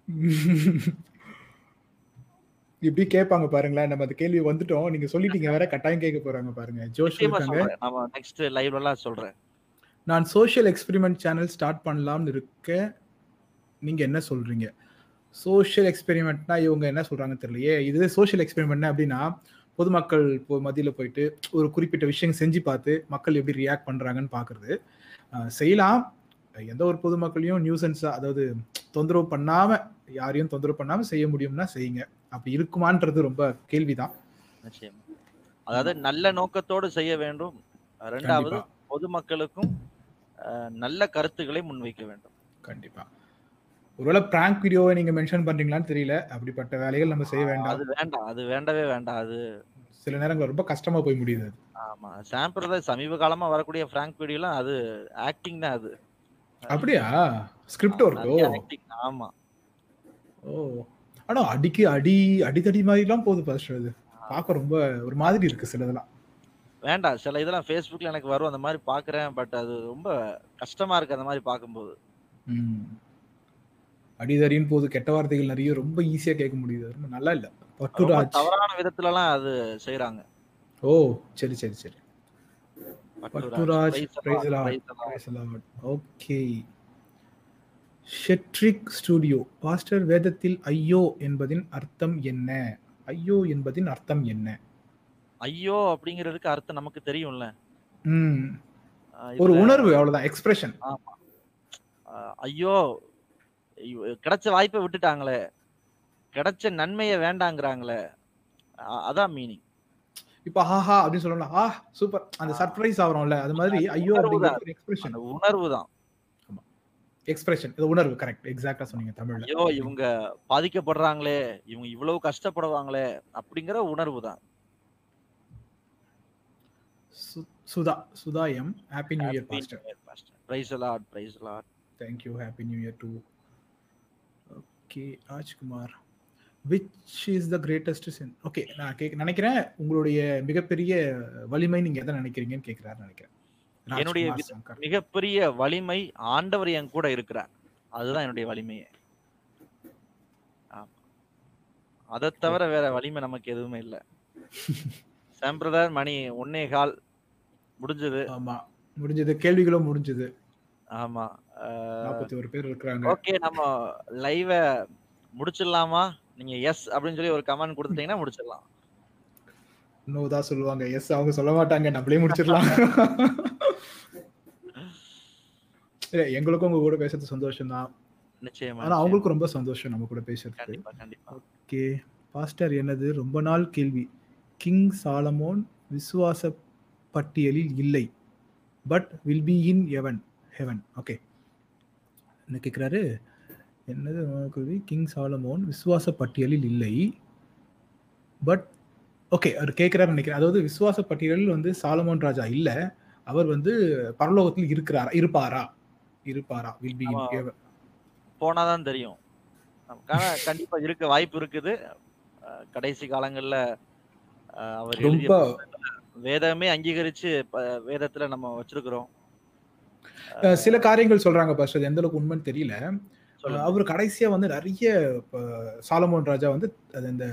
இப்படி கேட்பாங்க பாருங்களேன். நம்ம அந்த கேள்வி வந்துட்டோம். நீங்க சொல்லிட்டீங்க வேற கட்டாயம் கேட்க போறாங்க பாருங்க. ஜோஷ் இருக்காங்க. நெக்ஸ்ட் லைவ்ல சொல்றேன். நான் சோஷியல் எக்ஸ்பெரிமெண்ட் சேனல் ஸ்டார்ட் பண்ணலாம்னு இருக்க நீங்க என்ன சொல்றீங்க? சோஷியல் எக்ஸ்பெரிமெண்ட்னா இவங்க என்ன சொல்றாங்க தெரியலையே. இது சோஷியல் எக்ஸ்பெரிமெண்ட் அப்படின்னா பொதுமக்கள் இப்போ மத்தியில போயிட்டு ஒரு குறிப்பிட்ட விஷயம் செஞ்சு பார்த்து மக்கள் எப்படி ரியாக்ட் பண்றாங்கன்னு பாக்குறது அஹ் செய்யலாம். எந்த ஒரு பொதுமக்களையும் நியூசன்ஸா அதாவது தொந்தரவு பண்ணாம யாரையும் தொந்தரவு பண்ணாம செய்ய முடியும்னா செய்யுங்க. அப்படி இருக்குமான்றது ரொம்ப கேள்விதான். அதாவது நல்ல நோக்கத்தோடு செய்ய வேண்டும். ரெண்டாவது பொதுமக்களுக்கும் நல்ல கருத்துக்களை முன்வைக்க வேண்டும். கண்டிப்பா. ஒருவேளை பிராங்க் வீடியோவை நீங்க மென்ஷன் பண்றீங்களான்னு தெரியல. அப்படிப்பட்ட வேலைகள் நம்ம செய்ய வேண்டாம். அது வேண்டாம். அது வேண்டவே வேண்டாம். அது சில நேரங்கள் ரொம்ப கஷ்டமா போய் முடியுது. ஆமா. சாம்பிரதாய சமீப காலமா வரக்கூடிய பிராங்க் வீடியோலாம் அது ஆக்டிங் தான் அது. அப்படியா? ஸ்கிரிப்ட் ஆக்டிங் ஆமா. ஓ. ஆனா அடிக்கு அடி அடிதடி மாதிரிலாம் போகுது ஃபர்ஸ்ட் அது பார்க்க ரொம்ப ஒரு மாதிரி இருக்கு சிலதெல்லாம் வேண்டாம் சில இதெல்லாம் ஃபேஸ்புக்ல எனக்கு வரும் அந்த மாதிரி பாக்குறேன் பட் அது ரொம்ப கஷ்டமா இருக்கு அந்த மாதிரி பார்க்கும்போது. ம். அடிதடின்னு போகுது கெட்ட வார்த்தைகள் நிறைய ரொம்ப ஈஸியா கேட்க முடியுது. ரொம்ப நல்லா இல்ல. தவறான விதத்துல எல்லாம் அது செய்யறாங்க ஓ சரி சரி சரி. Patturaj okay Shedrick studio pastor வேதத்தில் ஐயோ என்பதின் அர்த்தம் என்ன? ஐயோ என்பதின் அர்த்தம் என்ன? ஐயோ அப்படிங்கிறதுக்கு அர்த்தம் நமக்கு தெரியும்ல. ஒரு உணர்வு அவ்வளவுதான். எக்ஸ்பிரஷன் ஐயோ கிடைச்ச வாய்ப்பை விட்டுட்டாங்களே. கிடைச்ச நன்மையை வேண்டாங்கிறாங்களே. அதான் மீனிங் இப்ப ஆஹா அப்படின்னு சொல்லலாம் ஆ சூப்பர் அந்த சர்ப்ரைஸ் ஆகிறோம்ல அது மாதிரி ஐயோ அப்படிங்கிற எக்ஸ்பிரஷன் உணர்வு தான் எக்ஸ்பிரஷன் இது உணர்வு கரெக்ட் எக்ஸாக்டா சொன்னீங்க தமிழ்ல. ஐயோ இவங்க பாதிக்கப்படுறாங்களே இவங்க இவ்வளவு கஷ்டப்படுவாங்களே அப்படிங்கிற உணர்வு தான் Sudha. Sudha M happy new year pastor praise a lot praise a lot thank you happy new year too okay Rajkumar which is the greatest sin okay நான் கேக் நினைக்கிறேன் உங்களுடைய மிகப்பெரிய வலிமை நீங்க எதை நினைக்கிறீங்கன்னு கேட்கிறாரு நினைக்கிறேன். என்னுடைய. மிகப்பெரிய வலிமை ஆண்டவர் என் கூட இருக்கிறார். அதுதான் என்னுடைய வலிமையே. அதை தவிர வேற வலிமை நமக்கு எதுவுமே இல்ல. சாம்பிரதாய மணி ஒன்னே கால் முடிஞ்சது. ஆமா முடிஞ்சது. கேள்விகளும் முடிஞ்சது. ஆமா. நாற்பத்தி ஒரு பேர் இருக்கிறாங்க. ஓகே நம்ம லைவ முடிச்சிடலாமா? நீங்க எஸ் அப்படின்னு சொல்லி ஒரு கமெண்ட் கொடுத்துட்டீங்கன்னா முடிச்சிடலாம். நோ தான் சொல்லுவாங்க எஸ் அவங்க சொல்ல மாட்டாங்க நம்மளே முடிச்சிடலாம். இல்ல எங்களுக்கும் உங்க கூட பேசுறது சந்தோஷம் தான் நிச்சயமா ஆனா. அவங்களுக்கும் ரொம்ப சந்தோஷம் நம்ம கூட கண்டிப்பா ஓகே பாஸ்டர் என்னது? ரொம்ப நாள் கேள்வி. கிங் சாலமோன் விசுவாச பட்டியலில் இல்லை but will be in heaven heaven okay என்ன கேட்குறாரு என்னது கேள்வி கிங் சாலமோன் விசுவாச பட்டியலில் இல்லை. பட் ஓகே அவர் கேட்குறாரு நினைக்கிறேன். அதாவது விசுவாச பட்டியலில் வந்து சாலமோன் ராஜா இல்ல. அவர் வந்து பரலோகத்தில் இருக்கிறாரா இருப்பாரா? இருப்பாரா? வில் பி போனாதான் தெரியும். நமக்கான கண்டிப்பா இருக்க வாய்ப்பு இருக்குது. கடைசி காலங்கள்ல அவர் ரொம்ப வேதமே அங்கீகரிச்சு வேதத்துல நம்ம வச்சிருக்கிறோம். சில காரியங்கள் சொல்றாங்க பாஸ்டர். எந்த அளவுக்கு உண்மைன்னு தெரியல. அவர் கடைசியா வந்து நிறைய இப்ப சாலமோன் ராஜா வந்து அது இந்த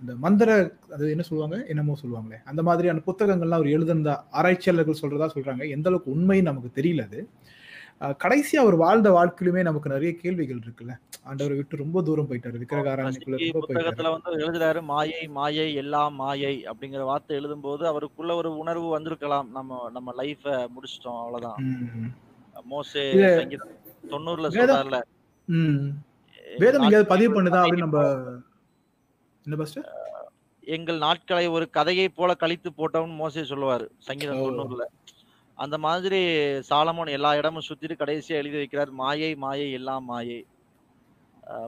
இந்த மந்திர அது என்ன சொல்லுவாங்க? என்னமோ சொல்லுவாங்களே. அந்த மாதிரியான புத்தகங்கள்லாம் அவர் எழுதுனதா ஆராய்ச்சியாளர்கள் சொல்றதா சொல்றாங்க. எந்த அளவுக்கு உண்மைன்னு நமக்கு தெரியல அது. கடைசியா அவர் வாழ்ந்த வாழ்க்கையிலுமே நமக்கு நிறைய கேள்விகள் இருக்குல்ல. ஆண்டவரை விட்டு ரொம்ப தூரம் போயிட்டாரு. புத்தகத்துல வந்து எழுதுறாரு மாயை மாயை எல்லாம் மாயை அப்படிங்கிற வார்த்தை எழுதும்போது அவருக்குள்ள ஒரு உணர்வு வந்திருக்கலாம். நம்ம நம்ம லைஃப முடிச்சிட்டோம் அவ்வளவுதான். மோசே தொண்ணூறுல சொல்றாருல வேதம் எங்கேயாவது பதிவு பண்ணுதா அப்படின்னு நம்ம என்ன எங்கள் நாட்களை ஒரு கதையை போல கழித்து போட்டோம்னு மோசே சொல்லுவாரு சங்கீதம். தொண்ணூறுல. அந்த மாதிரி சாலமோன் எல்லா இடமும் சுத்திட்டு கடைசியா எழுதி வைக்கிறார் மாயை மாயை எல்லாம் மாயை.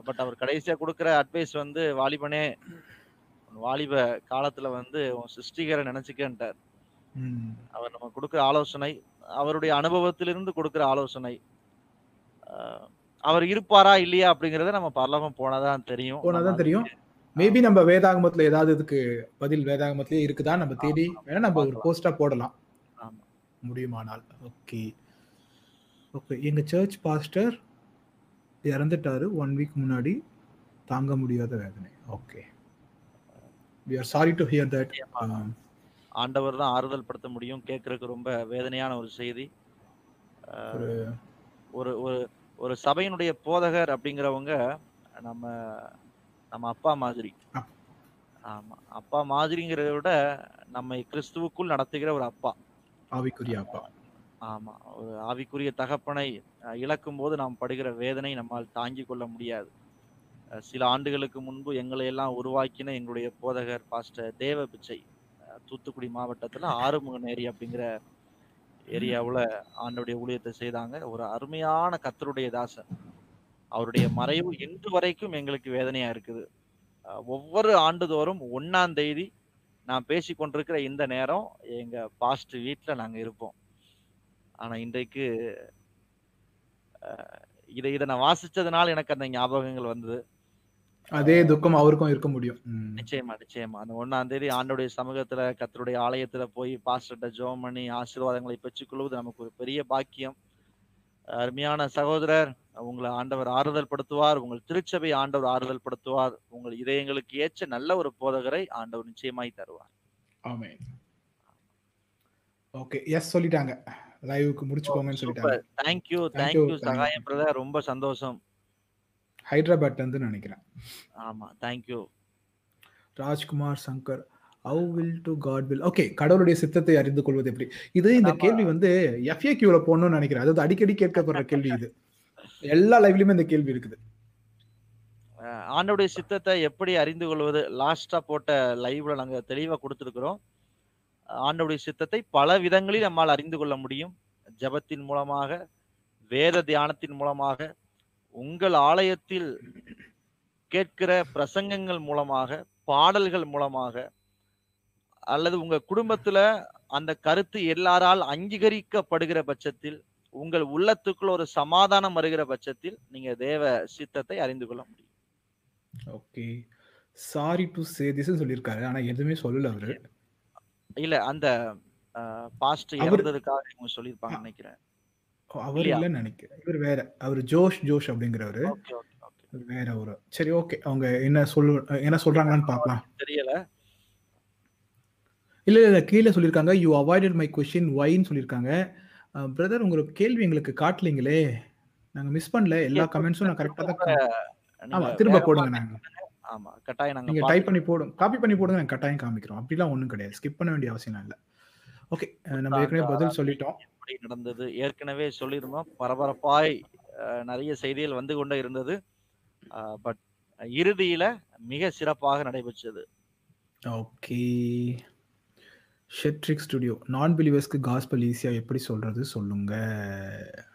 பட் அவர் கடைசியா கொடுக்கிற அட்வைஸ் வந்து வாலிபனே வாலிப காலத்துல வந்து உன் சிருஷ்டிகரை நினைச்சுக்கன்ட்டார். அவர் நம்ம கொடுக்கிற ஆலோசனை அவருடைய அனுபவத்திலிருந்து கொடுக்கிற ஆலோசனை. அவர் இருப்பாரா இல்லையா அப்படிங்கறத நம்ம பரலோகம் போனாதான் தெரியும். போனாதான் தெரியும். மேபி நம்ம வேதாகமத்துல ஏதாவது இதுக்கு பதில் வேதாகமத்திலே இருக்குதா நம்ம தேடி வேணா நம்ம ஒரு போஸ்டா போடலாம். முடியுமானால். ஓகே ஓகே எங்க சர்ச் பாஸ்டர் இறந்துட்டாரு. ஒன் வீக் முன்னாடி தாங்க முடியாத வேதனை. Okay we are sorry to hear that ஆண்டவர் தான் ஆறுதல் படுத்த முடியும். கேட்கறதுக்கு ரொம்ப வேதனையான ஒரு செய்தி. ஒரு ஒரு ஒரு சபையினுடைய போதகர் அப்படிங்கிறவங்க நம்ம நம்ம அப்பா மாதிரி. ஆமா. அப்பா மாதிரிங்கிறத விட நம்மை கிறிஸ்துவுக்குள் நடத்துகிற ஒரு அப்பா. ஆவிக்குரிய அப்பா. ஆமா ஒரு ஆவிக்குரிய தகப்பனை இழக்கும் போது நாம் படுகிற வேதனை நம்மால் தாங்கிக் கொள்ள முடியாது. சில ஆண்டுகளுக்கு முன்பு எங்களை எல்லாம் உருவாக்கின எங்களுடைய போதகர் பாஸ்டர் தேவ பிச்சை தூத்துக்குடி மாவட்டத்துல ஆறுமுகநேரி அப்படிங்கிற ஏரியாவில் ஆண்டுடைய ஊழியத்தை செய்தாங்க. ஒரு அருமையான கத்தருடைய தாசன். அவருடைய மறைவு இன்று வரைக்கும் எங்களுக்கு வேதனையா இருக்குது. ஒவ்வொரு ஆண்டுதோறும் ஒன்னாம் தேதி நான் பேசி கொண்டிருக்கிற இந்த நேரம் எங்க பாஸ்ட் வீட்டில் நாங்கள் இருப்போம். ஆனா இன்றைக்கு இதை இதை நான் வாசிச்சதுனால எனக்கு அந்த ஞாபகங்கள் வந்தது. அதே துக்கம் அவருக்கும் இருக்க முடியும். நிச்சயமா நிச்சயமா. அந்த ஒன்னாம் தேதி ஆண்டோடைய சமூகத்துல கத்தருடைய ஆலயத்துல போய் பாஸ்டர்ட்ட ஜெபம் பண்ணி ஆசீர்வாதங்களை பெற்றுக்கொள்வது நமக்கு ஒரு பெரிய பாக்கியம். அருமையான சகோதரர் உங்களை ஆண்டவர் ஆறுதல் படுத்துவார் உங்கள் திருச்சபை ஆண்டவர் ஆறுதல் படுத்துவார் உங்கள் இதயங்களுக்கு ஏற்ற நல்ல ஒரு போதகரை ஆண்டவர் நிச்சயமாய் தருவார். ஆமென். ஓகே எஸ் சொல்லிட்டாங்க. லைவுக்கு முடிச்சுக்கோங்கன்னு சொல்லிட்டாங்க. Thank you Thank you, thank you Sagayam brother. ரொம்ப சந்தோஷம். ஹைதராபாத் வந்து நினைக்கிறேன். ஆமா thank you Rajkumar Shankar how will do God will okay கடவுளுடைய சித்தத்தை அறிந்து கொள்வது எப்படி? இது இந்த. கேள்வி வந்து எஃப்ஏக்யூல போடணும்னு நினைக்கிறேன். அதாவது அடிக்கடி கேட்கப்படுற கேள்வி இது. எல்லா லைவ்லயுமே இந்த கேள்வி இருக்குது. அஹ் ஆண்டவருடைய சித்தத்தை எப்படி அறிந்து கொள்வது? லாஸ்டா போட்ட லைவ்ல நாங்க தெளிவா கொடுத்திருக்கிறோம். ஆண்டவருடைய சித்தத்தை பல விதங்களில் நம்மால் அறிந்து கொள்ள முடியும். ஜெபத்தின் மூலமாக வேத தியானத்தின் மூலமாக உங்கள் ஆலயத்தில் கேட்கிற பிரசங்கங்கள் மூலமாக பாடல்கள் மூலமாக அல்லது உங்க குடும்பத்துல அந்த கருத்து எல்லாரால் அங்கீகரிக்கப்படுகிற பட்சத்தில் உங்கள் உள்ளத்துக்குள்ள ஒரு சமாதானம் வருகிற பட்சத்தில் நீங்க தேவ சித்தத்தை அறிந்து கொள்ள முடியும். Okay. Sorry to say this சொல்லியிருக்காரு ஆனா எதுவுமே சொல்லல அவரு. இல்ல அந்த பாஸ்ட் இறந்ததுக்காக இவங்க சொல்லியிருப்பாங்க நினைக்கிறேன். அவர்? இல்லைன்னு நினைக்கிறேன். இவர் வேற. அவர் ஜோஷ் ஜோஷ் அப்படிங்கிறவரு. வேற ஒரு சரி ஓகே. அவங்க என்ன சொல்லு என்ன சொல்றாங்கன்னு பார்க்கலாம். தெரியல. இல்ல இல்ல கீழே சொல்லியிருக்காங்க யூ அவாய்டட் மை கொஸ்டின் ஒய்ன்னு சொல்லியிருக்காங்க. பிரதர் உங்களுக்கு கேள்வி எங்களுக்கு காட்டலீங்களே. நாங்க மிஸ் பண்ணல. எல்லா கமெண்ட்ஸும் நான் கரெக்டா தான் ஆமா திரும்ப போடுங்க நாங்க. ஆமா கட்டாயம் நாங்க நீங்க டைப் பண்ணி போடுங்க. காப்பி பண்ணி போடுங்க நாங்க கட்டாயம் காமிக்கிறோம். அப்படிலாம் ஒண்ணும் கிடையாது. ஸ்கிப் பண்ண வேண்டிய அவசியம் இல்லை. ஓகே. நம்ம ஏற்கனவே பதில் சொல்லிட்டோம். எப்படி நடந்தது. ஏற்கனவே சொல்லியிருந்தோம். பரபரப்பாய் நிறைய செய்திகள் வந்து கொண்டே இருந்தது. பட் இறுதியில மிக சிறப்பாக நடைபெற்றது. ஓகே. ஷெட்ரிக் ஸ்டுடியோ நான் பிலீவர்ஸ்க்கு காஸ்பல் ஈஸியா எப்படி சொல்றது சொல்லுங்க.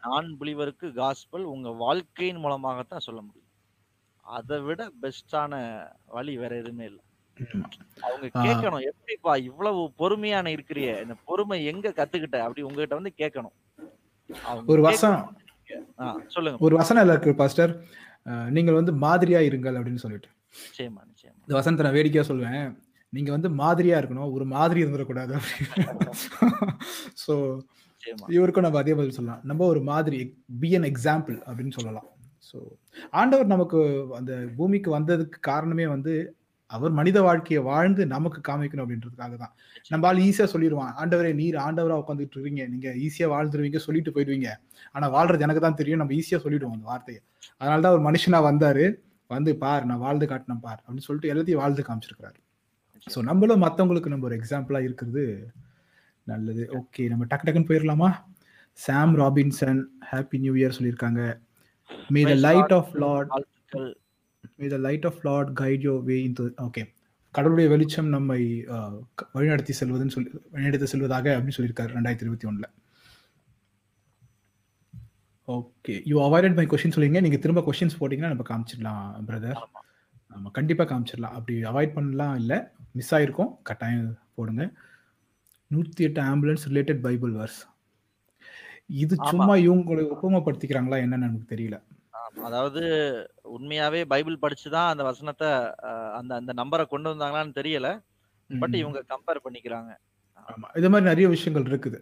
நான் பிலிவருக்கு காஸ்பல் உங்க வாழ்க்கையின் மூலமாகத்தான் சொல்ல முடியும். அதை விட பெஸ்டான வழி வேற எதுவுமே இல்லை. அவங்க கேட்கணும் எப்படிப்பா இவ்வளவு பொறுமையான இருக்கிறிய? இந்த பொறுமை எங்க கத்துக்கிட்ட? அப்படி உங்ககிட்ட வந்து கேட்கணும் ஒரு வசனம். சொல்லுங்க. ஒரு வசனம் இருக்கு பாஸ்டர்? நீங்கள் வந்து மாதிரியா இருங்கள் அப்படின்னு சொல்லிட்டு. நிச்சயமா நிச்சயமா. இந்த வசனத்தை நான் வேடிக்கையா சொல்வேன். நீங்க வந்து மாதிரியா இருக்கணும் ஒரு மாதிரி இருந்துடக்கூடாது ஸோ இவருக்கும் நம்ம அதே பதில் சொல்லலாம். நம்ம ஒரு மாதிரி பி அன் எக்ஸாம்பிள் அப்படின்னு சொல்லலாம். ஸோ ஆண்டவர் நமக்கு அந்த பூமிக்கு வந்ததுக்கு காரணமே வந்து அவர் மனித வாழ்க்கையை வாழ்ந்து நமக்கு காமிக்கணும் அப்படின்றதுக்காக தான். நம்ம ஆள் ஈஸியா சொல்லிடுவான். ஆண்டவரே நீர் ஆண்டவரா உட்காந்துட்டு இருக்கீங்க. நீங்க ஈஸியா வாழ்ந்துருவீங்க சொல்லிட்டு போயிடுவீங்க. ஆனா வாழ்றது எனக்கு தான் தெரியும். நம்ம ஈஸியா சொல்லிடுவோம் அந்த வார்த்தையை. அதனால தான் ஒரு மனுஷனா வந்தாரு. வந்து பார் நான் வாழ்ந்து காட்டினேன் பார் அப்படின்னு சொல்லிட்டு எல்லாத்தையும் வாழ்ந்து காமிச்சிருக்கிறாரு. ஸோ நம்மளும் மற்றவங்களுக்கு நம்ம ஒரு எக்ஸாம்பிளா இருக்கிறது நல்லது. ஓகே நம்ம டக்கு டக்குன்னு போயிடலாமா? Sam Robinson happy new year சொல்லியிருக்காங்க. May the light. Of Lord may the light of Lord guide your way in okay கடவுளுடைய வெளிச்சம் நம்மை வழிநடத்தி செல்வதுன்னு சொல்லி வழிநடத்தி செல்வதாக அப்படின்னு சொல்லியிருக்காரு ரெண்டாயிரத்தி இருபத்தி ஒண்ணுல. Okay you avoided my question சொல்லிங்க நீங்க திரும்ப கொஸ்டின்ஸ் போட்டீங்கன்னா நம்ம காமிச்சிடலாம் பிரதர் ஆமா. ஆமா கண்டிப்பா காமிச்சிடலாம். அப்படி அவாய்ட் பண்ணலாம் இல்லை மிஸ் ஆயிருக்கும். கட்டாயம் போடுங்க. நூத்தி எட்டு ஆம்புலன்ஸ் ரிலேட்டட் பைபிள் வர்ஸ் இது சும்மா இவங்களை உபமப்படுத்திக்கிறாங்களா என்னன்னு எனக்கு தெரியல. அதாவது உண்மையாவே பைபிள் படிச்சுதான் அந்த வசனத்தை அந்த அந்த நம்பரை கொண்டு வந்தாங்களான்னு தெரியல. பட். இவங்க கம்பேர் பண்ணிக்கிறாங்க. ஆமா. இது மாதிரி நிறைய விஷயங்கள் இருக்குது.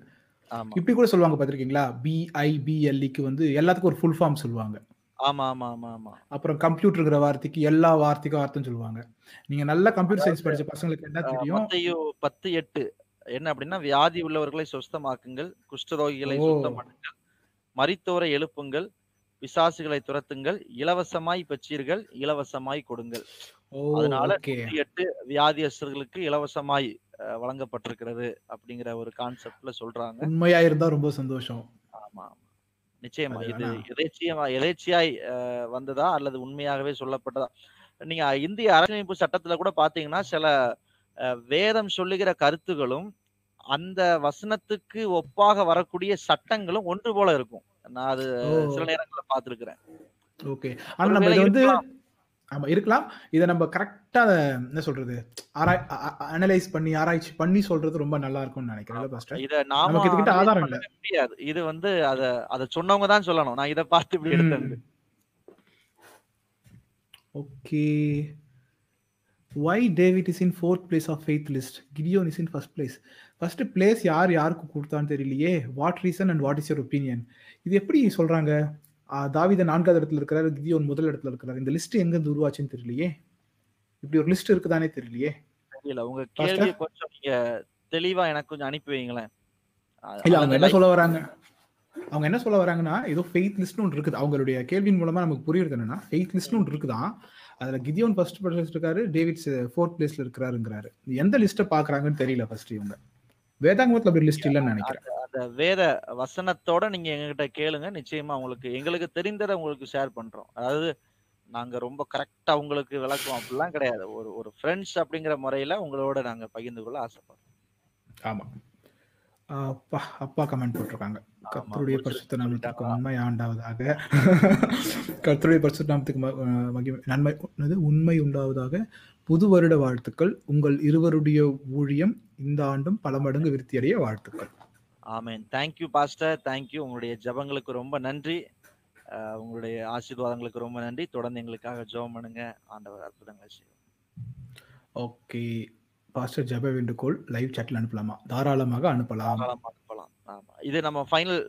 இப்படி கூட சொல்லுவாங்க பார்த்திருக்கீங்களா? பிஐபிஎல்இக்கு வந்து எல்லாத்துக்கும் ஒரு ஃபுல் ஃபார்ம் சொல்லுவாங்க. ஆமா ஆமா ஆமா ஆமா. அப்புறம் கம்ப்யூட்டருங்கிற வார்த்தைக்கு எல்லா வார்த்தைக்கும் அர்த்தம் சொல்லுவாங்க. நீங்க நல்ல கம்ப்யூட்டர் சயின்ஸ் படிச்ச பசங்களுக்கு என்ன தெரியும்? பத்து எட்டு. என்ன அப்படின்னா வியாதி உள்ளவர்களை சுஸ்தமாக்குங்கள் குஷ்டரோகிகளை சுத்தம் பண்ணுங்கள் மரித்தோரை எழுப்புங்கள் பிசாசுகளை துரத்துங்கள். இலவசமாய் பெற்றீர்கள் இலவசமாய் கொடுங்கள். அதனால எட்டு வியாதியஸ்தர்களுக்கு இலவசமாய் வழங்கப்பட்டிருக்கிறது அப்படிங்கிற ஒரு கான்செப்ட்ல சொல்றாங்க. உண்மையா இருந்தா ரொம்ப சந்தோஷம். ஆமா. நிச்சயமா. இது எதேச்சியமா எதேச்சியாய் வந்ததா அல்லது உண்மையாகவே சொல்லப்பட்டதா? நீங்க இந்திய அரசியலமைப்பு சட்டத்துல கூட பாத்தீங்கன்னா சில வேதம் சொல்லுகிற கருத்துகளும் அந்த வசனத்துக்கு ஒப்பாக வரக்கூடிய சட்டங்களும் ஒன்று போல இருக்கும். நான் அது சில நேரங்கள்ல பார்த்திருக்கிறேன். ஓகே. ஆனா நம்ம இதை வந்து ஆமா இருக்கலாம். இதை நம்ம கரெக்டா என்ன சொல்றது? ஆராய் அனலைஸ் பண்ணி ஆராய்ச்சி பண்ணி சொல்றது ரொம்ப நல்லா இருக்கும்னு நினைக்கிறேன். இத நாம நமக்கு அனலைஸ் ஆதாரம் இல்ல. முடியாது. இது வந்து அத அத சொன்னவங்க தான் சொல்லணும். நான் இதை பார்த்து இப்படி எடுத்தேன் okay. Why David is in fourth place of faith list Gideon is in first place first place யார் யாருக்கு கொடுத்தான்னு தெரியலையே. What reason and what is your opinion இது எப்படி சொல்றாங்க? தாவீத நான்காவது இடத்துல இருக்கிறாரு கிதியோன் முதல் இடத்துல இருக்கிறாரு. இந்த லிஸ்ட் எங்க இருந்து உருவாச்சுன்னு தெரியலையே. இப்படி ஒரு லிஸ்ட் இருக்குதானே தெரியலையே. தெரியல. உங்க கேள்வியை கொஞ்சம் நீங்க தெளிவா எனக்கு கொஞ்சம் அனுப்பி வைங்களேன். இல்ல அவங்க என்ன சொல்ல வராங்க? அவங்க என்ன சொல்ல வராங்கன்னா ஏதோ ஃபெய்த் லிஸ்ட்னு ஒன்று இருக்குது. அவங்களுடைய கேள்வியின் மூலமா நமக்கு புரியுறது என்னன்னா ஃபெய்த் லிஸ்ட்னு ஒன்று இருக்குதான் அதுல கிதியோன் ஃபர்ஸ்ட் பிளேஸ் இருக்காரு டேவிட் ஃபோர்த் பிளேஸ்ல இருக்கிறாருங்கிறாரு. எந்த லிஸ்ட்டை பாக்குறாங்கன்னு தெரியல ஃபர்ஸ்ட் இவங்க. வேதாங்கமத்துல அப்படி லிஸ்ட் இல்லைன்னு நினைக்கிறேன். அந்த வேத வசனத்தோட நீங்க எங்ககிட்ட கேளுங்க. நிச்சயமா உங்களுக்கு எங்களுக்கு தெரிந்ததை உங்களுக்கு ஷேர் பண்றோம். அதாவது நாங்க ரொம்ப கரெக்டா உங்களுக்கு விளக்குவோம். அப்படிலாம் கிடையாது. ஒரு ஒரு ஃப்ரெண்ட்ஸ் அப்படிங்கிற முறையில உங்களோட நாங்க பகிர்ந்து கொள்ள ஆசைப்படுறோம். ஆமா. அப்பா அப்பா கமெண்ட் போட்டிருக்காங்க. முடிச்சிருக்க பரிசுத்த சொல்லிட்டாங்களா உண்மை ஆண்டாவதாக. கர்த்தருடைய பரிசுத்த நாமத்துக்கு நன்மை? உண்மை உண்டாவதாக. புது வருட வாழ்த்துக்கள். உங்கள் இருவருடைய ஊழியம் இந்த ஆண்டும் பல மடங்கு விருத்தியடைய வாழ்த்துக்கள். ஆமென். தேங்க்யூ பாஸ்டர் தேங்க்யூ உங்களுடைய ஜெபங்களுக்கு ரொம்ப நன்றி. உங்களுடைய ஆசீர்வாதங்களுக்கு ரொம்ப நன்றி. தொடர்ந்து எங்களுக்காக ஜெபம் பண்ணுங்க. ஆண்டவர் அற்புதங்களை செய்யும். ஓகே. பாஸ்டர் ஜெப வேண்டுகோள் லைவ் சாட்ல அனுப்பலாமா? தாராளமாக அனுப்பலாம். அனுப்பலாம். ஆமா. இது நம்ம ஃபைனல்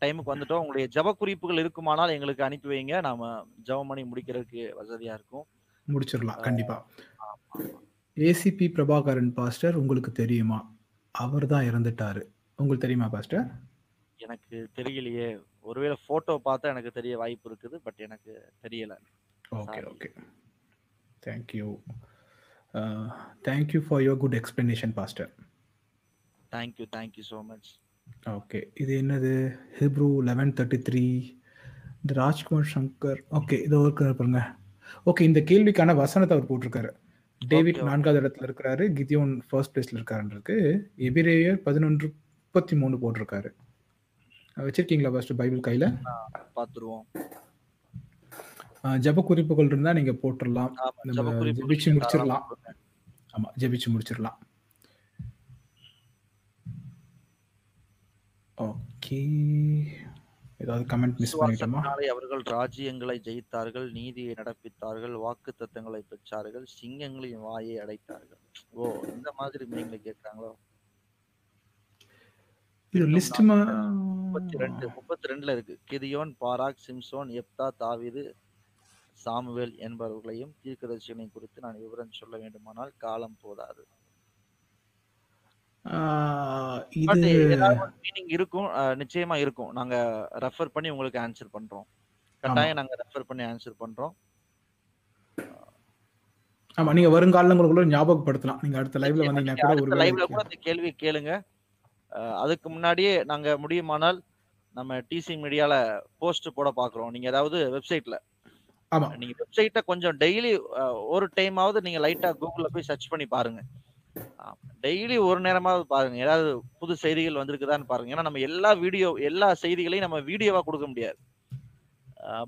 டைமுக்கு வந்துட்டோம். உங்களுடைய ஜெப குறிப்புகள் இருக்குமானால் எங்களுக்கு அனுப்பி வைங்க. நாம ஜெபம் பண்ணி முடிக்கிறதுக்கு வசதியா இருக்கும். முடிச்சிடலாம். கண்டிப்பா. ஏசிபி பிரபாகரன் பாஸ்டர் உங்களுக்கு தெரியுமா? அவர் தான் இறந்துட்டாரு. உங்களுக்கு தெரியுமா பாஸ்டர் எனக்கு தெரியலையே. ஒருவேளை போட்டோ பார்த்தா எனக்கு தெரிய வாய்ப்பு இருக்குது பட் எனக்கு தெரியல. Okay. Okay thank you thank you for your good explanation pastor thank you thank you so much okay இது என்னது? ஹிப்ரூ லெவன் தேர்ட்டி த்ரீ இந்த ராஜ்குமார் சங்கர் ஓகே இதோ இருக்கிறார் பாருங்க. ஓகே இந்த கேள்விக்கான வசனத்தை அவர் போட்டிருக்காரு. டேவிட். நான்காவது இடத்துல இருக்கிறாரு கிதியோன் ஃபர்ஸ்ட் பிளேஸ்ல இருக்காருன்றிருக்கு எபிரேயர் பதினொன்று முப்பத்தி மூணு போட்டிருக்காரு வச்சிருக்கீங்களா ஃபர்ஸ்ட் பைபிள் கையில? பார்த்துருவோம் அஹ் ஜெப குறிப்புகள் இருந்தா நீங்க போட்டுடலாம். ஜெபிச்சு முடிச்சிடலாம். ஆமா ஜெபிச்சு முடிச்சிடலாம். ஓகே. ஏதாவது கமெண்ட் மிஸ் பண்ணிட்டோமா? அவர்கள் ராஜ்யங்களை ஜெயித்தார்கள் நீதியை நடப்பித்தார்கள் வாக்கு தத்தங்களை பெற்றார்கள் சிங்கங்களின் வாயை அடைத்தார்கள். ஓ இந்த மாதிரி மீன்ல கேட்கறாங்களோ? முப்பத்தி ரெண்டு முப்பத்தி ரெண்டுல இருக்கு. கிதியோன் பாராக் சிம்சோன் எப்தா தாவீது சாமுவேல் என்பவர்களையும் தீர்க்கதரிசிகளையும் குறித்து நான் விவரம் சொல்ல வேண்டுமானால் காலம் போதாது. இது இருக்கும். நிச்சயமா இருக்கும். நாங்க ரெஃபர் பண்ணி உங்களுக்கு ஆன்சர் பண்றோம். கட்டாயம் நாங்க ரெஃபர் பண்ணி ஆன்சர் பண்றோம். ஆமா நீங்க வருங்காலங்களுக்குள்ள ஞாபகப்படுத்தலாம். நீங்க அடுத்த லைவ்ல வந்தீங்கன்னா கூட ஒரு லைவ்ல கூட இந்த கேள்வியை கேளுங்க. அதுக்கு முன்னாடியே நாங்க முடியுமானால் நம்ம டிசி மீடியால போஸ்ட் போட பாக்குறோம் நீங்க ஏதாவது வெப்சைட்ல ஆமா. நீங்க வெப்சைட்டை கொஞ்சம் டெய்லி ஒரு டைமாவது நீங்க லைட்டா கூகுள்ல போய் சர்ச் பண்ணி பாருங்க. டெய்லி ஒரு நேரமாவது பாருங்க. ஏதாவது புது செய்திகள் வந்திருக்குதான்னு பாருங்க. ஏன்னா நம்ம எல்லா வீடியோ எல்லா செய்திகளையும் நம்ம வீடியோவா கொடுக்க முடியாது.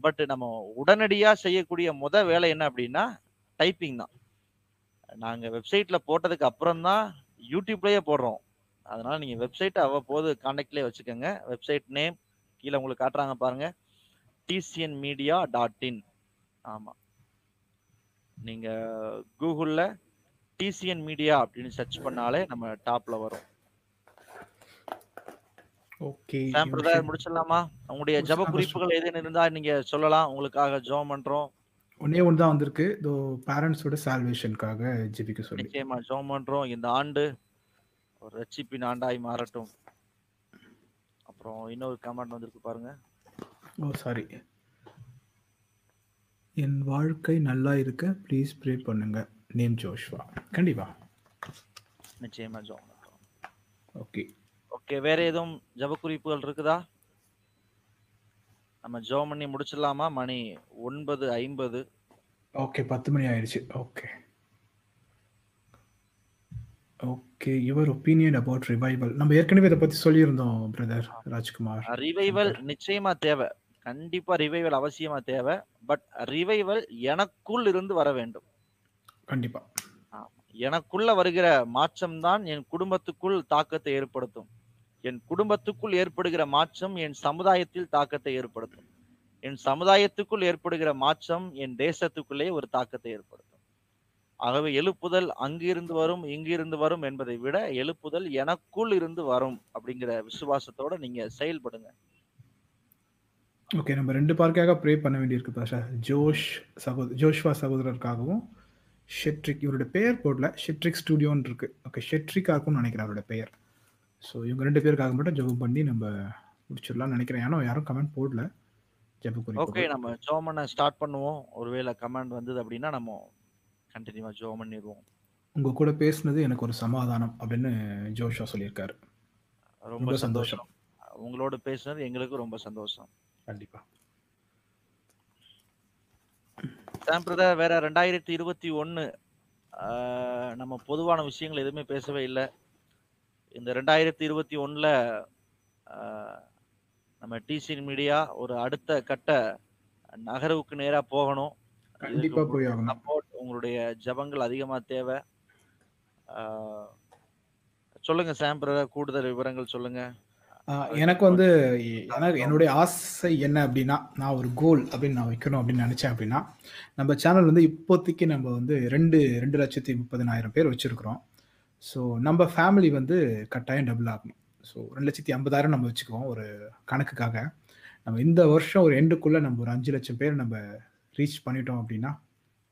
பட் நம்ம உடனடியா செய்யக்கூடிய முத வேலை என்ன அப்படின்னா டைப்பிங் தான். நாங்க வெப்சைட்ல போட்டதுக்கு அப்புறம் தான் யூடியூப்லயே போடுறோம். அதனால நீங்க வெப்சைட் அவ்வப்போது கான்டாக்ட்லயே வச்சுக்கோங்க. வெப்சைட் நேம் கீழே உங்களுக்கு காட்டுறாங்க பாருங்க. டிசிஎன் மீடியா டாட் இன் ஆமா. நீங்க கூகுள்ல டிசிஎன் மீடியா அப்படின்னு சர்ச் பண்ணாலே நம்ம டாப்ல வரும். ஓகே சாம் பிரதர் முடிச்சிடலாமா? உங்களுடைய ஜப குறிப்புகள் ஏதேனும் இருந்தா நீங்க சொல்லலாம். உங்களுக்காக ஜெபம் பண்றோம். ஒன்னே ஒன்று தான் வந்திருக்கு. இதோ பேரண்ட்ஸோட சால்வேஷனுக்காக ஜெபிக்க சொல்லி. நிச்சயமா ஜெபம் பண்றோம். இந்த ஆண்டு ஒரு ரட்சிப்பின் ஆண்டாய் மாறட்டும். அப்புறம் இன்னொரு கமெண்ட் வந்திருக்கு பாருங்க. ஓ சாரி என் வாழ்க்கை நல்லா இருக்க. ப்ளீஸ் ப்ரே பண்ணுங்க. Name Joshua. கண்டிப்பா. நிச்சயமா பண்றோம் ஓகே. ஓகே வேற எதுவும் ஜப குறிப்புகள் இருக்குதா? நம்ம ஜெபம் பண்ணி முடிச்சிடலாமா? மணி ஒன்பது ஐம்பது. ஓகே பத்து மணி ஆயிடுச்சு. Okay. Okay your opinion about revival நம்ம ஏற்கனவே இதை பத்தி சொல்லியிருந்தோம் பிரதர் ராஜ்குமார். ரிவைவல் நிச்சயமா தேவை. கண்டிப்பா ரிவைவல் அவசியமா தேவை. பட் ரிவைவல் எனக்குள் இருந்து வர வேண்டும். கண்டிப்பா. எனக்குள்ள வருகிற மாற்றம் தான் என் குடும்பத்துக்குள் தாக்கத்தை ஏற்படுத்தும். என் குடும்பத்துக்குள் ஏற்படுகிற மாற்றம் என் சமுதாயத்தில் தாக்கத்தை ஏற்படுத்தும். என் சமுதாயத்துக்குள் ஏற்படுகிற மாற்றம் என் தேசத்துக்குள்ளே ஒரு தாக்கத்தை ஏற்படுத்தும். ஆகவே எழுப்புதல் அங்கிருந்து வரும் இங்கிருந்து வரும் என்பதை விட எழுப்புதல் எனக்குள் இருந்து வரும் அப்படிங்கிற விசுவாசத்தோட நீங்க செயல்படுங்க. ஓகே நம்ம ரெண்டு பார்க்காக ப்ரே பண்ண வேண்டியிருக்கு பாஷா. ஜோஷ் சகோதர ஜோஷ்வா சகோதரருக்காகவும் ஷெட்ரிக் இவருடைய பெயர் போடல. ஷெட்ரிக் ஸ்டுடியோன்னு இருக்கு. ஓகே ஷெட்ரிக்கா இருக்கும்னு நினைக்கிறேன் அவருடைய பெயர். ஸோ இவங்க ரெண்டு பேருக்காக மட்டும் ஜெபம் பண்ணி நம்ம முடிச்சிடலாம்னு நினைக்கிறேன். ஏன்னா யாரும் கமெண்ட் போடல. ஜெப ஓகே நம்ம ஜோமனை ஸ்டார்ட் பண்ணுவோம். ஒருவேளை கமெண்ட் வந்தது அப்படின்னா நம்ம கண்டினியூவா ஜோம் பண்ணிடுவோம். உங்க கூட பேசுனது எனக்கு ஒரு சமாதானம் அப்படின்னு ஜோஷா சொல்லியிருக்காரு. ரொம்ப சந்தோஷம். சந்தோஷம். உங்களோட பேசுனது எங்களுக்கு ரொம்ப சந்தோஷம். கண்டிப்பா சாம் பிரதர் வேற ரெண்டாயிரத்தி இருபத்தி ஒன்னு. நம்ம பொதுவான விஷயங்கள் எதுவுமே பேசவே இல்லை. இந்த ரெண்டாயிரத்தி இருபத்தி ஒண்ணுல நம்ம டிசின் மீடியா ஒரு அடுத்த கட்ட நகர்வுக்கு நேரா போகணும். சப்போர்ட் உங்களுடைய ஜபங்கள் அதிகமா தேவை. சொல்லுங்க சாம் பிரதர் கூடுதல் விவரங்கள் சொல்லுங்க. எனக்கு வந்து எனக்கு என்னுடைய ஆசை என்ன அப்படின்னா நான் ஒரு கோல் அப்படின்னு நான் வைக்கணும் அப்படின்னு நினைச்சேன் அப்படின்னா நம்ம சேனல் வந்து இப்போதைக்கு நம்ம வந்து ரெண்டு ரெண்டு லட்சத்தி முப்பதினாயிரம் பேர் வச்சிருக்கிறோம். ஸோ நம்ம ஃபேமிலி வந்து கட்டாயம் டபுள் ஆகணும். ஸோ ரெண்டு லட்சத்தி ஐம்பதாயிரம் நம்ம வச்சுக்குவோம் ஒரு கணக்குக்காக. நம்ம இந்த வருஷம் ஒரு எண்டுக்குள்ள நம்ம ஒரு அஞ்சு லட்சம் பேர் நம்ம ரீச் பண்ணிட்டோம் அப்படின்னா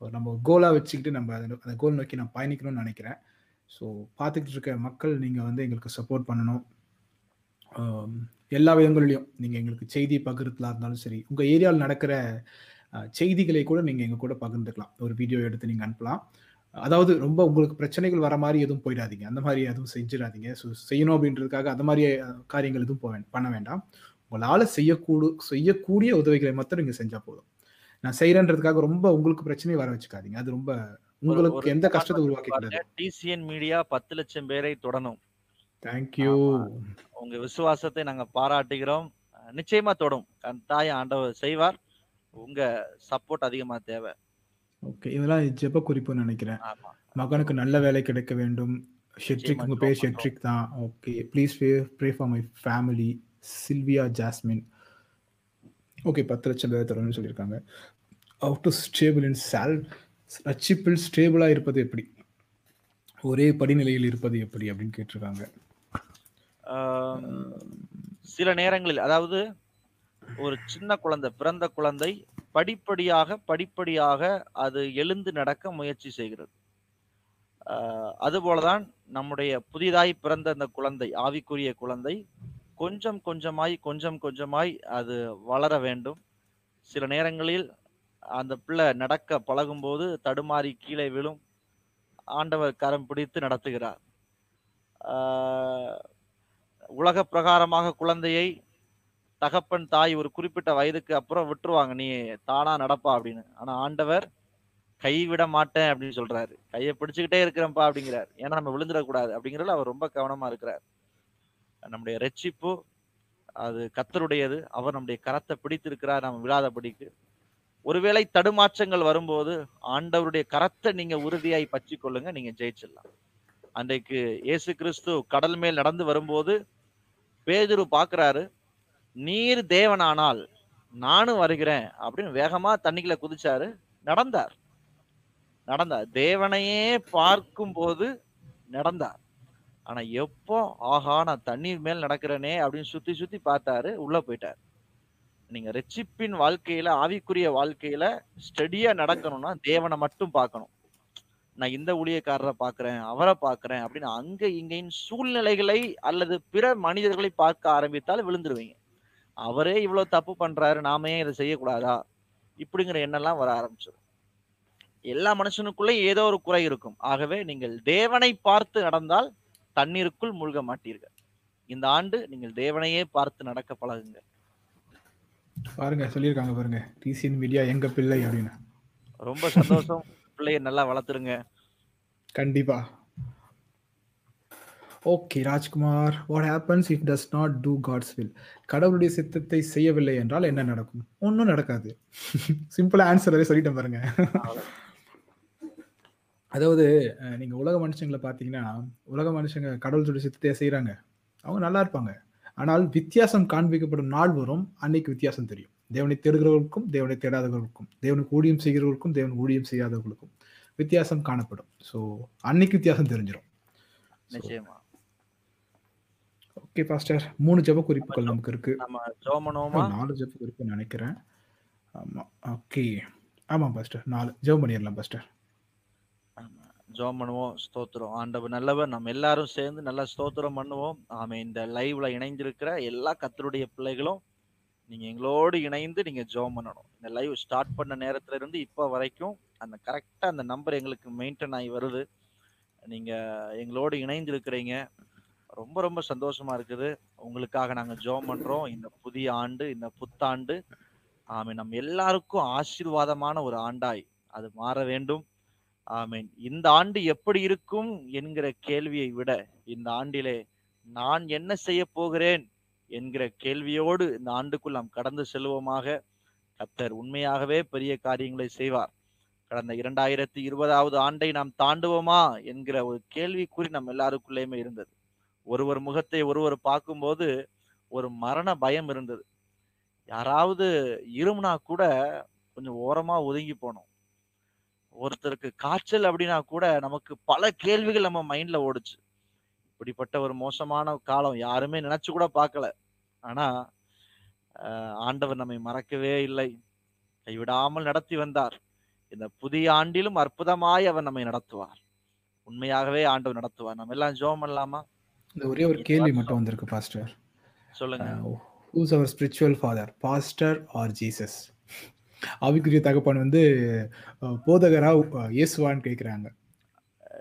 ஒரு நம்ம கோலாக வச்சுக்கிட்டு நம்ம அதை அந்த கோல் நோக்கி நான் பயணிக்கணும்னு நினைக்கிறேன். ஸோ பார்த்துக்கிட்டு இருக்க மக்கள் நீங்கள் வந்து எங்களுக்கு சப்போர்ட் பண்ணணும். எல்லா விதங்கள்லையும் நீங்கள் எங்களுக்கு செய்தி பகிர்றதுல இருந்தாலும் சரி உங்கள் ஏரியாவில் நடக்கிற செய்திகளை கூட நீங்க எங்க கூட பகிர்ந்துக்கலாம். ஒரு வீடியோ எடுத்து நீங்க அனுப்பலாம். அதாவது ரொம்ப உங்களுக்கு பிரச்சனைகள் வர மாதிரி எதுவும் போயிடாதீங்க. அந்த மாதிரி எதுவும் செஞ்சிடாதீங்க. ஸோ செய்யணும் அப்படின்றதுக்காக அந்த மாதிரி காரியங்கள் எதுவும் போக பண்ண வேண்டாம். உங்களால செய்யக்கூடு செய்யக்கூடிய உதவிகளை மட்டும் நீங்க செஞ்சா போதும். நான் செய்யறேன்றதுக்காக ரொம்ப உங்களுக்கு பிரச்சனையை வர வச்சுக்காதீங்க. அது ரொம்ப உங்களுக்கு எந்த கஷ்டத்தை உருவாக்கி டிசிஎன் மீடியா பத்து லட்சம் பேரை தொடணும். தேங்க்யூ உங்க விசுவாசத்தை நாங்க பாராட்டுகிறோம். நிச்சயமா தொடும். கட்டாயம் ஆண்டவர் செய்வார். உங்க சப்போர்ட் அதிகமா தேவை. ஓகே இதெல்லாம் ஜெப குறிப்புன்னு நினைக்கிறேன். மகனுக்கு நல்ல வேலை கிடைக்க வேண்டும். ஷெட்ரிக் உங்க பேர் ஷெட்ரிக் தான். Okay please pray for my family Sylvia Jasmine okay பத்து லட்சம் பேர் தொடர்ந்து சொல்லியிருக்காங்க. அவுட் டு ஸ்டேபிள் இன் சால் ரட்சிப்பில் ஸ்டேபிளாக இருப்பது எப்படி? ஒரே படிநிலையில் இருப்பது எப்படி அப்படின்னு கேட்டிருக்காங்க. சில நேரங்களில் அதாவது ஒரு சின்ன குழந்தை பிறந்த குழந்தை படிப்படியாக படிப்படியாக அது எழுந்து நடக்க முயற்சி செய்கிறது. அதுபோலதான் நம்முடைய புதிதாய் பிறந்த அந்த குழந்தை ஆவிக்குரிய குழந்தை கொஞ்சம் கொஞ்சமாய் கொஞ்சம் கொஞ்சமாய் அது வளர வேண்டும். சில நேரங்களில் அந்த பிள்ளை நடக்க பழகும்போது தடுமாறி கீழே விழும். ஆண்டவர் கரம் பிடித்து நடத்துகிறார். உலக பிரகாரமாக குழந்தையை தகப்பன் தாய் ஒரு குறிப்பிட்ட வயதுக்கு அப்புறம் விட்டுருவாங்க. நீ தானா நடப்பா அப்படின்னு. ஆனா ஆண்டவர் கைவிட மாட்டேன் அப்படின்னு சொல்றாரு. கையை பிடிச்சுக்கிட்டே இருக்கிறேன்ப்பா அப்படிங்கிறார். ஏன்னா நம்ம விழுந்துடக்கூடாது அப்படிங்கிறதுல அவர் ரொம்ப கவனமா இருக்கிறார். நம்முடைய ரட்சிப்பு அது கத்தருடையது அவர் நம்முடைய கரத்தை பிடித்திருக்கிறார் நம்ம விழாதபடிக்கு. ஒருவேளை தடுமாற்றங்கள் வரும்போது ஆண்டவருடைய கரத்தை நீங்க உறுதியாய் பற்றி கொள்ளுங்க நீங்க ஜெயிச்சிடலாம். அன்றைக்கு இயேசு கிறிஸ்து கடல் மேல் நடந்து வரும்போது பேதுரு பாக்குறாரு நீர் தேவனானால் நானும் வருகிறேன் அப்படின்னு வேகமா தண்ணிக்குள்ள குதிச்சாரு நடந்தார். நடந்தார். தேவனையே பார்க்கும்போது நடந்தார். ஆனா எப்போ ஆஹா நான் தண்ணீர் மேல் நடக்கிறேனே அப்படின்னு சுத்தி சுத்தி பார்த்தாரு உள்ள போயிட்டார். நீங்க ரெச்சிப்பின் வாழ்க்கையில ஆவிக்குரிய வாழ்க்கையில ஸ்டடியாக நடக்கணும்னா தேவனை மட்டும் பார்க்கணும். நான் இந்த ஊழியக்காரரை பார்க்கிறேன் அவரை பார்க்கிறேன் அப்படின்னு அங்க இங்கேயும் சூழ்நிலைகளை அல்லது பிற மனிதர்களை பார்க்க ஆரம்பித்தால் விழுந்துருவீங்க. அவரே இவ்வளவு தப்பு பண்றாரு நாமே இதை செய்யக்கூடாதா? இப்படிங்கிற எண்ணம்லாம் வர ஆரம்பிச்சிடும் எல்லா மனுஷனுக்குள்ளேயும் ஏதோ ஒரு குறை இருக்கும். ஆகவே நீங்கள் தேவனை பார்த்து நடந்தால் தண்ணீருக்குள் மூழ்க மாட்டீர்கள். இந்த ஆண்டு நீங்கள் தேவனையே பார்த்து நடக்க பழகுங்க பாருங்க சொல்லியிருக்காங்க பாருங்க டிசிஎன் மீடியா எங்க பிள்ளை அப்படின்னு. ரொம்ப சந்தோஷம். பிள்ளைய நல்லா வளர்த்துருங்க. கண்டிப்பா. Okay Rajkumar what happens it does not do God's will கடவுளுடைய சித்தத்தை செய்யவில்லை என்றால் என்ன நடக்கும்? ஒன்றும் நடக்காது. சிம்பிளா ஆன்சர் சொல்லிட்டேன் பாருங்க. அதாவது நீங்கள் நீங்க உலக மனுஷங்களை பார்த்தீங்கன்னா உலக மனுஷங்க கடவுளுடைய சித்தத்தை செய்யறாங்க அவங்க நல்லா இருப்பாங்க. ஆனால் வித்தியாசம் காண்பிக்கப்படும் நாள் வரும் அன்னைக்கு வித்தியாசம் தெரியும். தேவனை தேடுகிறவர்களுக்கும் தேவனை தேடாதவர்களுக்கும் தேவனுக்கு ஊழியம் செய்கிறவர்களுக்கும் தேவனுக்கு ஊழியம் செய்யாதவர்களுக்கும் வித்தியாசம் காணப்படும். ஸோ அன்னைக்கு வித்தியாசம் தெரிஞ்சிடும் நிச்சயமா. ஓகே பாஸ்டர் மூணு ஜெப குறிப்புகள் நமக்கு இருக்கு. நாலு ஜெப குறிப்பு நினைக்கிறேன். ஆமா ஓகே ஆமா பாஸ்டர் நாலு. ஜெபம் பண்ணிடலாம் பாஸ்டர் ஜோம் பண்ணுவோம். ஸ்தோத்திரம். ஆண்டவர் நல்லவர். நம்ம எல்லாரும் சேர்ந்து நல்லா ஸ்தோத்திரம் பண்ணுவோம். ஆமே இந்த லைவ்ல இணைந்திருக்கிற எல்லா கத்தருடைய பிள்ளைகளும் நீங்கள் எங்களோடு இணைந்து நீங்கள் ஜோம் பண்ணணும். இந்த லைவ் ஸ்டார்ட் பண்ண நேரத்துல இருந்து இப்போ வரைக்கும் அந்த கரெக்டாக அந்த நம்பர் எங்களுக்கு மெயின்டைன் ஆகி வருது. நீங்கள் எங்களோடு இணைந்து இருக்கிறீங்க. ரொம்ப ரொம்ப சந்தோஷமா இருக்குது. உங்களுக்காக நாங்கள் ஜோம் பண்ணுறோம் இந்த புதிய ஆண்டு இந்த புத்தாண்டு ஆமீன். நம்ம எல்லாருக்கும் ஆசீர்வாதமான ஒரு ஆண்டாய் அது மாற வேண்டும். ஆமீன். இந்த ஆண்டு எப்படி இருக்கும் என்கிற கேள்வியை விட இந்த ஆண்டிலே நான் என்ன செய்ய போகிறேன் என்கிற கேள்வியோடு இந்த ஆண்டுக்குள் நாம் கடந்து செல்வோமாக கத்தர் உண்மையாகவே பெரிய காரியங்களை செய்வார். கடந்த இரண்டாயிரத்தி இருபதாவது ஆண்டை நாம் தாண்டுவோமா என்கிற ஒரு கேள்விக்குறி நம்ம எல்லாருக்குள்ளேயுமே இருந்தது. ஒருவர் முகத்தை ஒருவர் பார்க்கும்போது ஒரு மரண பயம் இருந்தது. யாராவது இருமுனா கூட கொஞ்சம் ஓரமா ஒதுங்கி போனோம். ஒருத்தருக்கு காய்ச்சல் அப்படின்னா கூட நமக்கு பல கேள்விகள் நம்ம மைண்ட்ல ஓடுச்சு. இப்படிப்பட்ட ஒரு மோசமான காலம் யாருமே நினைச்சு கூட பார்க்கல. ஆனா ஆண்டவர் நம்மை மறக்கவே இல்லை. கைவிடாமல் நடத்தி வந்தார். இந்த புதிய ஆண்டிலும் அற்புதமாய் அவர் நம்மை நடத்துவார். உண்மையாகவே ஆண்டவர் நடத்துவார். நம்ம எல்லாம் ஜோம் பண்ணலாமா? இந்த ஒரே ஒரு கேள்வி மட்டும் வந்திருக்கு பாஸ்டர். சொல்லுங்க. Who's our spiritual father pastor or Jesus ஆவிக்குரிய தகப்பன் வந்து போதகரா இயேசுவான்னு கேக்குறாங்க.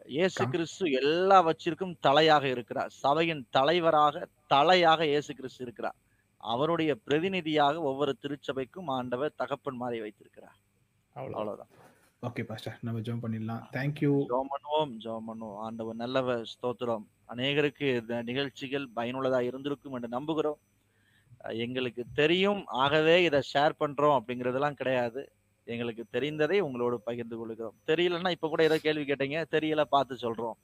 இயேசு. கிறிஸ்து எல்லாவற்றிற்கும் தலையாக இருக்கிறார். சபையின் தலைவராக தலையாக இயேசு கிறிஸ்து இருக்கிறார். அவருடைய பிரதிநிதியாக ஒவ்வொரு திருச்சபைக்கும் ஆண்டவர் தகப்பன் மாதிரி வைத்திருக்கிறார். அவ்வளவுதான். ஓகே பாஸ்டர் நம்ம ஜெபம் பண்ணிடலாம். தேங்க்யூ ஜெபம் பண்ணுவோம் ஜெபம் பண்ணுவோம். ஆண்டவர் நல்லவர் ஸ்தோத்திரம். அநேகருக்கு இந்த நிகழ்ச்சிகள் பயனுள்ளதா இருந்திருக்கும் என்று நம்புகிறோம். எங்களுக்கு தெரியும். ஆகவே இதை ஷேர் பண்றோம் அப்படிங்கிறதெல்லாம் கிடையாது. எங்களுக்கு தெரிந்ததை உங்களோடு பகிர்ந்து கொள்கிறோம். தெரியலன்னா இப்ப கூட ஏதோ கேள்வி கேட்டீங்க தெரியல பார்த்து சொல்றோம்.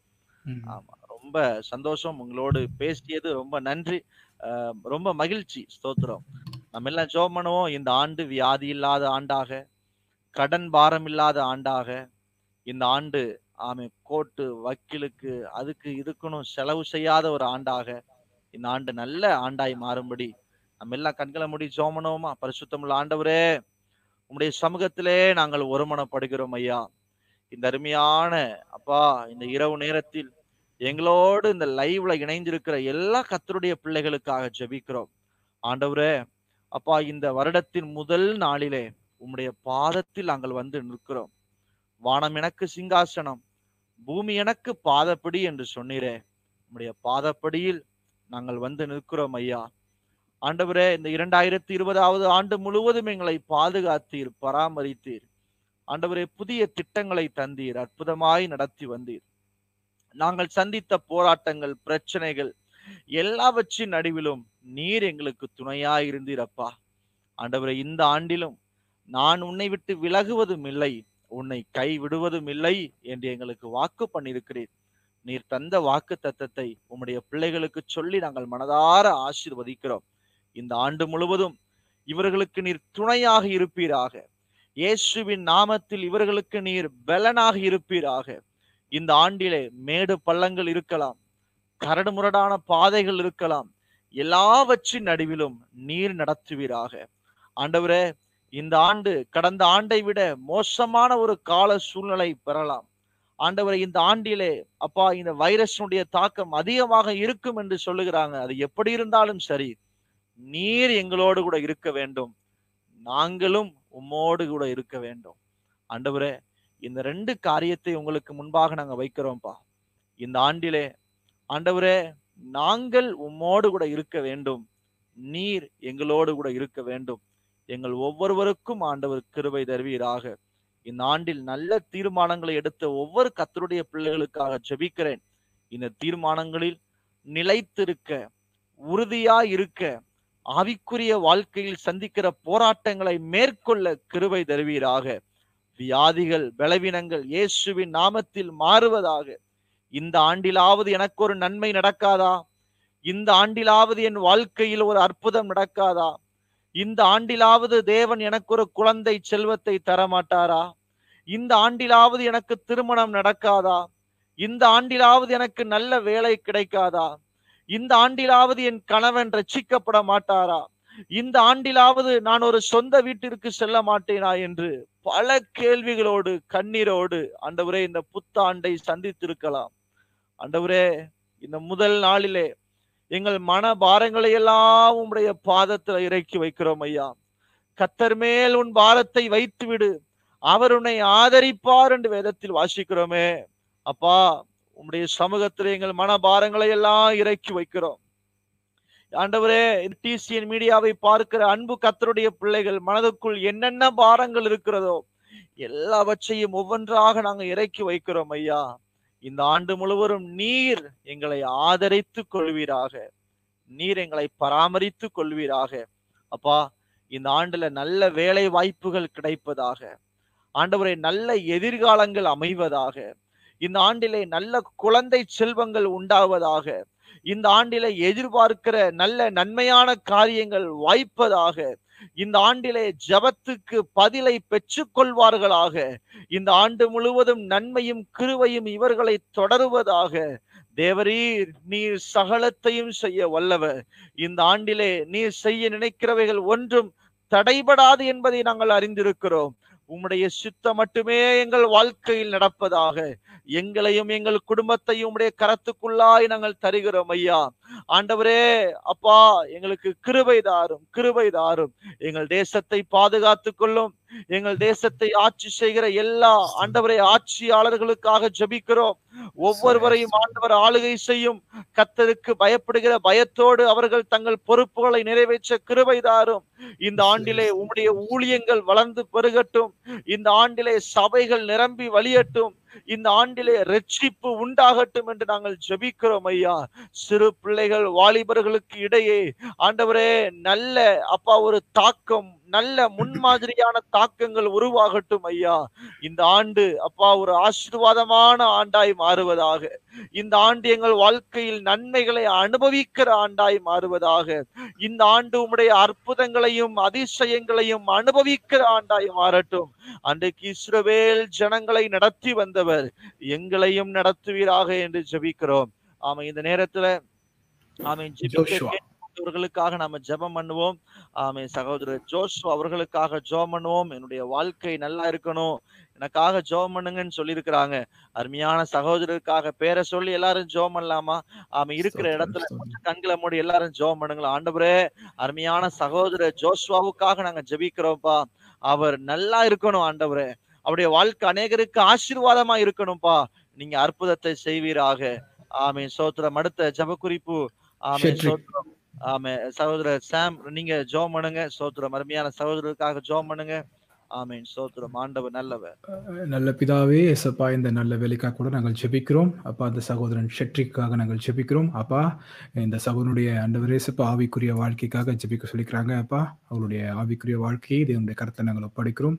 ஆமா ரொம்ப சந்தோஷம். உங்களோடு பேசியது ரொம்ப நன்றி. ரொம்ப மகிழ்ச்சி. ஸ்தோத்திரம். நம்ம எல்லாம் பண்ணுவோம் இந்த ஆண்டு வியாதி இல்லாத ஆண்டாக கடன் பாரம் இல்லாத ஆண்டாக. இந்த ஆண்டு ஆமை கோர்ட்டு வக்கீலுக்கு அதுக்கு இதுக்குன்னு செலவு செய்யாத ஒரு ஆண்டாக. இந்த ஆண்டு நல்ல ஆண்டாய் மாறும்படி. நம்ம எல்லாம் கண்களை மூடி பண்ணுவோமா? பரிசுத்தமுள்ள ஆண்டவரே. உம்முடைய சமூகத்திலே நாங்கள் ஒருமனப்படுகிறோம் ஐயா. இந்த அருமையான அப்பா இந்த இரவு நேரத்தில் எங்களோடு இந்த லைவ்ல இணைந்திருக்கிற எல்லா கத்தருடைய பிள்ளைகளுக்காக ஜெபிக்கிறோம். ஆண்டவரே அப்பா இந்த வருடத்தின் முதல் நாளிலே உம்முடைய பாதத்தில் நாங்கள் வந்து நிற்கிறோம். வானம் எனக்கு சிங்காசனம் பூமி எனக்கு பாதப்படி என்று சொன்னீரே. உம்முடைய பாதப்படியில் நாங்கள் வந்து நிற்கிறோம் ஐயா. ஆண்டவரே இந்த இரண்டாயிரத்தி இருபதாவது ஆண்டு முழுவதும் எங்களை பாதுகாத்தீர் பராமரித்தீர். ஆண்டவரே புதிய திட்டங்களை தந்தீர் அற்புதமாய் நடத்தி வந்தீர். நாங்கள் சந்தித்த போராட்டங்கள் பிரச்சனைகள் எல்லாவற்றின் நடுவிலும் நீர் எங்களுக்கு துணையாய் இருந்தீர் அப்பா. ஆண்டவரே இந்த ஆண்டிலும் நான் உன்னை விட்டு விலகுவதும் இல்லை உன்னை கைவிடுவதும் இல்லை என்று எங்களுக்கு வாக்கு பண்ணியிருக்கிறீர். நீர் தந்த வாக்கு தத்தத்தை உம்முடைய பிள்ளைகளுக்கு சொல்லி நாங்கள் மனதார ஆசிர்வதிக்கிறோம். இந்த ஆண்டு முழுவதும் இவர்களுக்கு நீர் துணையாக இருப்பீராக. இயேசுவின் நாமத்தில் இவர்களுக்கு நீர் பலனாக இருப்பீராக. இந்த ஆண்டிலே மேடு பள்ளங்கள் இருக்கலாம் கரடு முரடான பாதைகள் இருக்கலாம் எல்லாவற்றின் நடுவிலும் நீர் நடத்துவீராக. ஆண்டவரே இந்த ஆண்டு கடந்த ஆண்டை விட மோசமான ஒரு கால சூழ்நிலை பெறலாம் ஆண்டவரை இந்த ஆண்டிலே அப்பா இந்த வைரஸினுடைய தாக்கம் அதிகமாக இருக்கும் என்று சொல்லுகிறாங்க. அது எப்படி இருந்தாலும் சரி நீர் எங்களோடு கூட இருக்க வேண்டும். நாங்களும் உம்மோடு கூட இருக்க வேண்டும். ஆண்டவரே இந்த ரெண்டு காரியத்தை உங்களுக்கு முன்பாக நாங்க வைக்கிறோம்ப்பா. இந்த ஆண்டிலே ஆண்டவரே நாங்கள் உம்மோடு கூட இருக்க வேண்டும். நீர் எங்களோடு கூட இருக்க வேண்டும். எங்கள் ஒவ்வொருவருக்கும் ஆண்டவர் கிருபை தருவீராக. இந்த ஆண்டில் நல்ல தீர்மானங்களை எடுத்த ஒவ்வொரு கத்தருடைய பிள்ளைகளுக்காக ஜெபிக்கிறேன். இந்த தீர்மானங்களில் நிலைத்திருக்க உறுதியா இருக்க ஆவிக்குரிய வாழ்க்கையில் சந்திக்கிற போராட்டங்களை மேற்கொள்ள கிருபை தருவீராக. வியாதிகள் பலவீனங்கள் இயேசுவின் நாமத்தில் மாறுவதாக. இந்த ஆண்டிலாவது எனக்கு ஒரு நன்மை நடக்காதா? இந்த ஆண்டிலாவது என் வாழ்க்கையில் ஒரு அற்புதம் நடக்காதா? இந்த ஆண்டிலாவது தேவன் எனக்கு ஒரு குழந்தை செல்வத்தை தரமாட்டாரா? இந்த ஆண்டிலாவது எனக்கு திருமணம் நடக்காதா? இந்த ஆண்டிலாவது எனக்கு நல்ல வேலை கிடைக்காதா? இந்த ஆண்டிலாவது என் கணவன் ரட்சிக்கப்பட மாட்டாரா? இந்த ஆண்டிலாவது நான் ஒரு சொந்த வீட்டிற்கு செல்ல மாட்டேனா என்று பல கேள்விகளோடு கண்ணீரோடு ஆண்டவரே இந்த புத்தாண்டை சந்தித்திருக்கலாம். ஆண்டவரே இந்த முதல் நாளிலே எங்கள் மன பாரங்களை எல்லாம் உம்முடைய பாதத்துல இறக்கி வைக்கிறோம் ஐயா. கத்தர் மேல் உன் பாரத்தை வைத்து விடு அவர் உன்னை ஆதரிப்பார் என்று வேதத்தில் வாசிக்கிறோமே. அப்பா உம்முடைய சமூகத்தில் எங்கள் மன பாரங்களை எல்லாம் இறக்கி வைக்கிறோம். ஆண்டவரே டிசிஎன் மீடியாவை பார்க்கிற அன்பு கத்தருடைய பிள்ளைகள் மனதுக்குள் என்னென்ன பாரங்கள் இருக்கிறதோ எல்லாவற்றையும் ஒவ்வொன்றாக நாங்க இறக்கி வைக்கிறோம் ஐயா. இந்த ஆண்டு முழுவதும் நீர் எங்களை ஆதரித்து கொள்வீராக. நீர் எங்களை பராமரித்து கொள்வீராக. அப்பா இந்த ஆண்டுல நல்ல வேலை வாய்ப்புகள் கிடைப்பதாக. ஆண்டவரை நல்ல எதிர்காலங்கள் அமைவதாக. இந்த ஆண்டிலே நல்ல குழந்தை செல்வங்கள் உண்டாவதாக இந்த ஆண்டிலே எதிர்பார்க்கிற நல்ல நன்மையான காரியங்கள் வாய்ப்பதாக இந்த ஆண்டிலே ஜபத்துக்கு பதிலை பெற்றுக்கொள்வார்களாக இந்த ஆண்டு முழுவதும் நன்மையும் கிருவையும் இவர்களை தொடருவதாக தேவரீர் நீர் சகலத்தையும் செய்ய வல்லவர். இந்த ஆண்டிலே நீர் செய்ய நினைக்கிறவைகள் ஒன்றும் தடைபடாது என்பதை நாங்கள் அறிந்திருக்கிறோம். உம்முடைய சித்தம் மட்டுமே எங்கள் வாழ்க்கையில் நடப்பதாக எங்களையும் எங்கள் குடும்பத்தையும் உடைய கரத்துக்குள்ளாய் நாங்கள் தருகிறோம் ஐயா. ஆண்டவரே அப்பா எங்களுக்கு கிருபை தாரும் கிருபை தாரும். எங்கள் தேசத்தை பாதுகாத்துக் கொள்ளும் எங்கள் தேசத்தை ஆட்சி செய்கிற எல்லா ஆண்டவரை ஆட்சியாளர்களுக்காக ஜபிக்கிறோம். ஒவ்வொருவரையும் ஆண்டவர் ஆளுகை செய்யும். கத்தருக்கு பயப்படுகிற பயத்தோடு அவர்கள் தங்கள் பொறுப்புகளை நிறைவேற்ற கிருபை தாரும். இந்த ஆண்டிலே உம்முடைய ஊழியங்கள் வளர்ந்து பெருகட்டும். இந்த ஆண்டிலே சபைகள் நிரம்பி வழியட்டும். இந்த ஆண்டிலே ரட்சிப்பு உண்டாகட்டும் என்று நாங்கள் ஜபிக்கிறோம் ஐயா. சிறு பிள்ளை பிள்ளைகள் வாலிபர்களுக்கு இடையே. ஆண்டவரே நல்ல அப்பா ஒரு தாக்கம் நல்ல முன்மாதிரியான தாக்கங்கள் உருவாகட்டும் ஐயா. இந்த ஆண்டு அப்பா ஒரு ஆசீர்வாதமான ஆண்டாய் மாறுவதாக. இந்த ஆண்டு எங்கள் வாழ்க்கையில் நன்மைகளை அனுபவிக்கிற ஆண்டாய் மாறுவதாக. இந்த ஆண்டு உம்முடைய அற்புதங்களையும் அதிசயங்களையும் அனுபவிக்கிற ஆண்டாய் மாறட்டும். அன்றைக்கு இஸ்ரவேல் ஜனங்களை நடத்தி வந்தவர் எங்களையும் நடத்துவீராக என்று ஜபிக்கிறோம். ஆமா இந்த நேரத்துல ஆமை ஜோஷுவா. அவர்களுக்காக நாம ஜெபம் பண்ணுவோம். ஆமை சகோதரர் ஜோஷு அவர்களுக்காக ஜெபம் பண்ணுவோம். என்னுடைய வாழ்க்கை நல்லா இருக்கணும். எனக்காக ஜெபம் பண்ணுங்கன்னு சொல்லியிருக்கிறாங்க. அருமையான சகோதரருக்காக பேரை சொல்லி எல்லாரும் ஜெபம் பண்ணலாமா? ஆமை இருக்கிற இடத்துல. கண்களை மூடி எல்லாரும் ஜெபம் பண்ணுங்களா. ஆண்டவரே அருமையான சகோதரர் ஜோஷ்வாவுக்காக நாங்க ஜெபிக்கிறோம்ப்பா. அவர் நல்லா இருக்கணும் ஆண்டவரே. அவருடைய வாழ்க்கை அநேகருக்கு ஆசீர்வாதமா இருக்கணும்ப்பா. நீங்க அற்புதத்தை செய்வீராக. ஆமே சோத்திரம். அடுத்த ஜெப குறிப்பு ஆமே. சோத்திரம் ஆமே சகோதரர் சாம் நீங்க ஜோம் பண்ணுங்க சோத்திரம் அருமையான சகோதரருக்காக ஜோம் பண்ணுங்க. ஆமீன் சோத்திரம் ஆண்டவர் நல்லவர். நல்ல பிதாவே எசப்பா இந்த நல்ல வேலைக்காக கூட நாங்கள் ஜெபிக்கிறோம். அப்பா அந்த சகோதரன் ஷெட்ரிக்காக நாங்கள் ஜெபிக்கிறோம். அப்பா இந்த சகோதரனுடைய ஆண்டவரே எசப்பா ஆவிக்குரிய வாழ்க்கைக்காக ஜெபிக்க சொல்லிக்கிறாங்க அப்பா. அவருடைய ஆவிக்குரிய வாழ்க்கையை தேவனுடைய கருத்தை நாங்கள் ஒப்படைக்கிறோம்.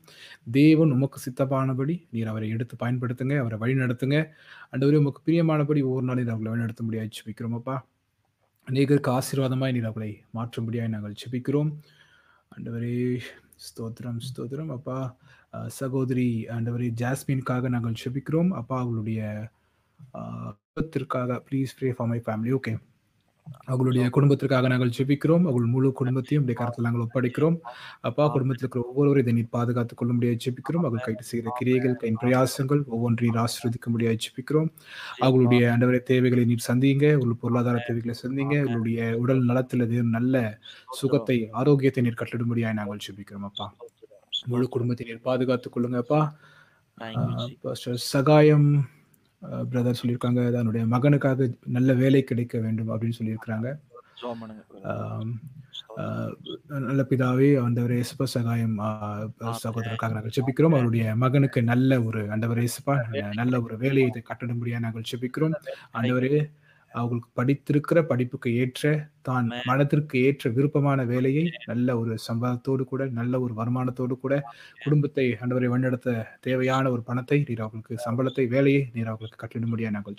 தேவன் உமக்கு சித்தமானபடி நீர் அவரை எடுத்து பயன்படுத்துங்க அவரை வழி நடத்துங்க ஆண்டவரே உமக்கு பிரியமானபடி ஒவ்வொரு நாளையும் அவர்களை வழி நடத்த முடியாது ஜெபிக்கிறோம் அப்பா. அநேகருக்கு ஆசீர்வாதமாய் நீர் அவர்களை மாற்றும்படியாய் நாங்கள் செபிக்கிறோம் ஆண்டவரே ஸ்தோத்திரம் ஸ்தோத்திரம். அப்பா சகோதரி ஆண்டவரே ஜாஸ்மின்காக நாங்கள் செபிக்கிறோம் அப்பா அவளுடைய அஹ், குடும்பத்திற்காக please pray for my family okay அவங்களுடைய குடும்பத்திற்காக நாங்கள் ஜெபிக்கிறோம். அவர்கள் முழு குடும்பத்தையும் இப்படி கருத்தில் நாங்கள் ஒப்படைக்கிறோம். அப்பா குடும்பத்தில் இருக்கிற ஒவ்வொருவரும் இதை நீர் பாதுகாத்துக் கொள்ள முடியாது ஜெபிக்கிறோம். அவர்கள் கைட்டு செய்கிற கிரியைகள் கையின் பிரயாசங்கள் ஒவ்வொன்றையும் ஆசிர்வதிக்க முடியாது ஜெபிக்கிறோம். அவங்களுடைய ஆண்டவரை தேவைகளை நீர் சந்திங்க உங்கள் பொருளாதார தேவைகளை சந்திங்க உங்களுடைய உடல் நலத்தில் நல்ல சுகத்தை ஆரோக்கியத்தை நீர் கட்டிடும்படியாய் நாங்கள் ஜெபிக்கிறோம் அப்பா. முழு குடும்பத்தை நீர் பாதுகாத்துக் கொள்ளுங்க அப்பா. Thank you, ah Jesus. Pastor Sagayam. Brother சொல்லியிருக்காங்க. தன்னுடைய மகனுக்காக நல்ல வேலை கிடைக்க வேண்டும் அப்படின்னு சொல்லியிருக்கிறாங்க. நல்ல பிதாவே அந்த ஏசுப்பா சகாயம் ஆஹ் சகோதரருக்காக நாங்கள் ஜெபிக்கிறோம் அவருடைய மகனுக்கு நல்ல ஒரு ஆண்டவர் ஏசுப்பா நல்ல ஒரு வேலையை இதை கட்டணும்படியா நாங்கள் ஜெபிக்கிறோம் ஆண்டவரே அவங்களுக்கு படித்திருக்கிற படிப்புக்கு ஏற்ற தான். மனதிற்கு ஏற்ற விருப்பமான வேலையை நல்ல ஒரு சம்பளத்தோடு கூட நல்ல ஒரு வருமானத்தோடு கூட குடும்பத்தை ஆண்டவரை வழிநடத்த தேவையான ஒரு பணத்தை நீர் அவர்களுக்கு சம்பளத்தை வேலையை நீர் அவர்களுக்கு கட்டிடும்படியா நாங்கள்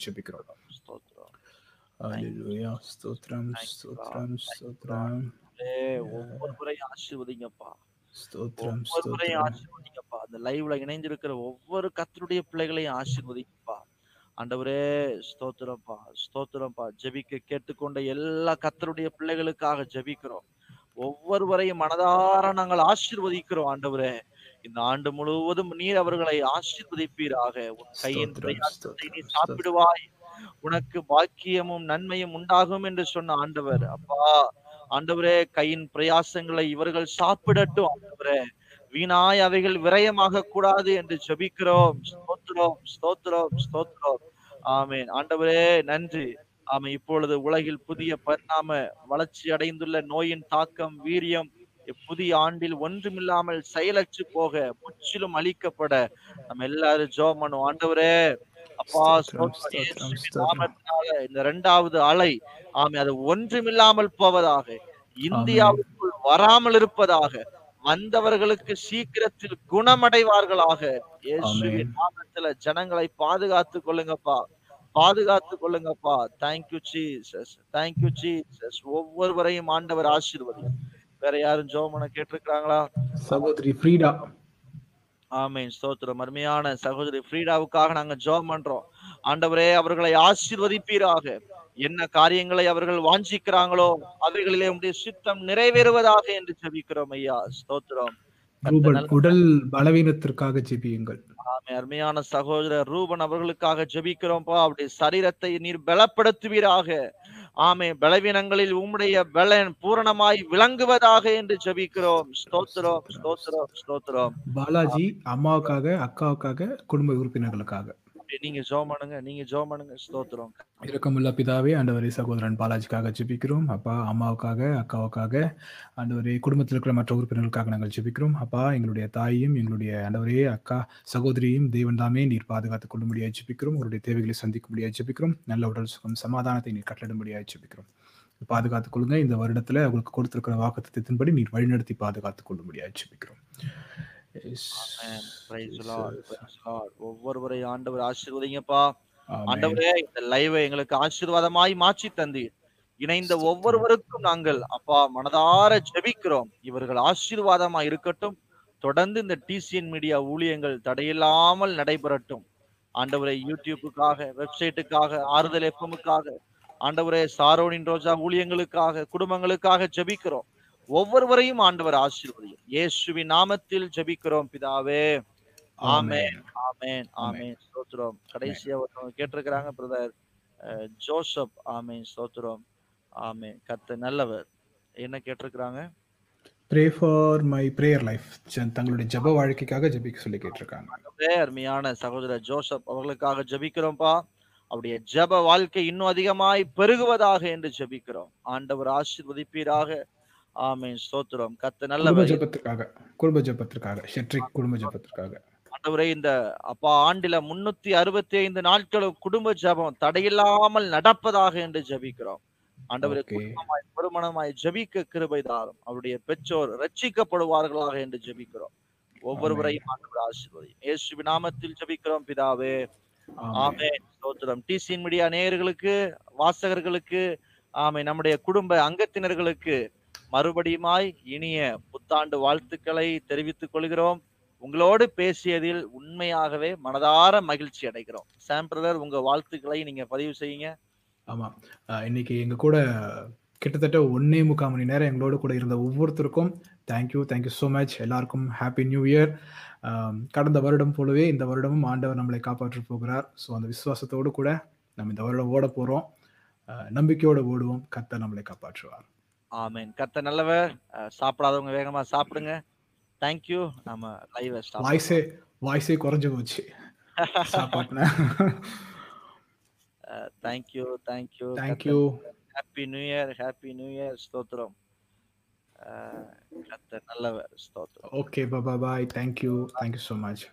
you, ஸ்தோத்திரம் God. ஸ்தோத்திரம் ஏ, ஒவ்வொருவரையும் ஆசீர்வதிங்கப்பா. ஸ்தோத்திரம் ஆசீர்வதிங்கப்பா. அந்த லைவ்ல இணைந்திருக்கிற ஒவ்வொரு கத்தருடைய பிள்ளைகளையும் ஆசீர்வதிங்கப்பா. ஆண்டவரே ஸ்தோத்திரம்ப்பா ஸ்தோத்திரம்ப்பா ஜெபிக்க கேட்டுக்கொண்ட எல்லா கத்தருடைய பிள்ளைகளுக்காக ஜெபிக்கிறோம். ஒவ்வொருவரையும் மனதார நாங்கள் ஆசீர்வதிக்கிறோம் ஆண்டவரே. இந்த ஆண்டு முழுவதும் நீர் அவர்களை ஆசீர்வதிப்பீராக. உன் கையின் நீ சாப்பிடுவாய். உனக்கு பாக்கியமும் நன்மையும் உண்டாகும் என்று சொன்ன ஆண்டவர். அப்பா ஆண்டவரே கையின் பிரயாசங்களை இவர்கள் சாப்பிடட்டும் ஆண்டவரே. வீணாய் அவைகள் விரயமாக கூடாது என்று ஜெபிக்கிறோம். ஸ்தோத்திரம் ஸ்தோத்திரம் ஸ்தோத்திரம். ஆமென். ஆண்டவரே நன்றி. ஆமை இப்பொழுது உலகில் புதிய பரிணாம வளர்ச்சி அடைந்துள்ள நோயின் தாக்கம் வீரியம் புதிய ஆண்டில் ஒன்றுமில்லாமல் செயலற்று போக முற்றிலும் அழிக்கப்பட நம்ம எல்லாரும் பண்ணுவோம். ஆண்டவரே அப்பா இந்த இரண்டாவது அலை ஆமை அது ஒன்றுமில்லாமல் போவதாக இந்தியாவுக்குள் வராமல் இருப்பதாக வந்தவர்களுக்கு சீக்கிரத்தில் குணமடைவார்களாக. நாமத்துல ஜனங்களை பாதுகாத்து கொள்ளுங்கப்பா. பாதுகாத்து கொள்ளுங்கப்பா. Thank you Jesus thank you Jesus ஒவ்வொருவரையும் ஆண்டவர் ஆசீர்வதி வேற யாரும் ஜோமன கேட்டிருக்காங்களா சகோதரி ஃப்ரீடா. ஆமென். ஸ்தோத்திரம். அருமையான சகோதரி ஃப்ரீடாவுக்காக நாங்க ஜெபம் பண்றோம். ஆண்டவரே அவர்களை ஆசீர்வதிப்பீராக. என்ன காரியங்களை அவர்கள் வாஞ்சிக்கிறாங்களோ அவைகளிலே உடைய சித்தம் நிறைவேறுவதாக என்று ஜெபிக்கிறோம் ஐயா. ஸ்தோத்திரம். உடல் பலவீனத்திற்காக ஜெபியுங்கள். அருமையான சகோதரர் ரூபன் அவர்களுக்காக ஜெபிக்கிறோம்ப்பா. அவருடைய சரீரத்தை நீர் பலப்படுத்துவீராக. ஆமே பலவீனங்களில் உம்முடைய பலன் பூரணமாய் விளங்குவதாக என்று ஜெபிக்கிறோம். ஸ்தோத்திரம் ஸ்தோத்திரம் ஸ்தோத்திரம். பாலாஜி அம்மாவுக்காக அக்காவுக்காக குடும்ப உறுப்பினர்களுக்காக. நீங்க ஜோம் பண்ணுங்க நீங்க ஜோம் பண்ணுங்க. ஸ்தோத்திரம். இரக்கமுள்ள பிதாவே ஆண்டவரே சகோதரன் பாலாஜிக்காக ஜெபிக்கிறோம். அப்பா அம்மாவுக்காக அக்காவுக்காக ஆண்டவரே குடும்பத்தில் இருக்கிற மற்ற உறுப்பினர்களுக்காக நாங்கள் ஜெபிக்கிறோம். அப்பா எங்களுடைய தாயையும் எங்களுடைய ஆண்டவரே அக்கா சகோதரியும் தெய்வன் தாமே நீர் பாதுகாத்துக் கொள்ளும்படியாக ஜெபிக்கிறோம். உங்களுடைய தேவைகளை சந்திக்கும்படியாக ஜெபிக்கிறோம். நல்ல உடல் சுகம் சமாதானத்தை நீர் கட்டளிடும்படியாக ஜெபிக்கிறோம். பாதுகாத்துக் கொள்ளுங்க. இந்த வருடத்துல உங்களுக்கு கொடுத்திருக்கிற வாக்குத்தத்தின்படி நீர் வழிநடத்தி பாதுகாத்துக் கொள்ளும்படியாக ஜெபிக்கிறோம். ஒவ்வொருவரையும் ஆண்டவர் ஆசீர்வதிங்கப்பா. ஆண்டவரே இந்த லைவை எங்களுக்கு ஆசீர்வாதமாய் மாற்றி தந்தீர். இணைந்த ஒவ்வொருவருக்கும் நாங்கள் அப்பா மனதார ஜெபிக்கிறோம். இவர்கள் ஆசீர்வாதமாய் இருக்கட்டும். தொடர்ந்து இந்த டிசிஎன் மீடியா ஊழியங்கள் தடையில்லாமல் நடைபெறட்டும். ஆண்டவரே யூடியூப்புக்காக வெப்சைட்டுக்காக ஆறுதல் எஃப்எம்முக்காக ஆண்டவரே சாரோனின் ரோஜா ஊழியங்களுக்காக குடும்பங்களுக்காக ஜெபிக்கிறோம். ஒவ்வொருவரையும் ஆண்டவர் ஆசீர்வதியும். இயேசுவின் நாமத்தில் ஜெபிக்கிறோம் பிதாவே. ஆமென். ஆமென். ஆமென். ஸ்தோத்திரம். கடைசியா ஒருத்தவங்க கேட்டிருக்கிறாங்க பிரதர் ஜோசப். ஆமென். ஸ்தோத்திரம். ஆமென். கத்த நல்லவர். என்ன கேட்டிருக்கிறாங்க? Pray for my prayer life தங்களுடைய ஜெப வாழ்க்கைக்காக ஜெபிக்க சொல்லி கேட்டிருக்காங்க. அருமையான சகோதரர் ஜோசப் அவர்களுக்காக ஜெபிக்கிறோம்ப்பா அவருடைய ஜெப வாழ்க்கை இன்னும் அதிகமாய் பெருகுவதாக என்று ஜெபிக்கிறோம். ஆண்டவர் ஆசீர்வதிப்பீராக. ஆமென் ஸ்தோத்திரம். கத்த குடும்ப நல்லவர் ஜெபத்திற்காக குடும்ப ஜெபத்திற்காக ஷெட்ரிக் குடும்ப ஜெபத்திற்காக ஆண்டவரே இந்த அப்பா ஆண்டில முன்னூத்தி அறுபத்தி ஐந்து நாட்களும் குடும்ப ஜெபம் தடையில்லாமல் நடப்பதாக என்று ஜெபிக்கிறோம். ஆண்டவரே. குடும்பமாய் பெருமனமாய் ஜெபிக்க கிருபை தாரும். அவருடைய பெற்றோர் ரட்சிக்கப்படுவார்களாக என்று ஜெபிக்கிறோம். ஒவ்வொருவரையும் ஆண்டவர் ஆசீர்வதி இயேசுவின் நாமத்தில் ஜெபிக்கிறோம் பிதாவே. ஆமென். ஸ்தோத்திரம். டிசின் மீடியா நேயர்களுக்கு வாசகர்களுக்கு ஆமை நம்முடைய குடும்ப அங்கத்தினர்களுக்கு மறுபடியுமாய் இனிய புத்தாண்டு வாழ்த்துக்களை தெரிவித்துக் கொள்கிறோம். உங்களோடு பேசியதில் உண்மையாகவே மனதார மகிழ்ச்சி அடைகிறோம். சாம் பிரதர் உங்க வாழ்த்துக்களை நீங்க பதிவு செய்யுங்க. ஆமா. இன்னைக்கு எங்க கூட கிட்டத்தட்ட ஒன்னே முக்கால் மணி நேரம் எங்களோட கூட இருந்த ஒவ்வொருத்தருக்கும் thank you thank you so much எல்லாருக்கும் ஹாப்பி நியூ இயர் கடந்த வருடம் போலவே இந்த வருடமும் ஆண்டவர் நம்மளை காப்பாற்ற போகிறார். ஸோ அந்த விசுவாசத்தோடு கூட நம்ம இந்த வருடம் ஓட போகிறோம் நம்பிக்கையோடு ஓடுவோம். கத்த நம்மளை காப்பாற்றுவார். ஆமென். கத்த நல்லவர். சாப்பிடாதவங்க வேகமா சாப்பிடுங்க. தேங்க்யூ நம்ம லைவ் வாய்ஸே வாய்ஸே குறைஞ்சு போச்சு. Thank you thank you thank you happy new year happy new year ஸ்தோத்திரம். கர்த்தர் நல்லவர். ஸ்தோத்திரம். Okay bye thank you thank you so much